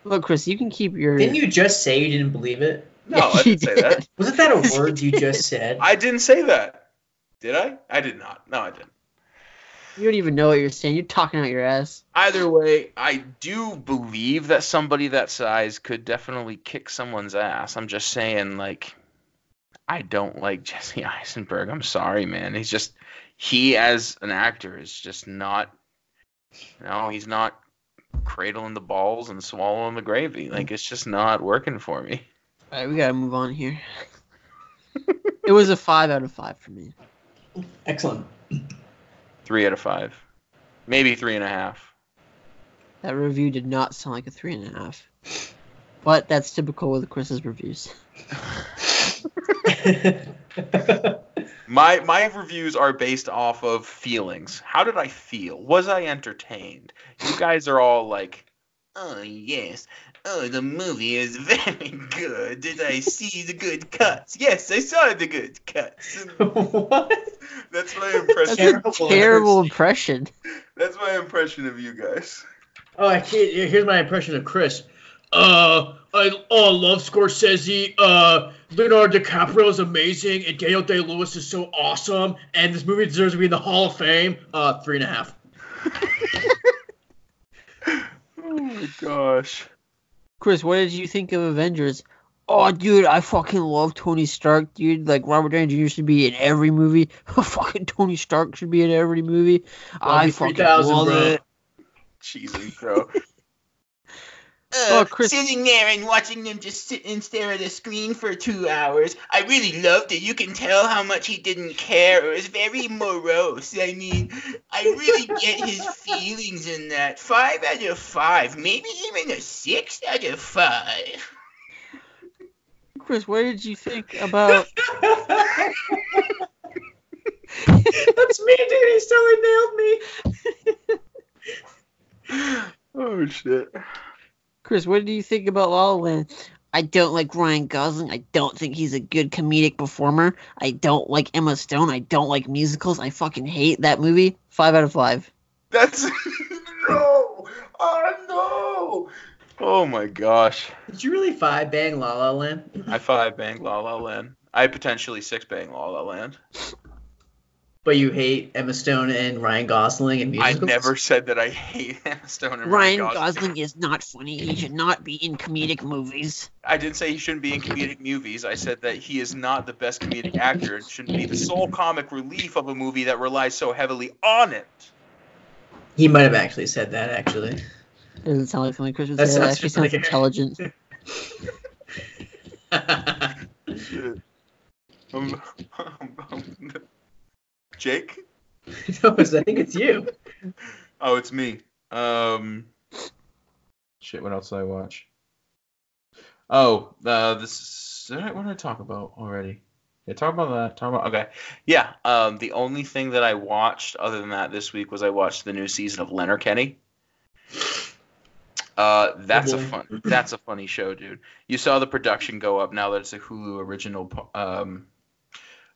Speaker 9: Look, Chris, you can keep your.
Speaker 7: Didn't you just say you didn't believe it?
Speaker 8: No, I didn't say that.
Speaker 7: Wasn't that a word you just said?
Speaker 8: I didn't say that. Did I? I did not. No, I didn't.
Speaker 9: You don't even know what you're saying. You're talking out your ass.
Speaker 8: Either way, I do believe that somebody that size could definitely kick someone's ass. I'm just saying, like, I don't like Jesse Eisenberg. I'm sorry, man. He's just he as an actor is just not. You No, he's not cradling the balls and swallowing the gravy. Like it's just not working for me.
Speaker 9: All right, we gotta move on here. it was a five out of five for me.
Speaker 7: Excellent.
Speaker 8: Three out of five, maybe three and a half.
Speaker 9: That review did not sound like a three and a half, but that's typical with Chris's reviews.
Speaker 8: my my reviews are based off of feelings. How did I feel? Was I entertained? You guys are all like, "Oh yes, oh the movie is very good. Did I see the good cuts? Yes, I saw the good cuts."
Speaker 7: what?
Speaker 8: That's my impression.
Speaker 9: That's a terrible impression.
Speaker 8: That's my impression of you guys.
Speaker 7: Oh, I can't. Here's my impression of Chris. Uh, I oh, love Scorsese. Uh, Leonardo DiCaprio is amazing, and Daniel Day Lewis is so awesome, and this movie deserves to be in the Hall of Fame. Uh, three and a half.
Speaker 8: oh my gosh.
Speaker 9: Chris, what did you think of Avengers? Oh, dude, I fucking love Tony Stark, dude. Like Robert Downey Jr. should be in every movie. fucking Tony Stark should be in every movie. I fucking love
Speaker 7: bro.
Speaker 9: it.
Speaker 8: Jesus, bro.
Speaker 9: Oh, Chris-
Speaker 10: Sitting there and watching them just sit and stare at a screen for two hours. I really loved it. You can tell how much he didn't care. It was very morose. I mean, I really get his feelings in that. Five out of five. Maybe even a six out of five.
Speaker 9: Chris, what did you think about?
Speaker 7: That's me, dude. He totally nailed me.
Speaker 8: Oh shit.
Speaker 9: Chris, what do you think about La La Land? I don't like Ryan Gosling. I don't think he's a good comedic performer. I don't like Emma Stone. I don't like musicals. I fucking hate that movie. Five out of five.
Speaker 8: That's no. Oh no. Oh my gosh.
Speaker 7: Did you really five bang La La Land?
Speaker 8: I five bang La La Land. I potentially six bang La La Land.
Speaker 7: But you hate Emma Stone and Ryan Gosling and musicals.
Speaker 8: I never said that I hate Emma Stone and
Speaker 9: Ryan Gosling.
Speaker 8: Ryan
Speaker 9: Gosling is not funny. He should not be in comedic movies.
Speaker 8: I didn't say he shouldn't be in comedic movies. I said that he is not the best comedic actor and shouldn't be the sole comic relief of a movie that relies so heavily on it.
Speaker 7: He might have actually said that, actually.
Speaker 9: it Doesn't sound like something Chris would
Speaker 7: That
Speaker 9: say. That
Speaker 7: sounds
Speaker 9: actually sounds
Speaker 7: familiar.
Speaker 9: intelligent.
Speaker 8: Shit. Um, Jake?
Speaker 7: no, I think it's you.
Speaker 8: Oh, it's me. Um,
Speaker 11: Shit, what else did I watch? Oh, uh, this. Did what did I talk about already? Yeah, talk about that. Talk about.
Speaker 8: okay. Yeah. Um, the only thing that I watched other than that this week was I watched the new season of Letterkenny. Uh, that's a fun. That's a funny show, dude. You saw the production go up now that it's a Hulu original, um,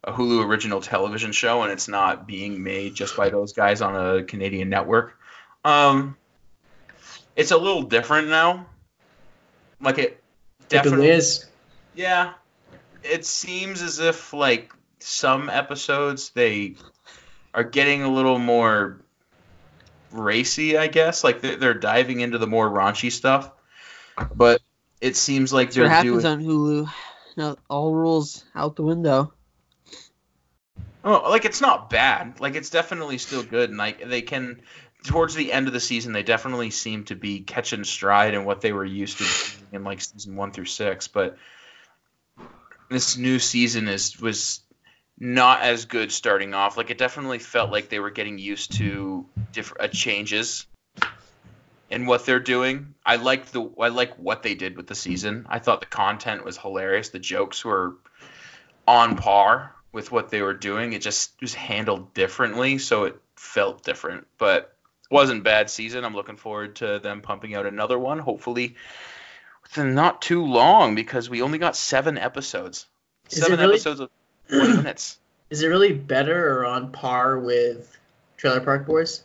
Speaker 8: a Hulu original television show, and it's not being made just by those guys on a Canadian network. Um, it's a little different now. Like it
Speaker 7: Definitely is.
Speaker 8: yeah. It seems as if like some episodes they are getting a little more racy, I guess. Like they're, they're diving into the more raunchy stuff. But it seems like
Speaker 9: That's what
Speaker 8: they're
Speaker 9: happens
Speaker 8: doing
Speaker 9: on Hulu. No, all rules out the window.
Speaker 8: Oh, like it's not bad. Like it's definitely still good, and like they can. Towards the end of the season, they definitely seem to be catching stride in what they were used to in like season one through six. But this new season is was not as good starting off. Like it definitely felt like they were getting used to different uh, changes in what they're doing. I like the I like what they did with the season. I thought the content was hilarious. The jokes were on par with what they were doing. It just was handled differently, so it felt different. But wasn't bad season. I'm looking forward to them pumping out another one. Hopefully within not too long because we only got seven episodes.
Speaker 7: Is
Speaker 8: seven
Speaker 7: really?
Speaker 8: episodes of 20 minutes.
Speaker 7: Is it really better or on par with Trailer Park Boys?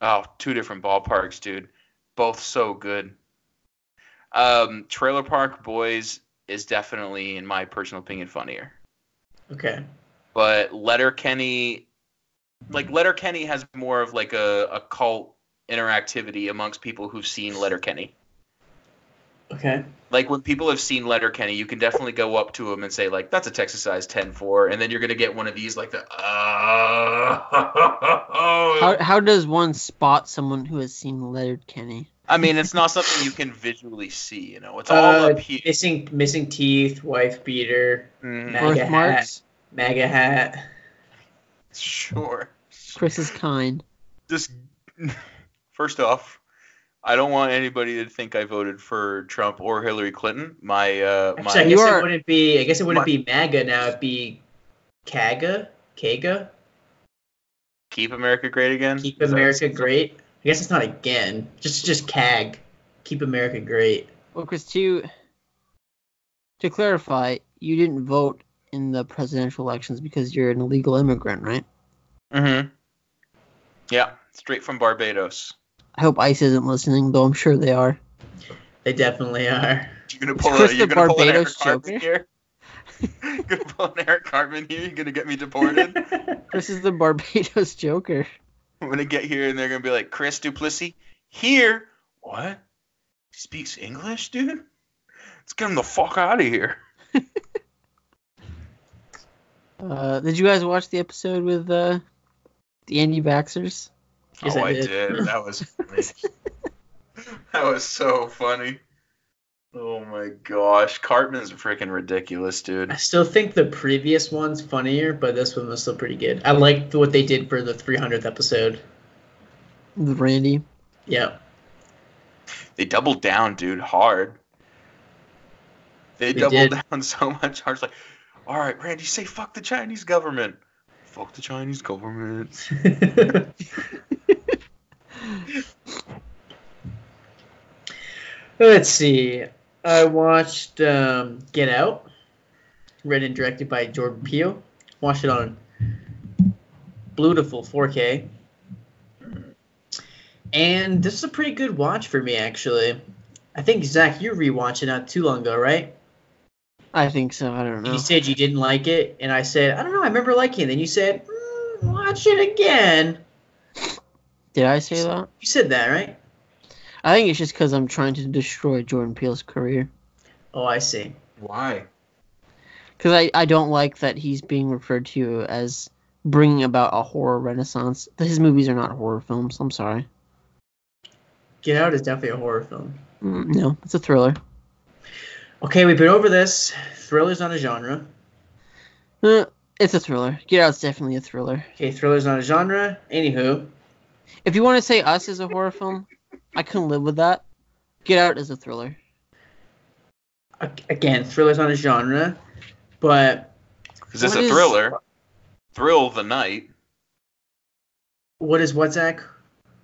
Speaker 8: Oh, two different ballparks, dude. Both so good. Um, Trailer Park Boys is definitely, in my personal opinion, funnier.
Speaker 7: Okay.
Speaker 8: but Letterkenny, like Letterkenny, has more of like a, a cult interactivity amongst people who've seen Letterkenny.
Speaker 7: Okay.
Speaker 8: Like when people have seen Letterkenny, you can definitely go up to them and say like, "That's a Texas size 10-4," and then you're gonna get one of these like the. Uh,
Speaker 9: How how does one spot someone who has seen Letterkenny?
Speaker 8: I mean, it's not something you can visually see. You know, it's all
Speaker 7: Uh,
Speaker 8: up here.
Speaker 7: missing missing teeth, wife beater,
Speaker 8: Mhm.
Speaker 7: MAGA hat,
Speaker 9: Birthmarks?
Speaker 7: MAGA hat.
Speaker 8: Sure.
Speaker 9: Chris is kind.
Speaker 8: Just first off, I don't want anybody to think I voted for Trump or Hillary Clinton. My uh,
Speaker 7: Actually, I
Speaker 8: my
Speaker 7: guess
Speaker 9: You
Speaker 7: it wouldn't be. I guess it wouldn't
Speaker 8: My-
Speaker 7: be MAGA now. It'd be KAGA, KAGA.
Speaker 8: keep America great again.
Speaker 7: Keep
Speaker 8: Is
Speaker 7: America great. I guess it's not again. Just just CAG. Keep America great.
Speaker 9: Well, Chris, to to clarify, you didn't vote in the presidential elections because you're an illegal immigrant, right?
Speaker 8: Mm-hmm. Yeah, straight from Barbados.
Speaker 9: I hope ICE isn't listening, though I'm sure they are.
Speaker 7: They definitely are.
Speaker 8: You're gonna pull
Speaker 9: Chris
Speaker 8: a, you're gonna pull an Eric
Speaker 9: Barbados
Speaker 8: Cartman here. you're gonna pull an Eric Cartman here. You're gonna get me deported.
Speaker 9: Chris is the Barbados Joker.
Speaker 8: I'm gonna get here and they're gonna be like, Chris Duplessis here. What? He speaks English, dude. Let's get him the fuck out of here.
Speaker 9: Uh, did you guys watch the episode with uh, the anti-vaxxers?
Speaker 7: Yes,
Speaker 8: oh,
Speaker 7: I
Speaker 8: I
Speaker 7: did.
Speaker 8: did. That was funny. that was so funny. Oh my gosh, Cartman's freaking ridiculous, dude.
Speaker 7: I still think the previous one's funnier, but this one was still pretty good. I liked what they did for the 300th episode.
Speaker 9: With Randy.
Speaker 7: Yeah.
Speaker 8: They doubled down, dude, hard. They,
Speaker 7: They
Speaker 8: doubled
Speaker 7: did.
Speaker 8: down so much hard. It's like, all right, Randy, say fuck the Chinese government. Fuck the Chinese government.
Speaker 7: Let's see. I watched um, Get Out, written and directed by Jordan Peele. Watched it on beautiful 4K. And this is a pretty good watch for me, actually. I think, Zach, you rewatched it not too long ago, right?
Speaker 9: I think so. I don't know.
Speaker 7: you said you didn't like it, and I said, I don't know, I remember liking it. Then you said, mm, watch it again.
Speaker 9: Did I say that?
Speaker 7: You said that, right?
Speaker 9: I think it's just because I'm trying to destroy Jordan Peele's career.
Speaker 7: Oh, I see.
Speaker 11: Why?
Speaker 9: Because I, I don't like that he's being referred to as bringing about a horror renaissance. His movies are not horror films. I'm sorry.
Speaker 7: Get Out is definitely a horror film.
Speaker 9: Mm, no, it's a thriller.
Speaker 7: Okay, we've been over this. Thriller's not a genre.
Speaker 9: Uh, it's a thriller. Get Out's definitely a thriller.
Speaker 7: Okay, thriller's not a genre. Anywho,
Speaker 9: If you want to say Us is a horror film, I couldn't live with that. Get Out is a thriller.
Speaker 7: a- again, thriller's not a genre, but
Speaker 8: Is this
Speaker 9: What
Speaker 8: a
Speaker 9: is-
Speaker 8: thriller? Thrill the night.
Speaker 7: what is what, Zach?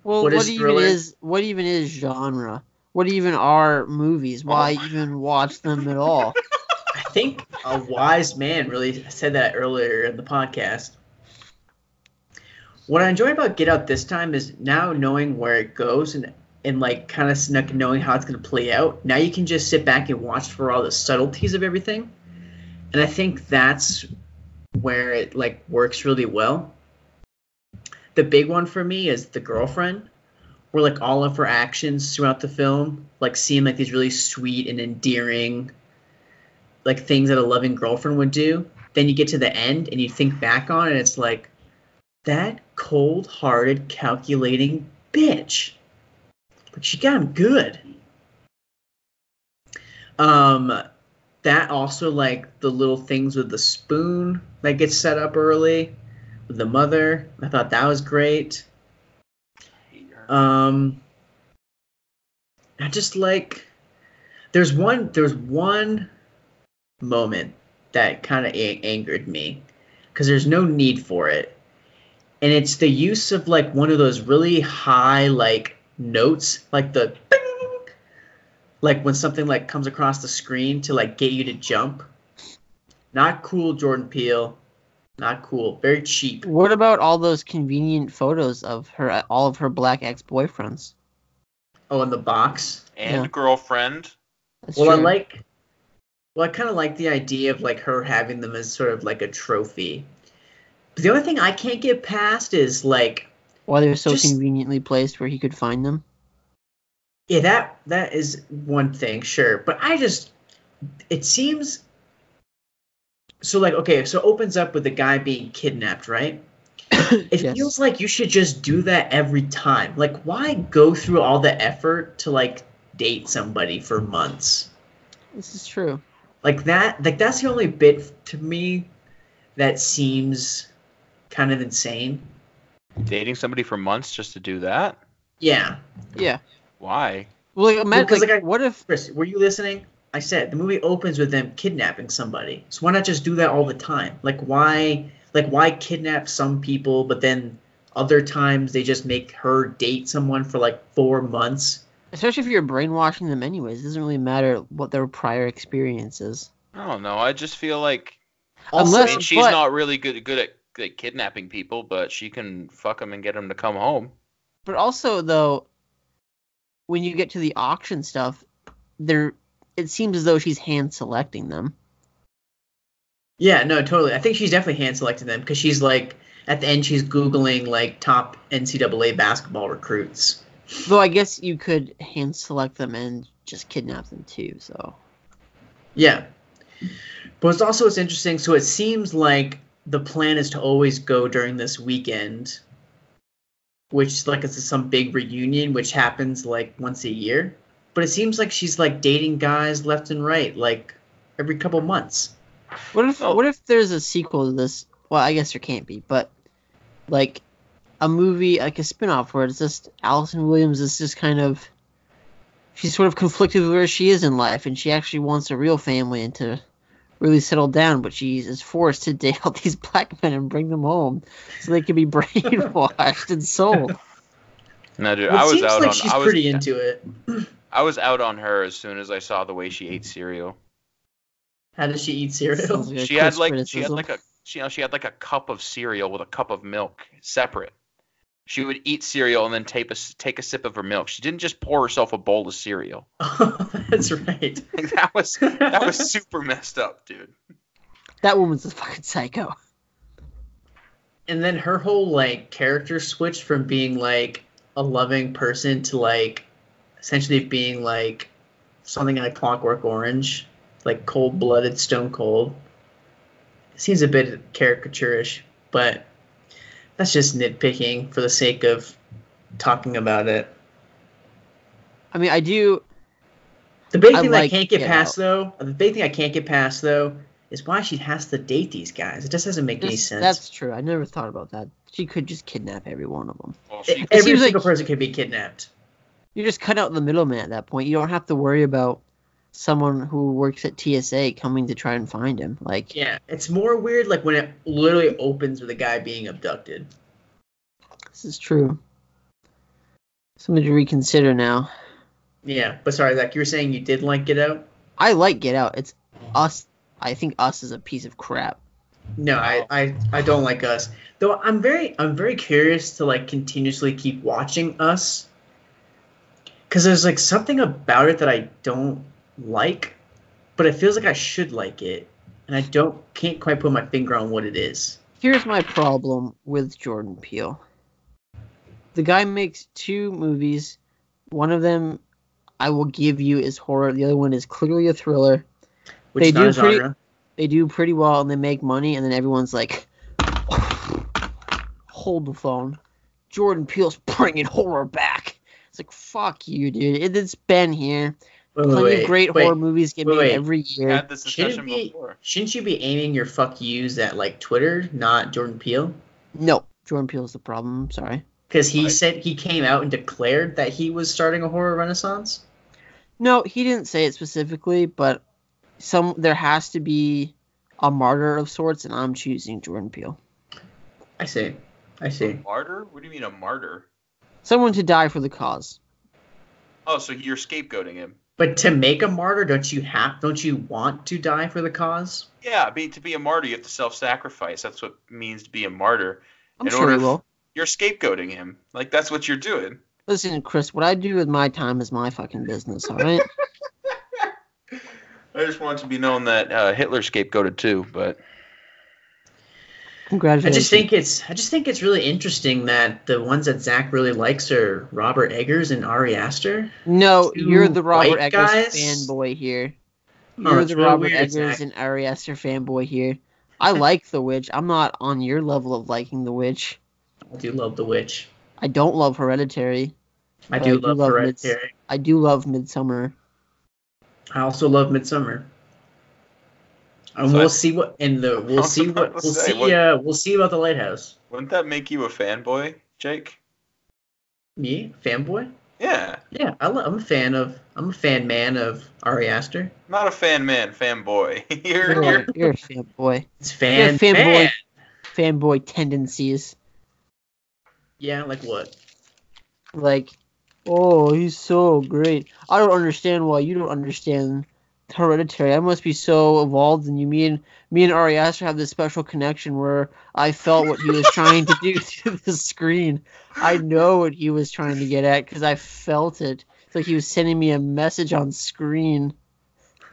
Speaker 9: Well,
Speaker 7: What
Speaker 9: what,
Speaker 7: is
Speaker 9: even
Speaker 7: thriller?
Speaker 9: is what even is genre? What even are movies? Why
Speaker 8: Oh.
Speaker 9: even watch them at all?
Speaker 7: I think a wise man really said that earlier in the podcast. What I enjoy about Get Out this time is now knowing where it goes and and like kind of snuck knowing how it's going to play out. Now you can just sit back and watch for all the subtleties of everything, and I think that's where it like works really well. The big one for me is the girlfriend, where like all of her actions throughout the film like seem like these really sweet and endearing like things that a loving girlfriend would do. Then you get to the end and you think back on it, and it's like that cold-hearted, calculating bitch. But she got him good. Um, that also like the little things with the spoon that gets set up early with the mother. I thought that was great. Um, I just like there's one there's one moment that kind of a- angered me because there's no need for it and it's the use of like one of those really high like notes like the bing, like when something like comes across the screen to like get you to jump. Not cool jordan peele. Not cool. Very cheap.
Speaker 9: What about all those convenient photos of her, all of her black ex-boyfriends?
Speaker 7: oh in the box?
Speaker 8: And
Speaker 9: Yeah.
Speaker 8: girlfriend.
Speaker 9: That's
Speaker 7: well i like well i kind of like the idea of like her having them as sort of like a trophy. But The only thing I can't get past is like
Speaker 9: Why they're so
Speaker 7: Just-
Speaker 9: conveniently placed where he could find them.
Speaker 7: Yeah, that that is one thing, sure. But I just it seems so like okay, so it opens up with the guy being kidnapped, right? It
Speaker 9: Yes.
Speaker 7: feels like you should just do that every time. Like why go through all the effort to like date somebody for months?
Speaker 9: This is true.
Speaker 7: Like that like that's the only bit to me that seems kind of insane.
Speaker 8: Dating somebody for months just to do that?
Speaker 7: Yeah.
Speaker 9: Yeah.
Speaker 8: Why?
Speaker 9: Well, like, imagine,
Speaker 7: Because,
Speaker 9: like,
Speaker 7: like, I-
Speaker 9: what if
Speaker 7: Chris, were you listening? I said the movie opens with them kidnapping somebody. So why not just do that all the time? Like why like why kidnap some people but then other times they just make her date someone for like 4 months?
Speaker 9: especially if you're brainwashing them anyways, it doesn't really matter what their prior experience is.
Speaker 8: I don't know. I just feel like
Speaker 7: Also,
Speaker 9: Unless-
Speaker 8: I mean, she's
Speaker 9: but-
Speaker 8: not really good good at, good kidnapping people, but she can fuck them and get them to come home.
Speaker 9: But also though, when you get to the auction stuff, there it seems as though she's hand selecting them.
Speaker 7: yeah, no, totally. I think she's definitely hand selecting them because she's like at the end she's googling like top NCAA basketball recruits.
Speaker 9: Though I guess you could hand select them and just kidnap them too. So
Speaker 7: Yeah. But it's also it's interesting. So it seems like the plan is to always go during this weekend, which like it's some big reunion, which happens like once a year. But it seems like she's like dating guys left and right, like every couple months.
Speaker 9: what if
Speaker 8: Oh.
Speaker 9: what if there's a sequel to this? Well, I guess there can't be, but like a movie like a spin-off where it's just Allison Williams is just kind of she's sort of conflicted with where she is in life and she actually wants a real family and to really settle down, but she is forced to date all these black men and bring them home so they can be brainwashed and sold.
Speaker 8: No, dude,
Speaker 7: Well, it
Speaker 8: I was
Speaker 7: seems
Speaker 8: out
Speaker 7: like
Speaker 8: on.
Speaker 7: she's
Speaker 8: I was,
Speaker 7: pretty into it.
Speaker 8: I was out on her as soon as I saw the way she ate cereal.
Speaker 7: How does she eat cereal?
Speaker 9: like
Speaker 8: She had
Speaker 9: Chris
Speaker 8: like she had like a she, you know, she had like a cup of cereal with a cup of milk separate. She would eat cereal and then take a s- take a sip of her milk. She didn't just pour herself a bowl of cereal.
Speaker 7: That's right.
Speaker 8: that was that was super messed up, dude.
Speaker 9: that woman's a fucking psycho.
Speaker 7: and then her whole like character switched from being like a loving person to like essentially being like something like Clockwork Orange, like cold blooded, stone cold. It seems a bit caricaturish, but that's just nitpicking for the sake of talking about it.
Speaker 9: I mean, I do.
Speaker 7: The big
Speaker 9: I
Speaker 7: thing
Speaker 9: like
Speaker 7: I can't get
Speaker 9: Get
Speaker 7: past though, the big thing I can't get past though, is why she has to date these guys. It just doesn't make any sense.
Speaker 9: That's true. I never thought about that. She could just kidnap every one of them.
Speaker 8: Well, she,
Speaker 7: Every
Speaker 9: seems
Speaker 7: single
Speaker 9: like-
Speaker 7: person could be kidnapped.
Speaker 9: You just cut out the middleman at that point. You don't have to worry about someone who works at TSA coming to try and find him. Like,
Speaker 7: Yeah, it's more weird like when it literally opens with a guy being abducted.
Speaker 9: this is true. Something to reconsider now.
Speaker 7: Yeah, but sorry, Zach, you were saying you did like Get Out?
Speaker 9: I like Get Out. It's us. I think us is a piece of crap.
Speaker 7: No, I, I I don't like Us. Though I'm very I'm very curious to like continuously keep watching Us. Cause there's like something about it that I don't like, but it feels like I should like it, and I don't can't quite put my finger on what it is.
Speaker 9: Here's my problem with Jordan Peele. The guy makes two movies. One of them I will give you is horror. The other one is clearly a thriller.
Speaker 7: Which
Speaker 9: They do pretty-
Speaker 7: genre.
Speaker 9: They do pretty well and they make money, and then everyone's like, hold the phone. Jordan Peele's bringing horror back. It's like, fuck you, dude. It, it's been here.
Speaker 7: Wait,
Speaker 9: Plenty
Speaker 7: wait,
Speaker 9: of great
Speaker 7: wait,
Speaker 9: horror movies get
Speaker 7: wait,
Speaker 9: made
Speaker 7: wait.
Speaker 9: every year.
Speaker 8: had this
Speaker 7: Shouldn't be
Speaker 8: before.
Speaker 7: shouldn't you be aiming your fuck yous at like Twitter, not Jordan Peele?
Speaker 9: No, Jordan Peele's the problem. I'm sorry.
Speaker 7: Because he
Speaker 8: Right.
Speaker 7: said he came out and declared that he was starting a horror renaissance.
Speaker 9: No, he didn't say it specifically, but some there has to be a martyr of sorts, and I'm choosing Jordan Peele.
Speaker 7: I see. I see.
Speaker 8: Martyr? What do you mean a martyr?
Speaker 9: Someone to die for the cause.
Speaker 8: Oh, so you're scapegoating him?
Speaker 7: But to make a martyr, don't you have? Don't you want to die for the cause?
Speaker 8: Yeah, be, to be a martyr, you have to self-sacrifice. That's what it means to be a martyr.
Speaker 9: I'm
Speaker 8: In
Speaker 9: sure
Speaker 8: order
Speaker 9: he will.
Speaker 8: You're scapegoating him. Like that's what you're doing.
Speaker 9: Listen, Chris, what I do with my time is my fucking business, all right?
Speaker 8: I just want it to be known that uh, Hitler scapegoated too, but
Speaker 7: I just think it's I just think it's really interesting that the ones that Zach really likes are Robert Eggers and Ari Aster.
Speaker 9: no, you're the Robert Eggers
Speaker 7: guys?
Speaker 9: fanboy here.
Speaker 7: Oh,
Speaker 9: You're the
Speaker 7: real
Speaker 9: Robert
Speaker 7: weird,
Speaker 9: Eggers
Speaker 7: Zach.
Speaker 9: and Ari Aster fanboy here. I like The Witch. I'm not on your level of liking The Witch.
Speaker 7: I do love The Witch.
Speaker 9: I don't love Hereditary.
Speaker 7: I
Speaker 9: but
Speaker 7: do love
Speaker 9: Mids-
Speaker 7: Hereditary.
Speaker 9: I do love Midsommar.
Speaker 7: I also love Midsommar. And
Speaker 8: So
Speaker 7: we'll see what in the we'll see what we'll
Speaker 8: say,
Speaker 7: see
Speaker 8: what-
Speaker 7: uh we'll see about the lighthouse.
Speaker 8: Wouldn't that make you a fanboy, Jake?
Speaker 7: Me, fanboy?
Speaker 8: Yeah.
Speaker 7: Yeah, I lo- I'm a fan of I'm a fan man of Ari Aster.
Speaker 8: Not a fan man, fanboy. you're,
Speaker 9: You're,
Speaker 8: you're
Speaker 9: a- you're a fanboy.
Speaker 7: It's
Speaker 9: You're a
Speaker 7: fan
Speaker 9: fanboy.
Speaker 7: fan.
Speaker 9: Fanboy tendencies.
Speaker 7: Yeah, like what?
Speaker 9: Like, oh, he's so great. I don't understand why you don't understand Hereditary. I must be so evolved and you. Me and me and Ari Aster have this special connection where I felt what he was trying to do through the screen. I know what he was trying to get at because I felt it. It's like he was sending me a message on screen.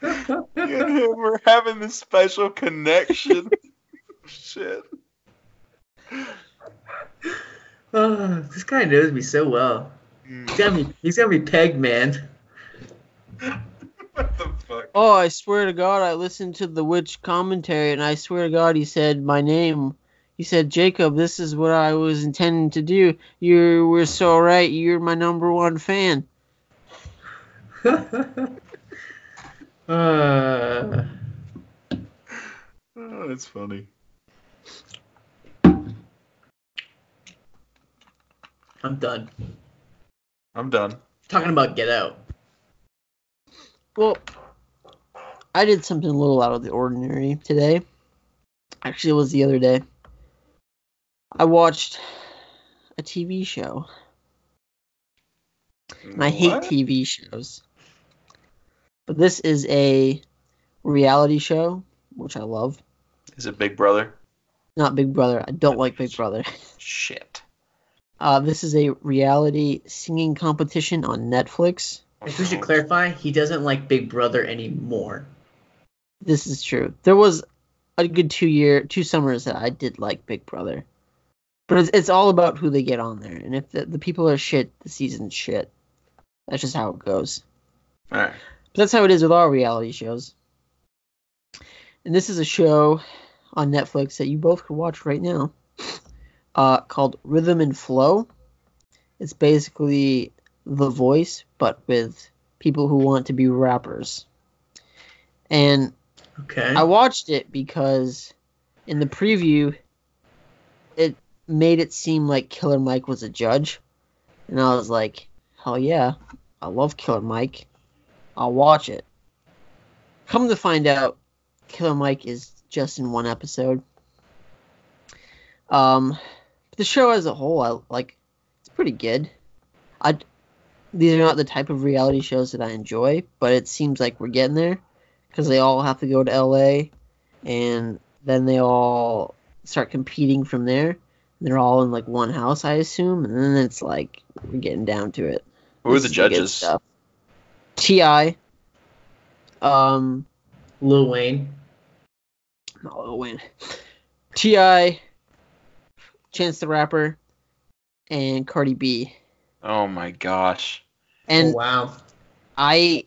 Speaker 8: you and him were having this special connection. Shit.
Speaker 7: Oh, this guy knows me so well. Hmm. He's got me he's got me pegged, man.
Speaker 8: What the fuck?
Speaker 9: Oh, I swear to God, I listened to the witch commentary, and I swear to God, he said my name. He said, Jacob, this is what I was intending to do. You were so right. You're my number one fan.
Speaker 7: uh,
Speaker 8: Oh, that's funny.
Speaker 7: I'm done.
Speaker 8: I'm done.
Speaker 7: Talking about Get Out.
Speaker 9: Well, I did something a little out of the ordinary today. Actually, it was the other day. I watched a TV show. And I hate
Speaker 8: What?
Speaker 9: TV shows. But this is a reality show, which I love.
Speaker 8: Is it Big Brother?
Speaker 9: Not Big Brother. I don't like Big Brother.
Speaker 8: Shit.
Speaker 9: Uh, this is a reality singing competition on Netflix.
Speaker 7: If we should clarify, he doesn't like Big Brother anymore.
Speaker 9: This is true. There was a good two year, two summers that I did like Big Brother, but it's, it's all about who they get on there, and if the, the people are shit, the season's shit. That's just how it goes.
Speaker 8: All right.
Speaker 9: But that's how it is with all reality shows. And this is a show on Netflix that you both could watch right now, uh, called Rhythm and Flow. It's basically The Voice, but with people who want to be rappers. And
Speaker 7: Okay.
Speaker 9: I watched it because in the preview, it made it seem like Killer Mike was a judge. And I was like, hell yeah, I love Killer Mike. I'll watch it. Come to find out, Killer Mike is just in one episode. Um, the show as a whole, I like. It's pretty good. I these are not the type of reality shows that I enjoy, but it seems like we're getting there because they all have to go to L.A. and then they all start competing from there. They're all in like one house, I assume, and then it's like we're getting down to it.
Speaker 8: Who are the judges?
Speaker 9: T.I., um,
Speaker 7: Lil Wayne.
Speaker 9: not Lil Wayne, T.I., Chance the Rapper, and Cardi B.
Speaker 8: Oh my gosh.
Speaker 9: And
Speaker 7: oh, wow.
Speaker 9: I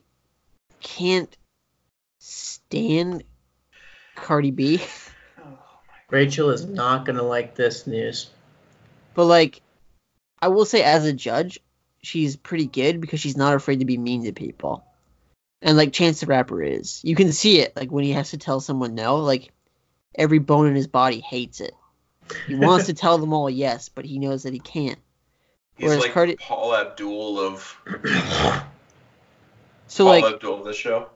Speaker 9: can't stand Cardi B,
Speaker 7: Rachel is not gonna like this news.
Speaker 9: but like, I will say as a judge, she's pretty good because she's not afraid to be mean to people. And like Chance the Rapper is. You can see it like when he has to tell someone no, like every bone in his body hates it. He wants to tell them all yes, but he knows that he can't.
Speaker 8: He's
Speaker 9: Whereas
Speaker 8: like
Speaker 9: Cardi-
Speaker 8: Paula Abdul of
Speaker 9: So
Speaker 8: Paul
Speaker 9: like
Speaker 8: Abdul of the show.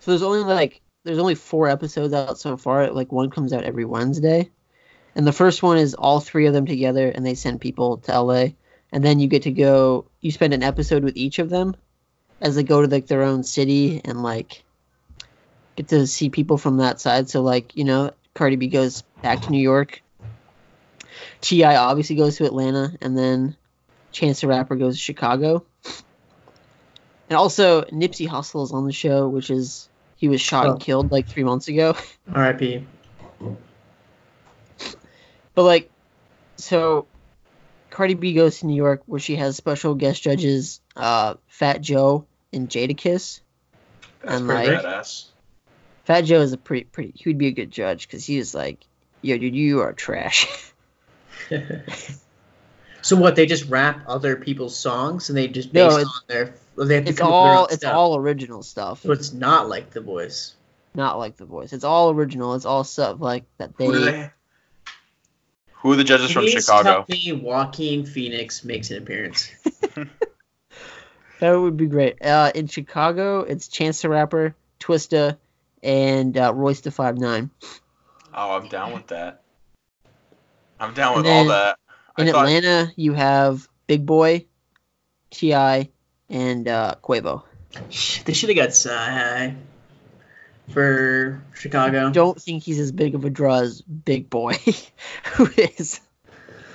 Speaker 9: So there's only like there's only four episodes out so far. Like one comes out every Wednesday, and the first one is all three of them together, and they send people to LA, and then you get to go. You spend an episode with each of them, as they go to like their own city and like get to see people from that side. So like you know, Cardi B goes back to New York. T.I. obviously goes to Atlanta, and then Chance the Rapper goes to Chicago. And also Nipsey Hussle is on the show, which is he was shot
Speaker 7: Oh.
Speaker 9: and killed like three months ago.
Speaker 7: R.I.P.
Speaker 9: But like, so Cardi B goes to New York where she has special guest judges, uh, Fat Joe and Jadakiss.
Speaker 11: That's
Speaker 9: and
Speaker 11: pretty
Speaker 9: like,
Speaker 11: badass.
Speaker 9: Fat Joe is a pretty pretty. He would be a good judge because he is like, yo, dude, you are trash.
Speaker 7: So what? They just rap other people's songs and they just
Speaker 9: No,
Speaker 7: based
Speaker 9: it's-
Speaker 7: on their. They have to
Speaker 9: it's
Speaker 7: come up with their
Speaker 9: all it's
Speaker 7: stuff.
Speaker 9: all original stuff.
Speaker 7: So it's not like The Voice.
Speaker 9: Not like the voice. It's all original. It's all stuff like that they.
Speaker 8: Who, who are the judges from Chicago?
Speaker 7: tell me Joaquin Phoenix makes an appearance.
Speaker 9: That would be great. Uh, in Chicago, it's Chance the Rapper, Twista, and uh, Royce the Five Nine.
Speaker 8: Oh, I'm down with that. I'm down
Speaker 9: And
Speaker 8: with all that. I
Speaker 9: In
Speaker 8: thought-
Speaker 9: Atlanta, you have Big Boi, T.I, and uh, Quavo.
Speaker 7: They should have got Sci for Chicago.
Speaker 9: Don't think he's as big of a draw as Big Boi, who is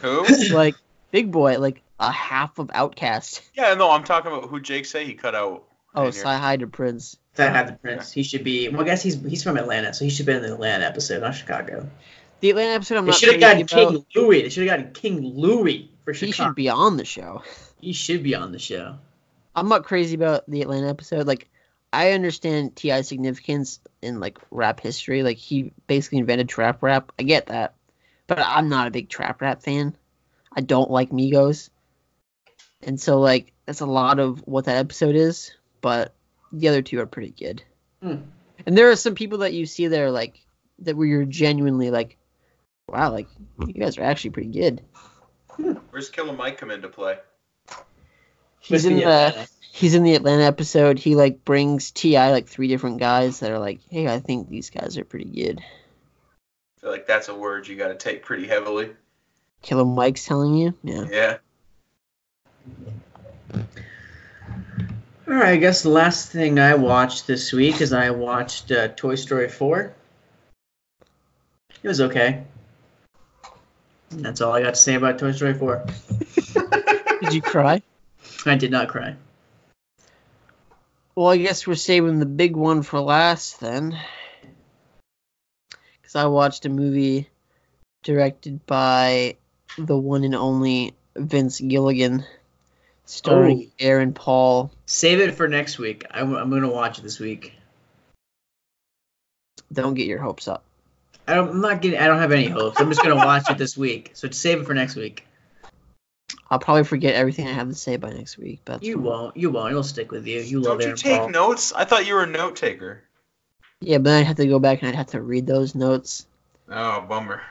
Speaker 8: Who?
Speaker 9: like Big Boi, like a half of OutKast.
Speaker 8: yeah, no, I'm talking about who Jake say he cut out.
Speaker 9: Oh,
Speaker 8: in here.
Speaker 9: High to Prince.
Speaker 7: That had the Prince. He should be. Well, I guess he's he's from Atlanta, so he should be in the Atlanta episode, not Chicago.
Speaker 9: The Atlanta episode, I'm
Speaker 7: They
Speaker 9: not
Speaker 7: should have gotten
Speaker 9: about.
Speaker 7: King Louie. They should have gotten King Louie for
Speaker 9: He should be on the show.
Speaker 7: He should be on the show.
Speaker 9: I'm not crazy about the Atlanta episode. Like, I understand T.I's significance in like rap history. Like, he basically invented trap rap. I get that, but I'm not a big trap rap fan. I don't like Migos, and so like that's a lot of what that episode is. But the other two are pretty good.
Speaker 7: Hmm.
Speaker 9: And there are some people that you see there like that where you're genuinely like, wow, like you guys are actually pretty good.
Speaker 8: Where's Killer Mike come into play?
Speaker 9: He's in the he's in the Atlanta episode. He like brings T.I like three different guys that are like, hey, I think these guys are pretty good.
Speaker 8: I feel like that's a word you got to take pretty heavily.
Speaker 9: Killer Mike's telling you, yeah.
Speaker 8: Yeah.
Speaker 7: All right, I guess the last thing I watched this week is I watched uh, Toy Story 4. It was okay. And That's all I got to say about Toy Story 4.
Speaker 9: Did you cry?
Speaker 7: I did not cry.
Speaker 9: Well, I guess we're saving the big one for last then. Because I watched a movie directed by the one and only Vince Gilligan, starring
Speaker 7: Oh.
Speaker 9: Aaron Paul.
Speaker 7: Save it for next week. I'm, I'm going to watch it this week.
Speaker 9: Don't get your hopes up.
Speaker 7: I don't, I'm not getting. I don't have any hopes. I'm just going to watch it this week. So save it for next week.
Speaker 9: I'll probably forget everything I have to say by next week. But
Speaker 7: You
Speaker 9: fine.
Speaker 7: won't. You won't. It'll stick with you. You love
Speaker 8: Don't you
Speaker 7: Aaron
Speaker 8: take
Speaker 7: Paul.
Speaker 8: notes? I thought you were a note taker.
Speaker 9: Yeah, but then I'd have to go back and I'd have to read those notes.
Speaker 8: Oh, bummer.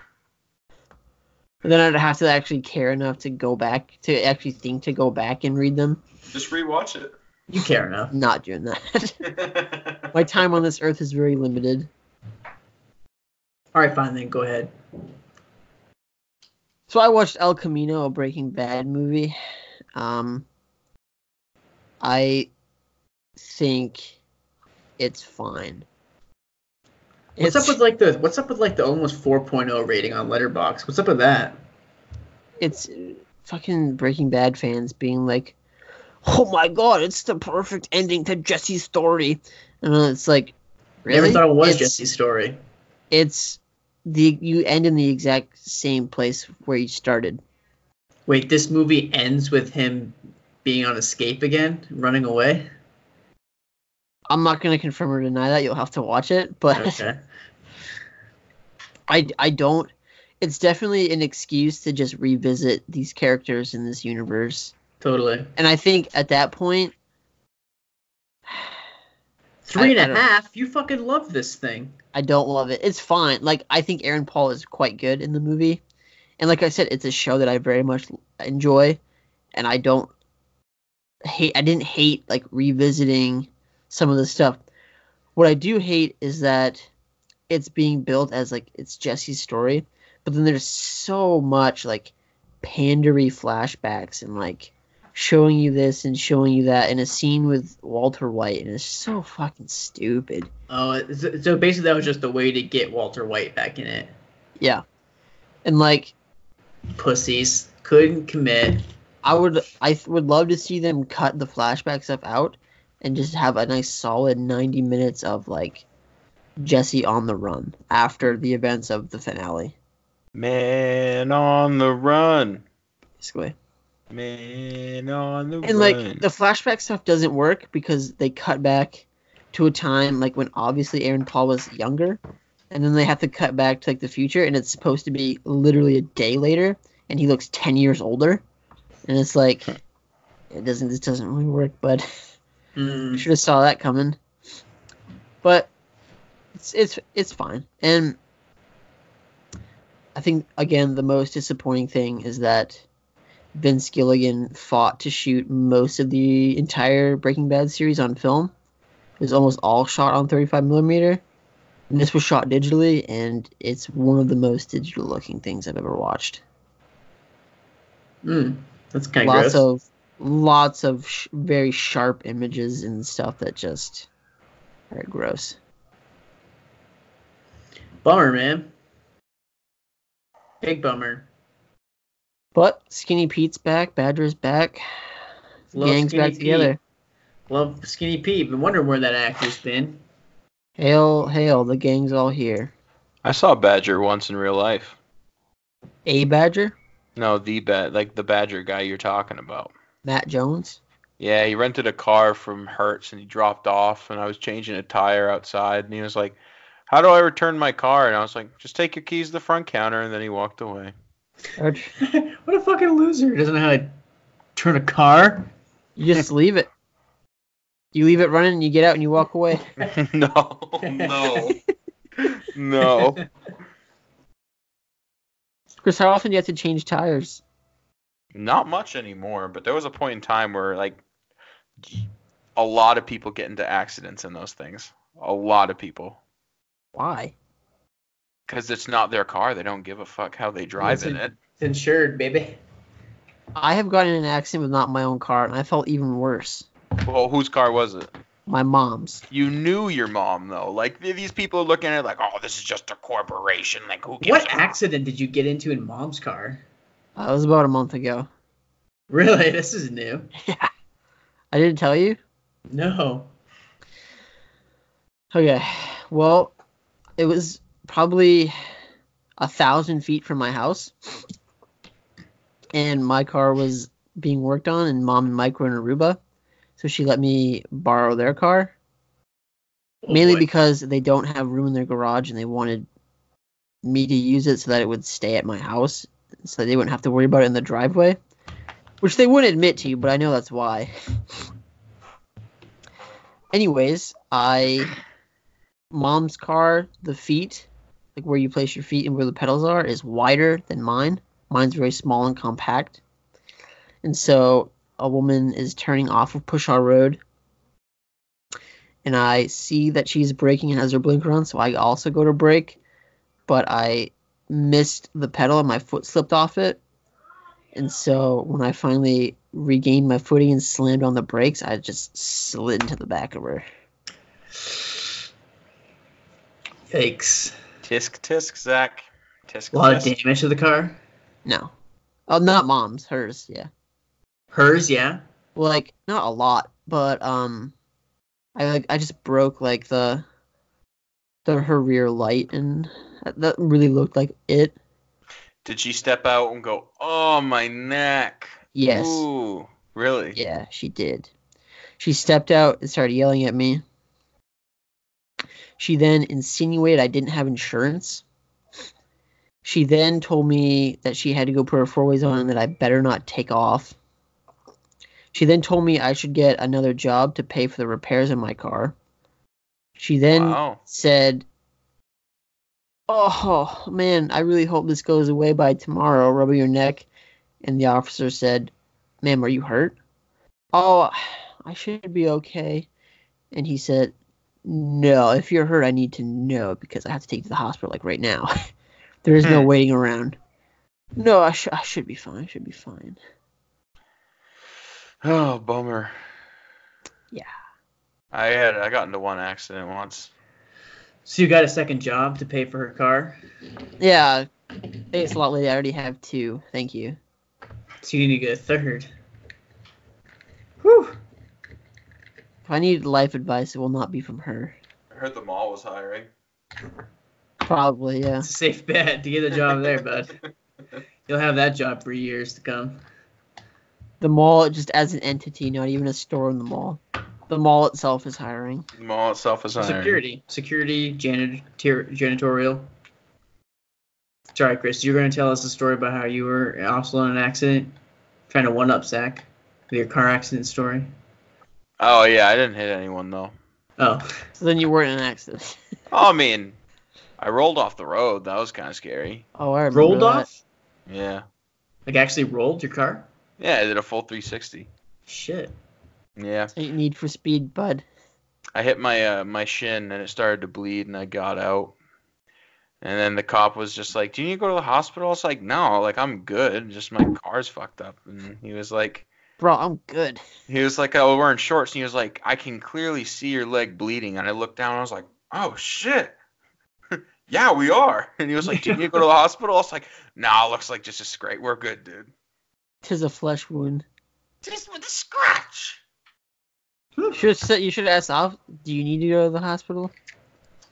Speaker 9: And then I'd have to actually care enough to go back to actually think to go back and read them.
Speaker 8: Just rewatch it.
Speaker 7: You care enough.
Speaker 9: Not doing that. My time on this earth is very limited.
Speaker 7: All right, fine then. Go ahead.
Speaker 9: So I watched El Camino, a Breaking Bad movie. Um, I think it's fine.
Speaker 7: What's
Speaker 9: it's,
Speaker 7: up with like the What's up with like the almost 4.0 rating on Letterboxd? What's up with that?
Speaker 9: it's fucking Breaking Bad fans being like, "Oh my god, it's the perfect ending to Jesse's story," and then it's like, really?
Speaker 7: Never thought it was
Speaker 9: It's-
Speaker 7: Jesse's story.
Speaker 9: It's the you end in the exact same place where you started.
Speaker 7: Wait, this movie ends with him being on escape again, running away.
Speaker 9: I'm not gonna confirm or deny that. You'll have to watch it, but
Speaker 7: Okay.
Speaker 9: I I don't. It's definitely an excuse to just revisit these characters in this universe,
Speaker 7: Totally.
Speaker 9: and I think at that point,
Speaker 7: Three
Speaker 9: I-
Speaker 7: and a half. You fucking love this thing.
Speaker 9: I don't love it. It's fine. Like I think Aaron Paul is quite good in the movie, and like I said, it's a show that I very much enjoy, and I don't hate. I didn't hate like revisiting some of the stuff. What I do hate is that it's being built as like it's Jesse's story, but then there's so much like pandery flashbacks and like showing you this and showing you that in a scene with Walter White, and it's so fucking stupid.
Speaker 7: Oh, so so basically that was just a way to get Walter White back in it.
Speaker 9: Yeah. And like
Speaker 7: Pussies couldn't commit.
Speaker 9: I would I th- would love to see them cut the flashback stuff out and just have a nice solid 90 minutes of like Jesse on the run after the events of the finale.
Speaker 8: Man on the run.
Speaker 9: Basically.
Speaker 8: Man on the
Speaker 9: And
Speaker 8: run.
Speaker 9: like the flashback stuff doesn't work because they cut back to a time like when obviously Aaron Paul was younger, and then they have to cut back to like the future, and it's supposed to be literally a day later, and he looks ten years older, and it's like it doesn't this doesn't really work, but
Speaker 7: Mm.
Speaker 9: should have saw that coming. But it's it's it's fine, and I think again the most disappointing thing is that Vince Gilligan fought to shoot most of the entire Breaking Bad series on film. It was almost all shot on 35 millimeter. And this was shot digitally, and it's one of the most digital looking things I've ever watched.
Speaker 7: Mm. That's kind of
Speaker 9: lots
Speaker 7: gross.
Speaker 9: of lots of sh- very sharp images and stuff that just are gross.
Speaker 7: Bummer, man. Big bummer.
Speaker 9: But Skinny Pete's back, Badger's back,
Speaker 7: Love
Speaker 9: gang's
Speaker 7: Skinny
Speaker 9: back
Speaker 7: Pete.
Speaker 9: together.
Speaker 7: Love Skinny Pete. Been wondering where that actor's been.
Speaker 9: Hail, hail, the gang's all here.
Speaker 8: I saw Badger once in real life.
Speaker 9: A Badger,
Speaker 8: No, the bad like the Badger guy you're talking about.
Speaker 9: Matt Jones.
Speaker 8: Yeah, he rented a car from Hertz and he dropped off and I was changing a tire outside and he was like, How do I return my car? And I was like, Just take your keys to the front counter and then he walked away.
Speaker 7: what a fucking loser. Doesn't know how to turn a car.
Speaker 9: You just leave it. You leave it running, and you get out, and you walk away.
Speaker 8: no, no. no.
Speaker 9: Chris, how often do you have to change tires?
Speaker 8: Not much anymore, but there was a point in time where like a lot of people get into accidents in those things. A lot of people.
Speaker 9: Why?
Speaker 8: Because it's not their car. They don't give a fuck how they drive in it.
Speaker 7: It's insured, baby.
Speaker 9: I have gotten in an accident with not my own car, and I felt even worse.
Speaker 8: Well, whose car was it?
Speaker 9: My mom's.
Speaker 8: You knew your mom though. Like these people are looking at it like, oh, this is just a corporation. Like who gives
Speaker 7: What
Speaker 8: a
Speaker 7: accident did you get into in mom's car?
Speaker 9: Uh, it was about a month ago.
Speaker 7: Really? This is new. Yeah.
Speaker 9: I didn't tell you.
Speaker 7: No.
Speaker 9: Okay. Well, it was probably a thousand feet from my house, and my car was being worked on, and mom and Mike were in Aruba, so she let me borrow their car. Oh, Mainly because they don't have room in their garage, and they wanted me to use it so that it would stay at my house, so they wouldn't have to worry about it in the driveway, which they wouldn't admit to you, but I know that's why. Anyways, I mom's car, the feet, like where you place your feet and where the pedals are, is wider than mine. Mine's very small and compact. And so a woman is turning off of Pushaw Road. And I see that she's braking and has her blinker on, so I also go to brake. But I missed the pedal and my foot slipped off it. And so when I finally regained my footing and slammed on the brakes, I just slid into the back of her.
Speaker 7: Yikes.
Speaker 8: Tisk tisk Zach. Tisk
Speaker 7: A lot of damage to the car.
Speaker 9: No. Oh, not mom's, hers, yeah.
Speaker 7: Hers, yeah.
Speaker 9: Like not a lot, but um, I like I just broke like the the her rear light, and that, that really looked like it.
Speaker 8: Did she step out and go, oh my neck?
Speaker 9: Yes.
Speaker 8: Ooh, really?
Speaker 9: Yeah, she did. She stepped out and started yelling at me. She then insinuated I didn't have insurance. She then told me that she had to go put her four ways on and that I better not take off. She then told me I should get another job to pay for the repairs in my car. She then
Speaker 8: Wow.
Speaker 9: said, Oh man, I really hope this goes away by tomorrow, rubbing your neck. And the officer said, Ma'am, are you hurt? Oh, I should be okay. And he said, No, if you're hurt, I need to know because I have to take you to the hospital like right now. there is no
Speaker 8: Hmm.
Speaker 9: waiting around. No, I, sh- I should be fine. I should be fine.
Speaker 8: Oh, bummer.
Speaker 9: Yeah.
Speaker 8: I had I got into one accident once.
Speaker 7: So you got a second job to pay for her car.
Speaker 9: Yeah. Thanks a lot, lady. I already have two. Thank you.
Speaker 7: So you need to get a third. Whew.
Speaker 9: If I need life advice, it will not be from her.
Speaker 8: I heard the mall was hiring.
Speaker 9: Probably, yeah.
Speaker 7: It's a safe bet to get a job there, bud. You'll have that job for years to come.
Speaker 9: The mall just as an entity, not even a store in the mall. The mall itself is hiring.
Speaker 8: The mall itself is hiring.
Speaker 7: Security, security, janitor, janitorial. Sorry, Chris. You're going to tell us a story about how you were also in an accident, trying to one up Zach with your car accident story.
Speaker 8: Oh yeah, I didn't hit anyone though.
Speaker 7: Oh,
Speaker 9: So then you weren't in an accident.
Speaker 8: Oh, I mean, I rolled off the road. That was kind of scary.
Speaker 9: Oh, I
Speaker 7: rolled
Speaker 9: that.
Speaker 7: off?
Speaker 8: Yeah.
Speaker 7: Like actually rolled your car?
Speaker 8: Yeah, I did a full 360.
Speaker 7: Shit.
Speaker 8: Yeah.
Speaker 9: Ain't need for speed, bud.
Speaker 8: I hit my uh, my shin and it started to bleed and I got out. And then the cop was just like, "Do you need to go to the hospital?" I was like, "No, like I'm good. Just my car's fucked up." And he was like,
Speaker 9: Bro, I'm good.
Speaker 8: he was like, "Oh, we're wearing shorts." And he was like, "I can clearly see your leg bleeding." And I looked down and I was like, "Oh shit." yeah, we are. And he was like, "Do you need to go to the hospital?" I was like, "Nah, looks like just a scrape. We're good, dude."
Speaker 9: Tis a flesh wound.
Speaker 10: Just with a scratch.
Speaker 9: You should you should ask off. Do you need to go to the hospital?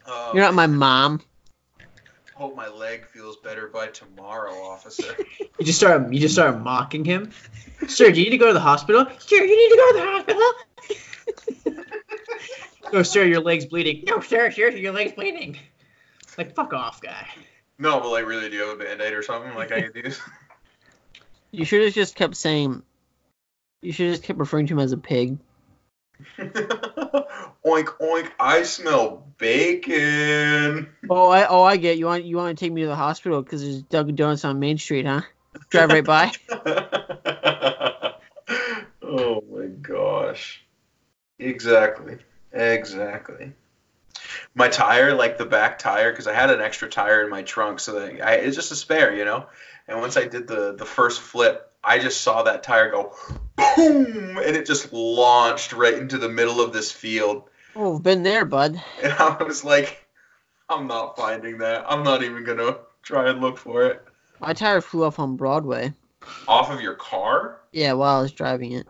Speaker 8: Uh,
Speaker 9: You're not my mom.
Speaker 8: Hope my leg feels better by tomorrow, officer.
Speaker 7: You just start you just start mocking him. Sir, do you need to go to the hospital? Sir, you need to go to the hospital. no, oh, sir, your leg's bleeding. No, sir, sir, your leg's bleeding. Like fuck off, guy.
Speaker 8: no, but like, really, do you have a band-aid or something like I could use?
Speaker 9: You should have just kept saying. You should have just kept referring to him as a pig.
Speaker 8: oink oink! I smell bacon.
Speaker 9: Oh, I oh I get you want you want to take me to the hospital because there's Dunkin' Donuts on Main Street, huh? Drive right by.
Speaker 8: oh my gosh. Exactly. Exactly. My tire, like the back tire, because I had an extra tire in my trunk, so that I, it's just a spare, you know. And once I did the the first flip, I just saw that tire go boom, and it just launched right into the middle of this field.
Speaker 9: Oh, been there, bud.
Speaker 8: And I was like, I'm not finding that. I'm not even gonna try and look for it.
Speaker 9: My tire flew off on Broadway.
Speaker 8: Off of your car?
Speaker 9: Yeah, while I was driving it.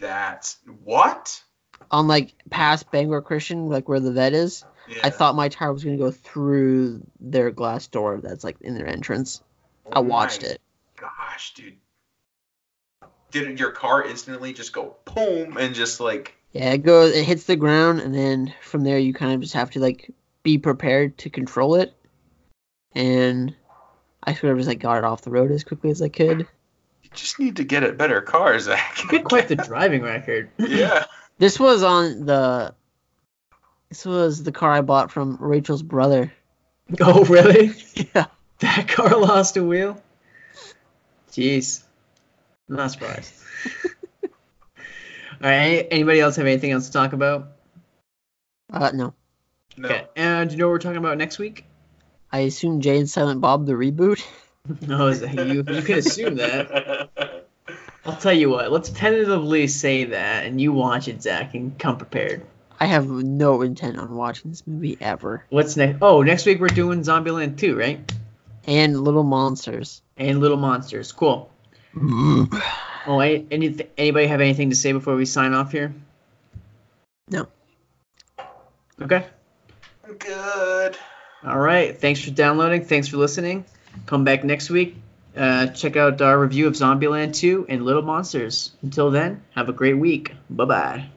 Speaker 8: That's what?
Speaker 9: On like past Bangor Christian, like where the vet is.
Speaker 8: Yeah.
Speaker 9: I thought my tire was gonna go through their glass door that's like in their entrance. I
Speaker 8: Oh
Speaker 9: watched
Speaker 8: my
Speaker 9: it.
Speaker 8: Gosh, dude. Did your car instantly just go boom and just like
Speaker 9: Yeah, it goes it hits the ground and then from there you kind of just have to like be prepared to control it. And I sort of just like got it off the road as quickly as I could.
Speaker 8: you just need to get a better car, Zach?
Speaker 7: You got quite the driving record.
Speaker 8: yeah.
Speaker 9: This was on the this was the car I bought from Rachel's brother.
Speaker 7: Oh really?
Speaker 9: Yeah.
Speaker 7: That car lost a wheel? Jeez. I'm not surprised. All right. Any, anybody else have anything else to talk about?
Speaker 9: Uh no.
Speaker 8: No.
Speaker 7: Okay. And do you know what we're talking about next week?
Speaker 9: I assume Jay and Silent Bob the reboot.
Speaker 7: No, is that- you you can assume that. I'll tell you what. Let's tentatively say that, and you watch it, Zach, and come prepared.
Speaker 9: I have no intent on watching this movie ever.
Speaker 7: What's next? Oh, next week we're doing Zombieland 2, right?
Speaker 9: And Little Monsters.
Speaker 7: And Little Monsters. Cool. Oh, any, any, anybody have anything to say before we sign off here?
Speaker 9: No.
Speaker 7: Okay.
Speaker 8: Good.
Speaker 7: All right. Thanks for downloading. Thanks for listening. Come back next week. Uh, check out our review of Zombieland 2 and Little Monsters. Until then, have a great week. Bye bye.